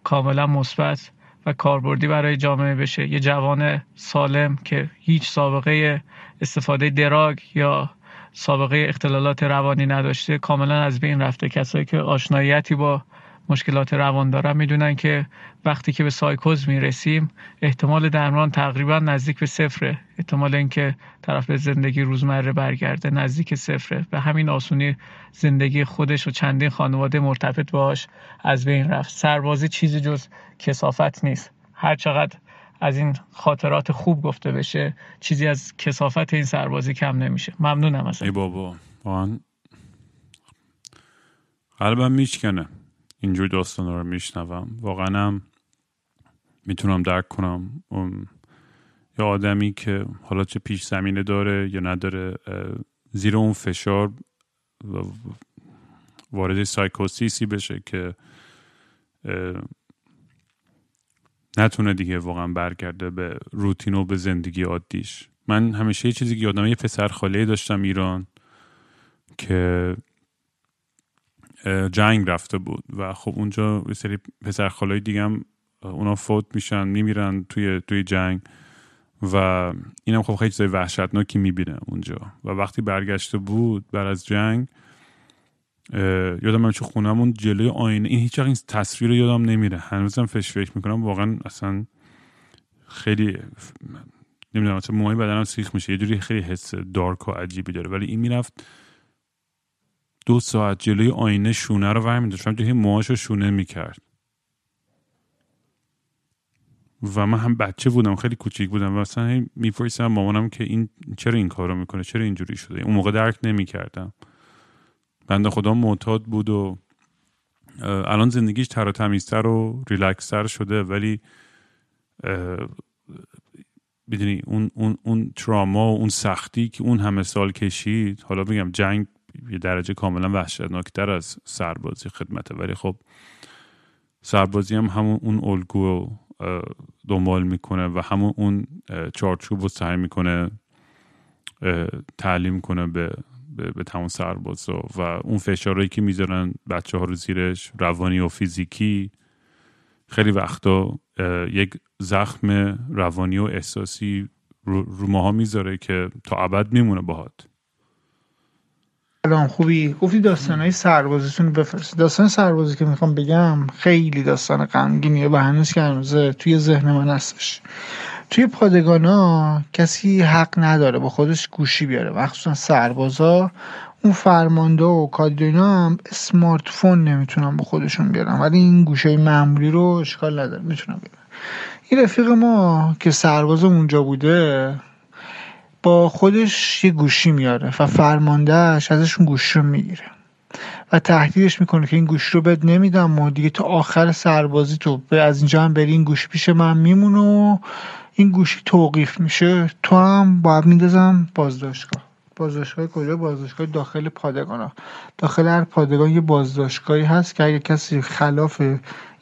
کاملا مثبت و کاربردی برای جامعه بشه. یه جوان سالم که هیچ سابقه استفاده دراگ یا سابقه اختلالات روانی نداشته کاملا از بین رفته. کسایی که آشناییتی با مشکلات روان دارن می‌دونن که وقتی که به سایکوز می‌رسیم احتمال درمان تقریبا نزدیک به صفره. احتمال اینکه طرف به زندگی روزمره برگرده نزدیک صفره. به همین آسونی زندگی خودش و چندین خانواده مرتبط باش از بین رفت. سربازی چیزی جز کسافت نیست. هر چقدر از این خاطرات خوب گفته بشه چیزی از کسافت این سربازی کم نمیشه. ممنونم از ای بابا قلبم میشکنه اینجور داستان رو میشنوم. واقعا هم می‌تونم درک کنم. یا آدمی که حالا چه پیش زمینه داره یا نداره زیر اون فشار وارد سایکوسیسی بشه که نتونه دیگه واقعا برگرده به روتین و به زندگی عادیش. من همیشه یه چیزی که یادم یه پسر خاله داشتم ایران که جنگ رفته بود و خب اونجا یه سری پسر خالای دیگه هم اونا فوت میشن میمیرن توی توی جنگ و اینم خب خیلی چیزای وحشتناکی می‌بینه اونجا و وقتی برگشته بود بعد از جنگ یادم من چه خونمون جلوی آینه این هیچ این تصویر رو یادم نمیره. هنوزم فش فکر می‌کنم. واقعا اصلا خیلی نمی‌دونم مثلا موهای بدنم سیخ میشه. یه جوری خیلی حس دارک و عجیبی داره. ولی این می‌رفت دو ساعت جلوی آینه شونه رو ور میداشت. توی موهاش رو شونه می‌کرد. و من هم بچه بودم خیلی کوچیک بودم و مثلا میپرسیدم مامانم که این چرا این کارو می‌کنه؟ چرا اینجوری شده؟ اون موقع درک نمی‌کردم. بنده خدا معتاد بود و الان زندگیش تر و تمیزتر و ریلکستر شده. ولی بدونی اون, اون, اون تراما و اون سختی که اون همه سال کشید حالا بگم جنگ یه درجه کاملا وحشتناکتر از سربازی خدمته. ولی خب سربازی هم همون اون الگو دنبال می‌کنه و همون اون چارچوب رو سعی می‌کنه تعلیم کنه به به, به تمام سرباز و اون فشارهایی که می‌ذارن بچه ها رو زیرش روانی و فیزیکی خیلی وقتا یک زخم روانی و احساسی رو, رو ماها می‌ذاره که تا ابد میمونه باهات. سلام خوبی؟ گفتی داستان های سربازیتون بفرست. داستان سربازی که می‌خوام بگم خیلی داستان غمگینیه و هنوز که هنوز توی ذهن من هستش. توی پادگانا کسی حق نداره با خودش گوشی بیاره مخصوصا سربازا اون فرمانده و کادینا هم اسمارت فون نمی‌تونن با خودشون بیارن. ولی این گوشه معمولی رو اشکال نداره. می‌تونن بیارن. این رفیق ما که سرباز اونجا بوده با خودش یه گوشی میاره و فرماندهش ازشون گوشی رو می‌گیره و تهدیدش می‌کنه که این گوشی رو بد نمیدم و دیگه تا آخر سربازی تو به از اینجا هم بری این گوشی پیش من میمونه و این گوشی توقیف میشه. تو هم باید میندازم بازداشتگاه. بازداشتگاه کجا؟ بازداشتگاه داخل پادگان داخل هر پادگان یه بازداشتگاهی هست که اگه کسی خلاف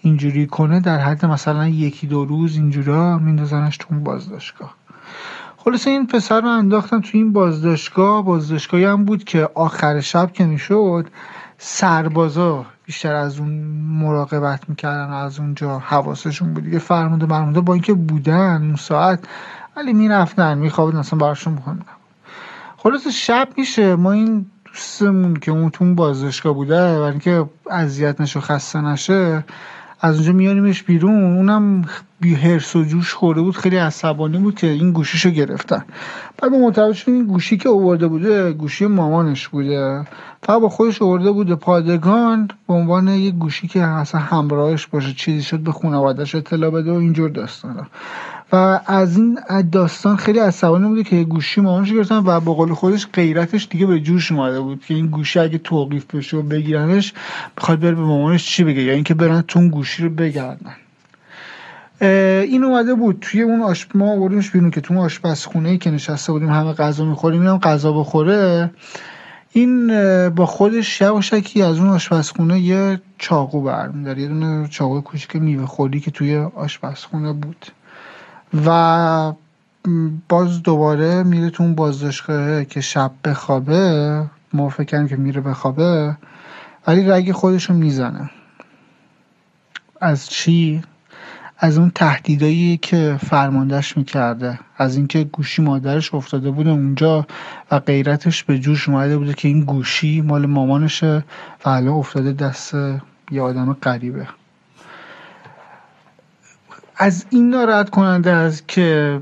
اینجوری کنه در حد مثلا یکی دو روز اینجورا میندازنش تو بازداشتگاه. خلاصه این پسر رو انداختم تو این بازداشتگاه. بازداشتگاهی هم بود که آخر شب که می‌شد سربازا بیشتر از اون مراقبت می‌کردن از اونجا حواسشون بود. دیگه فرموده مرموده با اینکه بودن اون ساعت ولی می‌رفتن میخوابدن اصلا براشون نبود. خلاصه شب میشه. ما این دوستمون که اون تو اون بازداشتگاه بوده برای اینکه اذیت نشه خسته نشه از اونجا میاریمش بیرون. اونم بی هرس و جوش خورده بود. خیلی عصبانی بود که این گوشیشو گرفتن. بعد ما متوجه این گوشی که آورده بوده گوشی مامانش بوده. فقط با خودش آورده بوده پادگان به عنوان یه گوشی که اصلا همراهش باشه. چیزی شد به خانواده‌اش اطلاع بده و اینجور داستانا. و از این داستان خیلی عصبانی بوده که گوشی مامانش گرفتن و به قول خودش غیرتش دیگه به جوش اومده بود که این گوشی اگه توقیف بشه و بگیرنش بخواد بره به مامانش چی بگه؟ یا اینکه برن تو گوشی رو بگردن. این اومده بود. توی اون آش ما آوردیمش بیرون که تو اون آشپزخونه که نشسته بودیم همه غذا می‌خوریم اینم غذا بخوره. این با خودش یواشکی از اون آشپزخونه یه چاقو برمیداره یه دونه چاقو کوچیک میوه خوری که توی آشپزخونه بود. و باز دوباره میره تو اون بازداشتگاه که شب بخوابه ما فکر کردیم که میره بخوابه ولی رگ خودشو می‌زنه. از چی؟ از اون تهدیدایی که فرماندهش می‌کرده. از اینکه گوشی مادرش افتاده بوده اونجا و غیرتش به جوش اومده بوده که این گوشی مال مامانشه و حالا افتاده دست یه آدم غریبه. از این ناراحت کننده است که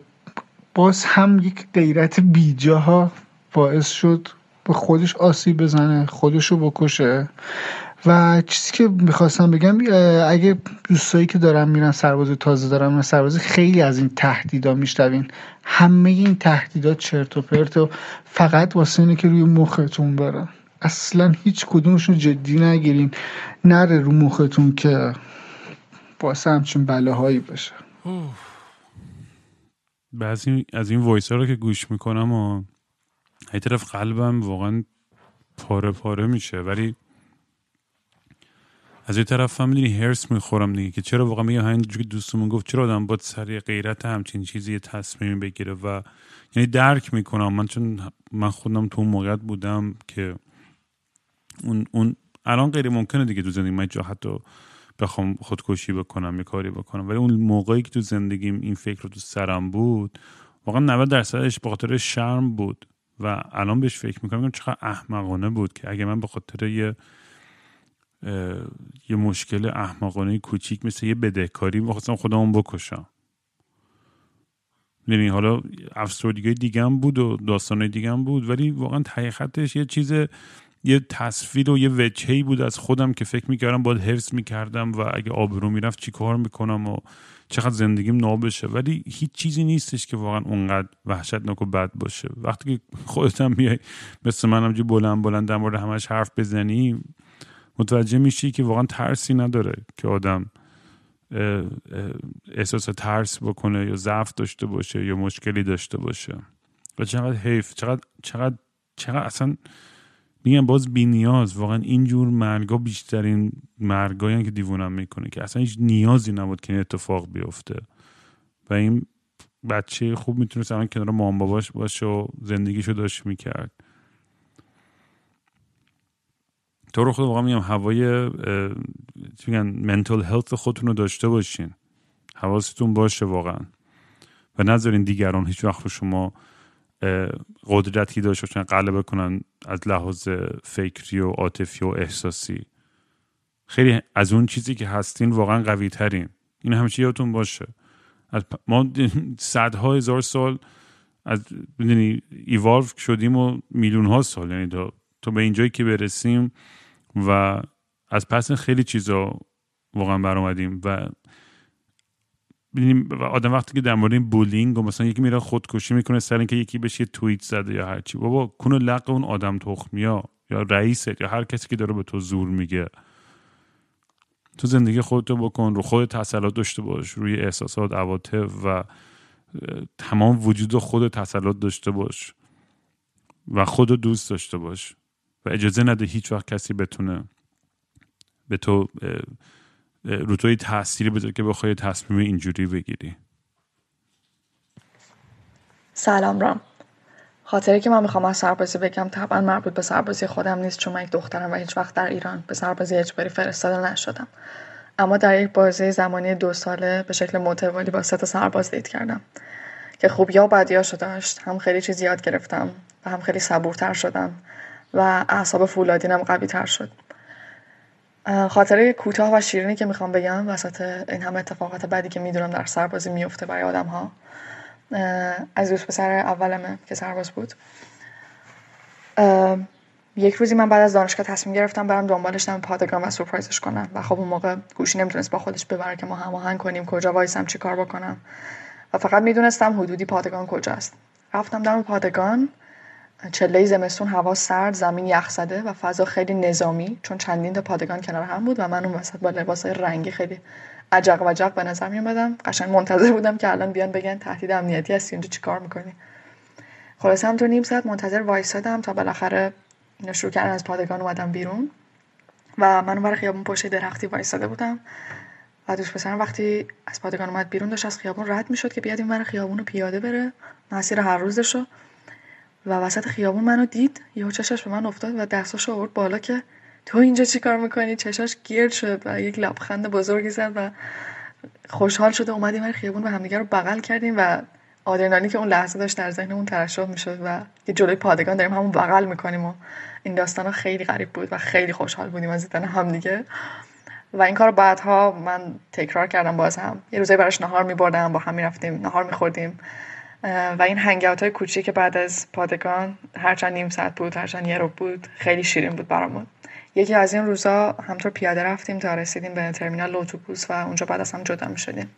باز هم یک غیرت بیجاها باعث شد به خودش آسیب بزنه خودشو بکشه. و چیزی که می‌خواستم بگم اگه دوستایی که دارن میرن سرباز تازه دارن میرن سربازی خیلی از این تهدیدا میشنوین. همه این تهدیدات چرت و پرت و فقط واسه اینه که روی مختون برن. اصلا هیچ کدومشون جدی نگیرین. نره رو مختون که واسه همچین بلاهایی بشه بعضی از این وایس ها رو که گوش می‌کنم و یه طرف قلبم واقعا پاره پاره میشه. ولی از یه طرف هم می‌دونی هرس می‌خورم دیگه که چرا واقعا میگم همین که دوستمون گفت چرا آدم باید سریع غیرت همچین چیزی تصمیم بگیره و یعنی درک می‌کنم. من چون من خودم تو اون موقعیت بودم که اون اون الان غیر ممکنه دیگه تو زندگی من جا حتی بخوام خودکشی بکنم یه کاری بکنم. ولی اون موقعی که تو زندگیم این فکر رو تو سرم بود واقعا 90 درصدش به خاطر شرم بود. و الان بهش فکر می‌کنم چقدر احمقانه بود که اگه من به خاطر یه یه مشکل احمقانه کوچیک مثل یه بدهکاری می‌خواستم خودمون بکشم. یعنی حالا افسردگی دیگه هم بود و داستانهای دیگه هم بود ولی واقعا خطش یه چیز یه تصویر و یه وجهی بود از خودم که فکر می‌کردم باید حفظ می‌کردم و اگه آبرو می‌رفت چی کار می‌کنم و چقدر زندگیم ناب بشه. ولی هیچ چیزی نیستش که واقعا اونقدر وحشتناک و بد باشه. وقتی که خودت میای مثل من همجی بلند بلند در مورد همش حرف بزنی متوجه میشی که واقعا ترسی نداره که آدم احساس ترس بکنه یا ضعف داشته باشه یا مشکلی داشته باشه. و چقدر حیف چقدر چقدر چقدر اصلا میگم باز بی نیاز واقعا اینجور مرگا بیشترین مرگایی که دیوونم می‌کنه که اصلا هیچ نیازی نبود که این اتفاق بیفته. و این بچه خوب می‌تونست الان کنار مام باباش باشه و زندگیشو داشت می‌کرد. تو رو خود واقعا میگم هوای میگن منتال هلت خودتون رو داشته باشین. حواستون باشه واقعا. و نذارین دیگران هیچ وقت رو شما قدرتی داشته باشن غلبه کنن از لحاظ فکری و عاطفی و احساسی. خیلی از اون چیزی که هستین واقعا قوی ترین این همیشه یادتون باشه. از ما صدها هزار سال از بدونی ایوالو شدیم و میلیون ها سال. یعنی تا به اینجایی که برسیم و از پس خیلی چیزا واقعا برآمدیم و و آدم وقتی که در مورد این بولینگ و مثلا یکی میره خودکشی می‌کنه سر اینکه یکی بهش یه توییت زده یا هرچی. بابا کنو لق اون آدم تخمیا یا رئیست یا هر کسی که داره به تو زور میگه. تو زندگی خودتو بکن رو خود تسلط داشته باش روی احساسات عواطف و تمام وجود خود تسلط داشته باش و خود دوست داشته باش و اجازه نده هیچ وقت کسی بتونه به تو رو توی تأثیری بذاره که بخوای تصمیم اینجوری بگیری. سلام رام. خاطری که من می‌خوام از سربازی بگم طبعا مربوط به سربازی خودم نیست چون من یک دخترم و هیچ وقت در ایران به سربازی اجباری فرستاده نشدم. اما در یک بازی زمانی دو ساله به شکل متوالی با سه سرباز دید کردم. که خوبیا و بدیاشو داشت هم خیلی چیز یاد گرفتم و هم خیلی صبورتر شدم و اعصاب فولادینم قوی تر شد. خاطره کوتاه و شیرینی که می‌خوام بگم وسط این همه اتفاقات بدی که می‌دونم در سربازی میفته برای آدم ها از دوست پسر اولمه که سرباز بود. یک روزی من بعد از دانشگاه تصمیم گرفتم برم دنبالش دم پادگان و سورپرایزش کنم و خب اون موقع گوشی نمی‌تونست با خودش ببره که ما هماهنگ کنیم کجا وایسم چی کار بکنم. و فقط می‌دونستم حدودی پادگان کجاست. رفتم دم پادگان. چله زمستون هوا سرد زمین یخ زده و فضا خیلی نظامی چون چندین تا پادگان کنار هم بود و من اون وسط با لباس رنگی خیلی عجق و جق به نظر می قشنگ منتظر بودم که الان بیان بگن تهدید امنیتی هستی. اونجا چیکار می‌کنی؟ خلاصه همطور نیم ساعت منتظر وایسادم تا بالاخره اینا شروع کردن از پادگان اومدم بیرون. و من اون خیابون پشت درختی وایساده بودم. و دوست پسرم وقتی از پادگان اومد بیرون داشت از خیابون رد می‌شد که بیاد این خیابون رو پیاده بره. مسیر هر روزشو. و وسط خیابون منو دید. یهو چشاش به من افتاد و دستاش آورد بالا که تو اینجا چی کار می‌کنی؟ چشاش گیر شد و یک لبخند بزرگی زد و خوشحال شده اومدیم من خیابون و همدیگه رو بغل کردیم و آدرنالی که اون لحظه داشت در ذهنمون ترشح می‌شد و یه جلوی پادگان داریم همون بغل می‌کنیم و این داستان خیلی غریب بود و خیلی خوشحال بودیم از دیدن همدیگه. و این کار بعدها من تکرار کردم باز هم. یه روزایی براش نهار میبردم با هم می‌رفتیم نهار میخوردیم. و این هنگوت های کوچیک که بعد از پادگان هرچند نیم ساعت بود هرچند یه رو بود خیلی شیرین بود برامون. یکی از این روزا همطور پیاده رفتیم تا رسیدیم به ترمینال اتوبوس و اونجا بعد از هم جدا می شدیم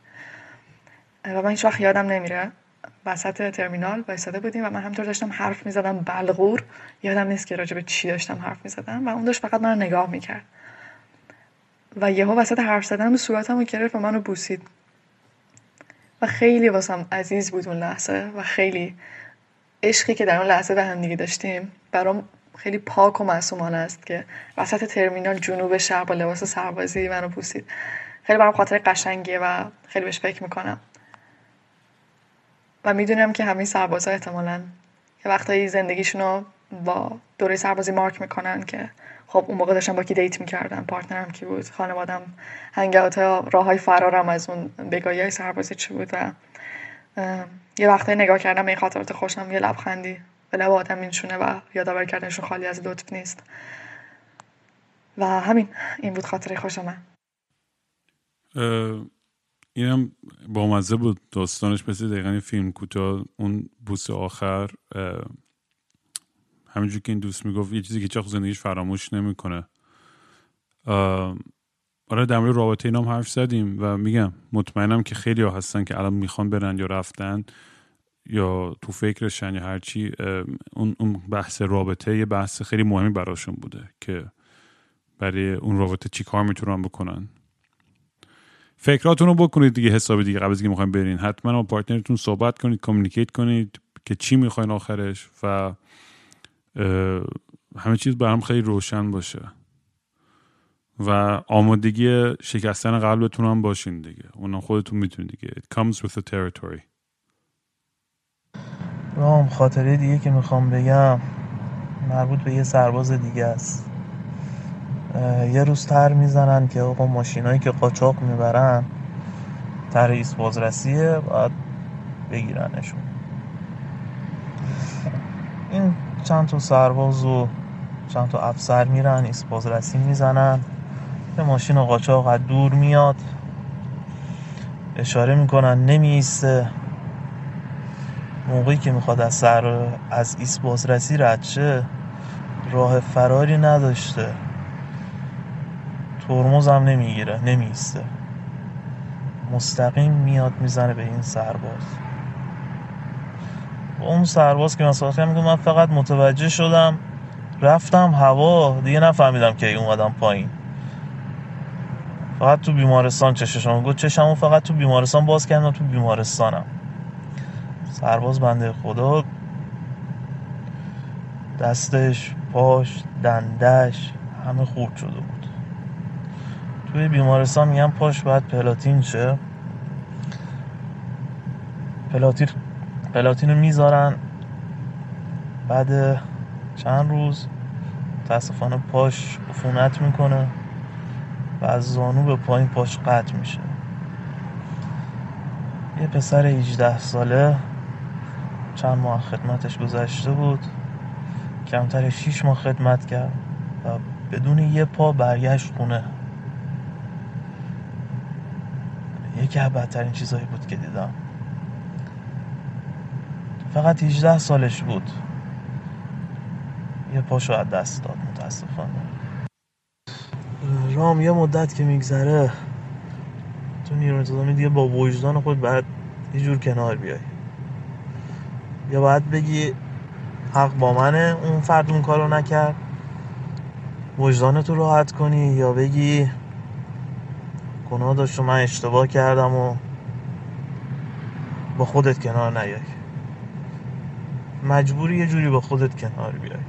و من هیچ وقت یادم نمیره. وسط ترمینال وایساده بودیم و من همطور داشتم حرف می‌زدم بلغور. یادم نیست که راجع به چی داشتم حرف می‌زدم و اون داشت فقط من نگاه می‌کرد. و یهو وسط حرف زدن به صورتم رو گرفت و منو بوسید. خیلی واسم عزیز بود اون لحظه و خیلی عشقی که در اون لحظه به هم دیگه داشتیم. برام خیلی پاک و معصومانه است که وسط ترمینال جنوب شهر با لباس سربازی منو پوسید. خیلی برام خاطر قشنگیه و خیلی بهش فکر می‌کنم. و می‌دونم که همین سربازا احتمالا یه وقتایی زندگیشون رو با دوره سربازی مارک می‌کنن که خب اون موقع داشتم با کی دیت می‌کردم. پارتنرم کی بود؟ خانوادم. هنگات راه های فرارم از اون بگاهی های سربازی چی بود و یه وقته نگاه کردم این خاطرات خوشم یه لبخندی به لب آدم میشونه و یادآور کردنشون خالی از لطف نیست. و همین این بود خاطره خوش من. اینم با مزه بود. داستانش مثل دقیقا فیلم کوتاه اون بوس آخر. همینجور که این دوست می‌گفت یه چیزی که چه زندگیش فراموش نمی‌کنه. آره در مورد رابطه اینام حرف زدیم و میگم مطمئنم که خیلی ها هستن که الان می‌خوان برن یا رفتن یا تو فکرشن یا هرچی اون, اون بحث رابطه یه بحث خیلی مهمی براشون بوده که برای اون رابطه چی کار می‌تونن بکنن. فکراتون رو بکنید دیگه حساب دیگه قبل از اینکه می‌خواین برین. حتما با پارتنرتون صحبت کنید کامیکیت کنید که چی می‌خواین آخرش و همه چیز برام خیلی روشن باشه. و آمادگی شکستن قلبتون هم باشین دیگه. اونم خودتون می‌تونید دیگه. It comes with the territory. رام خاطره دیگه که می‌خوام بگم مربوط به یه سرباز دیگه است. یه روز تر می‌زنن که آقا ماشینایی که قاچاق می‌برن تر ایست بازرسیه باید بگیرنشون. این چند تا سرباز و چند تا افسر میرن ایست بازرسی می‌زنن. یه ماشین قاچاق از دور میاد. اشاره می‌کنن نمیسته موقعی که می‌خواد از سر از ایست بازرسی رد شه راه فراری نداشته. ترمز هم نمی‌گیره نمیسته مستقیم میاد می‌زنه به این سرباز. اون سرباز که مثلا میگه من فقط متوجه شدم رفتم هوا دیگه نفهمیدم که اومدم پایین. فقط تو بیمارستان چششم. گفت چشمو فقط تو بیمارستان باز کردم تو بیمارستانم. سرباز بنده خدا دستش پاش دندش همه خورد شده بود. توی بیمارستان میگن پاش باید پلاتین شه. پلاتین پلاتین رو می‌ذارن. بعد چند روز متاسفانه پاش عفونت می‌کنه و از زانو به پایین پاش قطع میشه. یه پسر 18 ساله چند ماه خدمتش گذشته بود. کمتر 6 ماه خدمت کرد و بدون یه پا برگشت خونه. یکی از بدترین چیزهایی بود که دیدم. فقط 18 سالش بود. یه پاشو از دست داد متاسفانه. رام یه مدت که میگذره تو نیرو انتظامی دیگه با وجدان خود باید یه جور کنار بیای. یا باید بگی حق با منه اون فرد اون کارو نکرد. وجدانتو راحت کنی یا بگی گناه داشت و من اشتباه کردم و با خودت کنار نیای. مجبوری یه جوری با خودت کنار بیای.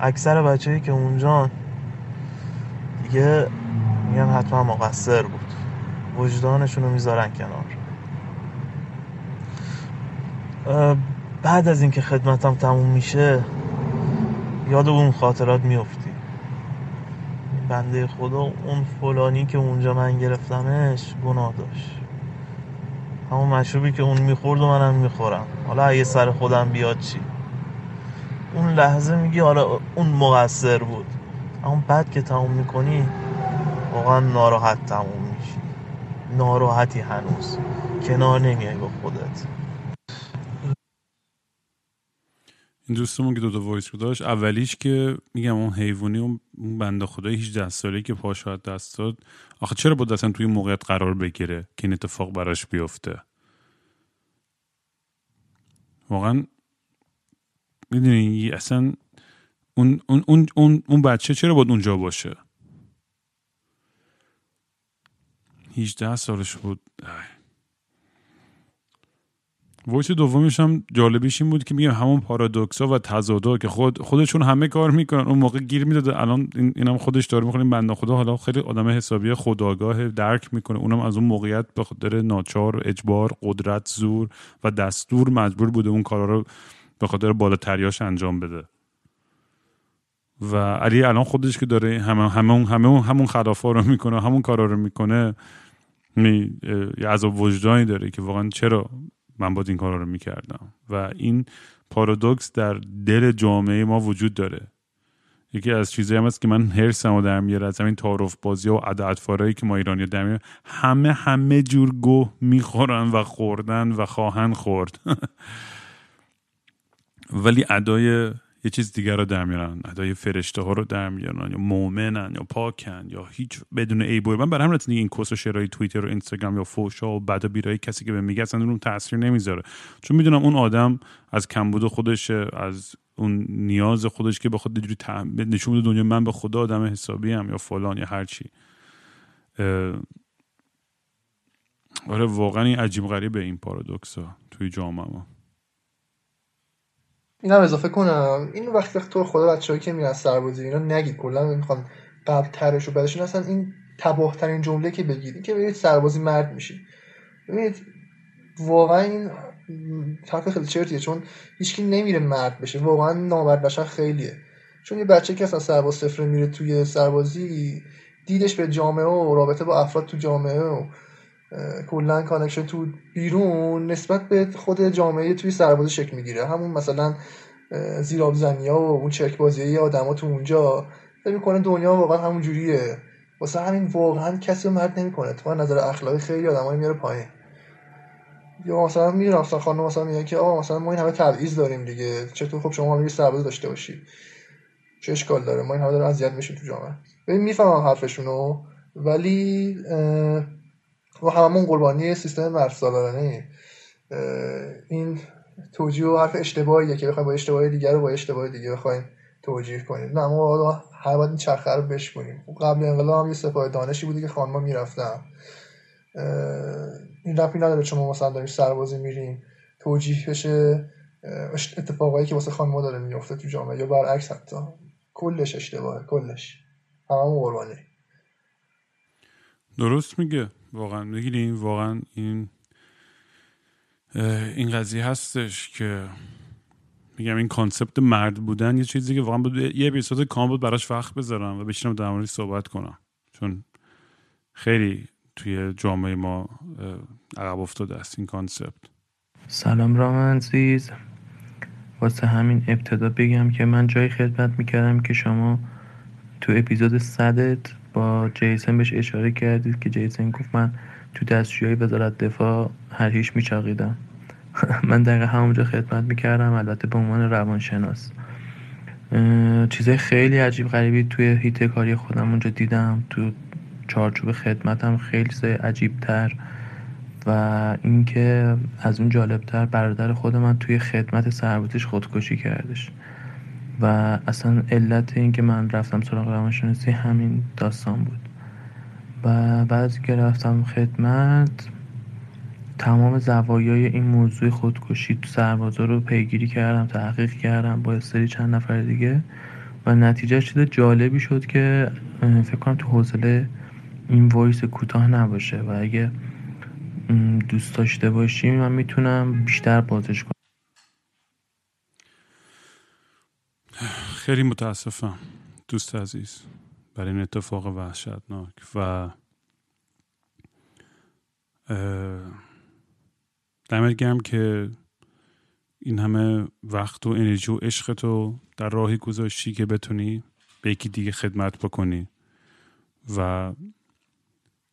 اکثر بچه‌ای که اونجان دیگه میگن حتما مقصر بود. وجدانشون رو می‌ذارن کنار. بعد از اینکه خدمتم تموم میشه یاد اون خاطرات میفتی. بنده خدا اون فلانی که اونجا من گرفتمش گناه داشت. همون مشروبی که اون می‌خورد و منم می‌خورم. حالا اگه سر خودم بیاد چی؟ اون لحظه میگی حالا اون مقصر بود. اما بعد که تموم می‌کنی واقعا ناراحت تموم میشی. ناراحتی هنوز. کنار نمیای با خودت. این دوستمون که دوتا وایس رو داشت اولیش که میگم اون حیوانی اون بنده خدای 18 ساله که پاشو دست داد آخه چرا بود اصلا توی موقعیت قرار بگیره که این اتفاق براش بیفته؟ واقعا می‌دونی اصلا اون, اون, اون, اون, اون بچه چرا باید اونجا باشه؟ 18 سالش بود. وایس دومیش هم جالبیش این بود که میگم همون پارادوکس ها و تضادا که خود خودشون همه کار می‌کنن. اون موقع گیر می‌داده. الان این اینم خودش داره می‌کنه بنده خدا حالا خیلی آدم حسابی خداگاه درک می‌کنه. اونم از اون موقعیت به خاطر ناچار اجبار قدرت زور و دستور مجبور بوده اون کارا رو به خاطر بالاتریاش انجام بده. و علی الان خودش که داره همه همون همون همون خلافا رو می‌کنه همون کارا رو می‌کنه می عذاب وجدانی داره که واقعا چرا من باید این کارا رو می‌کردم. و این پارادوکس در دل جامعه ما وجود داره. یکی از چیزایی هم هست که من هرسم و در میاره از همین تعارف بازی و عددفارایی که ما ایرانی در میاره همه همه جور گوه می‌خورن و خوردن و خواهن خورد. ولی ادای یه چیز دیگر رو در میارن ادای فرشته ها رو در میارن یا مؤمنن یا پاکن یا هیچ بدون ای من برای همین این کس و شرای توییتر و اینستاگرام یا فوشا و و بیرای کسی که به میگه اصلا اون تاثیر نمی‌ذاره. چون می‌دونم اون آدم از کمبود خودش از اون نیاز خودش که به خود اینجوری نشون بده دنیا من به خدا آدم حسابی هم یا فلان یا هر چی. آره واقعا این عجیب غریبه این پارادوکس ها توی جامعه ما این هم اضافه کنم. این وقتی وقت تو خدا بچه‌ای که میرن سربازی اینا نگید کلا می‌خوام قبل ترش و بعدشون اصلا این تباه ترین جمله که بگید که ببینید سربازی مرد میشی ببینید واقعا این حرف خیلی چرتیه چون هیچکی نمیره مرد بشه. واقعا نامرد بشن خیلیه. چون یه بچه که اصلا سرباز صفره میره توی سربازی دیدش به جامعه و رابطه با افراد تو جامعه و کلا connection تو بیرون نسبت به خود جامعه توی سربازی شکل می‌گیره. همون مثلا زیرآب ها و اون چرک بازی آدما تو اونجا. فکر می‌کنه دنیا واقعا همون جوریه. واسه همین واقعا کسی رو مرد نمی‌کنه. تو نظر اخلاقی خیلی آدمایی میاره پایین. یا مثلا میرن اصلا خانم مثلا میگه که آقا مثلا ما این همه تبعیض داریم دیگه. چطور خب شما هم سرباز داشته باشید چه اشکال داره؟ ما این همه داریم اذیت میشیم تو جامعه. ببین می‌فهمم حرفشونو ولی ما هممون قربانی سیستم مرد این توجیه و حرف اشتباهیه که بخوایم با اشتباه دیگر رو با اشتباه دیگه بخوایم توجیه کنیم. نه ما هر باید این چرخه رو بشکنیم قبل انقلاب هم یه سپاه دانشی بودی که خانما می‌رفتن. این رفی نداره چون ما مثلا داریم سربازی میریم. توجیه بشه اتفاقایی که واسه خانم‌ها داره میفته تو جامعه یا برعکس حتی. کلش اشتباهه کلش. همه قربانی. درست میگه. واقعا می‌گیریم. واقعا این این قضیه هستش که میگم این concept مرد بودن یه چیزی که واقعا بود. یه اپیزود کامل بود براش وقت بذارم و بشینم در موردش صحبت کنم. چون خیلی توی جامعه ما عقب افتاده است این concept. سلام رام عزیز. واسه همین ابتدا بگم که من جای خدمت می‌کردم که شما تو اپیزود صدت با جیسن بهش اشاره کردید که جیسن گفت من تو دستشویی وزارت دفاع هر هیچ میچاقیدم. من دقیقا همونجا خدمت می‌کردم البته به عنوان روانشناس. چیزای خیلی عجیب غریبی توی هیت کاری خودم اونجا دیدم. تو چارچوب خدمتم خیلی چیزای عجیب تر و اینکه از اون جالبتر برادر خود من توی خدمت سربازیش خودکشی کردش. و اصلا علت اینکه من رفتم سراغ روانشناسی همین داستان بود. و بعد که رفتم خدمت تمام زوایای این موضوع خودکشی تو سربازا رو پیگیری کردم تحقیق کردم با سری چند نفر دیگه و نتیجه چیز جالبی شد که فکر کنم تو حوصله این وایس کوتاه نباشه و اگه دوست داشته باشی من می‌تونم بیشتر بازش کنم. خیلی متاسفم دوست عزیز برای این اتفاق وحشتناک و دمت گرم که این همه وقت و انرژی و عشق تو در راهی گذاشتی که بتونی به یکی دیگه خدمت بکنی و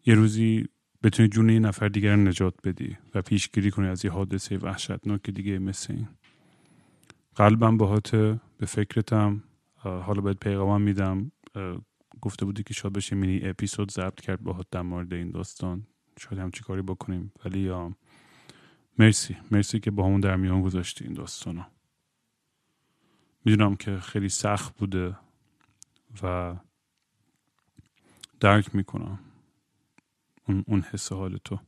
یه روزی بتونی جون یه نفر دیگر نجات بدی و پیشگیری کنی از یه حادثه وحشتناک دیگه مثل این. قلبم باهات به فکرتم حالا باید پیغامم میدم گفته بودی که شاید بشه مینی اپیزود ضبط کرد باهات در مورد این داستان. شاید همچی کاری بکنیم. ولی یا مرسی. مرسی که با همون در میان گذاشتی این داستانو می‌دونم که خیلی سخت بوده و درک می‌کنم اون, اون حس حال تو.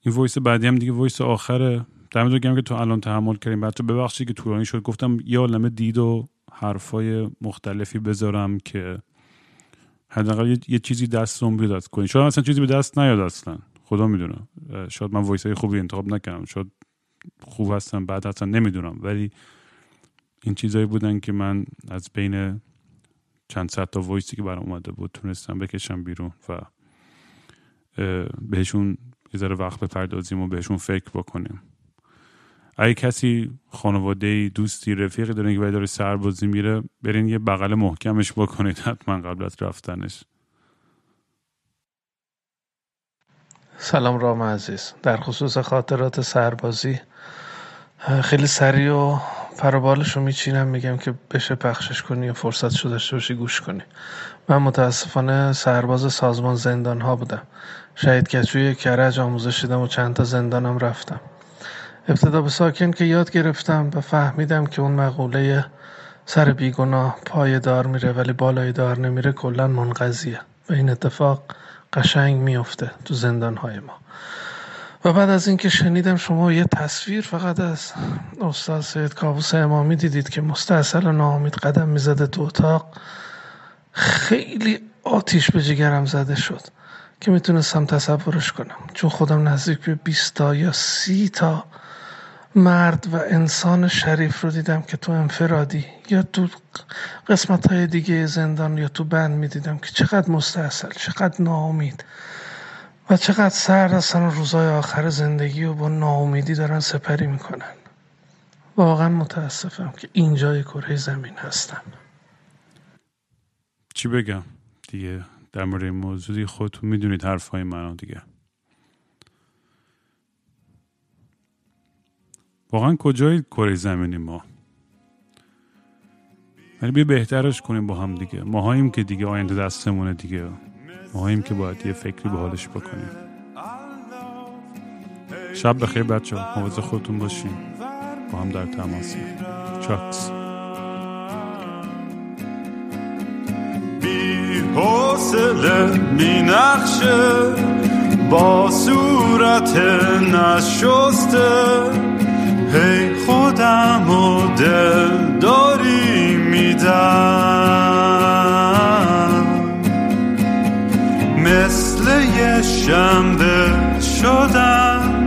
این voice بعدی هم دیگه voice آخره. دمت گرم که تو الان تحمل کردیم بچه ببخشید که طولانی شد. گفتم یه عالمه دید و حرفای مختلفی بذارم که حداقل یه،, یه چیزی دستم بیاد کنی. شاید اصلا چیزی به دست نیاد اصلا. خدا می‌دونه. شاید من voice های خوبی انتخاب نکردم. شاید خوب هستم بعد اصلا نمی‌دونم. ولی این چیزهایی بودن که من از بین چند صد تا voice ی که برام اومده بود تونستم بکشم بیرون و بهشون یه ذره وقت بپردازیم و بهشون فکر بکنیم. اگه کسی خانواده دوستی رفیقی داره که داره سربازی میره برین یه بغل محکمش بکنید حتما قبل از رفتنش. سلام رام عزیز. در خصوص خاطرات سربازی خیلی سریع و پروبالش رو میچینم میگم که بشه پخشش کنی و فرصت شده داشته باشی گوش کنی. من متاسفانه سرباز سازمان زندان ها بودم. شهید کچوی کرج آموزش دیدم و چند تا زندانم رفتم. ابتدا به ساکن که یاد گرفتم و فهمیدم که اون مقوله سر بیگناه پای دار میره ولی بالای دار نمیره کلا منقضیه و این اتفاق قشنگ میفته تو زندان های ما. و بعد از اینکه شنیدم شما یه تصویر فقط از استاد سید کابوس امامی دیدید که مستاصل و ناامید قدم می‌زده تو اتاق خیلی آتیش به جگرم زده شد که می‌تونستم تصورش کنم. چون خودم نزدیک به 20 تا یا سی تا مرد و انسان شریف رو دیدم که تو انفرادی یا تو قسمت های دیگه زندان یا تو بند می‌دیدم که چقدر مستحصل چقدر ناامید و چقدر سرد هستن روزای آخر زندگی و با ناامیدی دارن سپری می‌کنن. واقعا متاسفم که اینجای کره زمین هستم. چی بگم؟ دیگه در مورد موضوعی خودتون می‌دونید حرفای منو دیگه. واقعا کجای کره زمینی ما؟ ولی بیا بهترش کنیم با هم دیگه. ماهاییم که دیگه آینده دستمونه دیگه. ماهاییم که باید یه فکری به حالش بکنیم. شب بخیر بچه ها. خودتون باشیم با هم در تماسیم چاکس. بی حوصله می نخشه با صورت نشسته. هی خودم و دل داری میدم. مثل یه شنبه شدم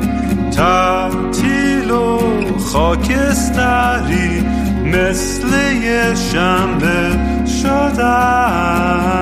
تعطیل و خاکستری. مثل یه شنبه شدم.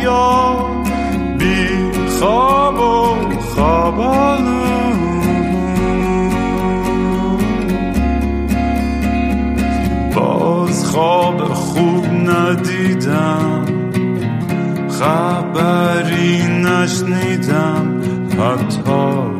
دریا بی خواب و باز خواب خوب ندیدم خبری نشنیدم حتی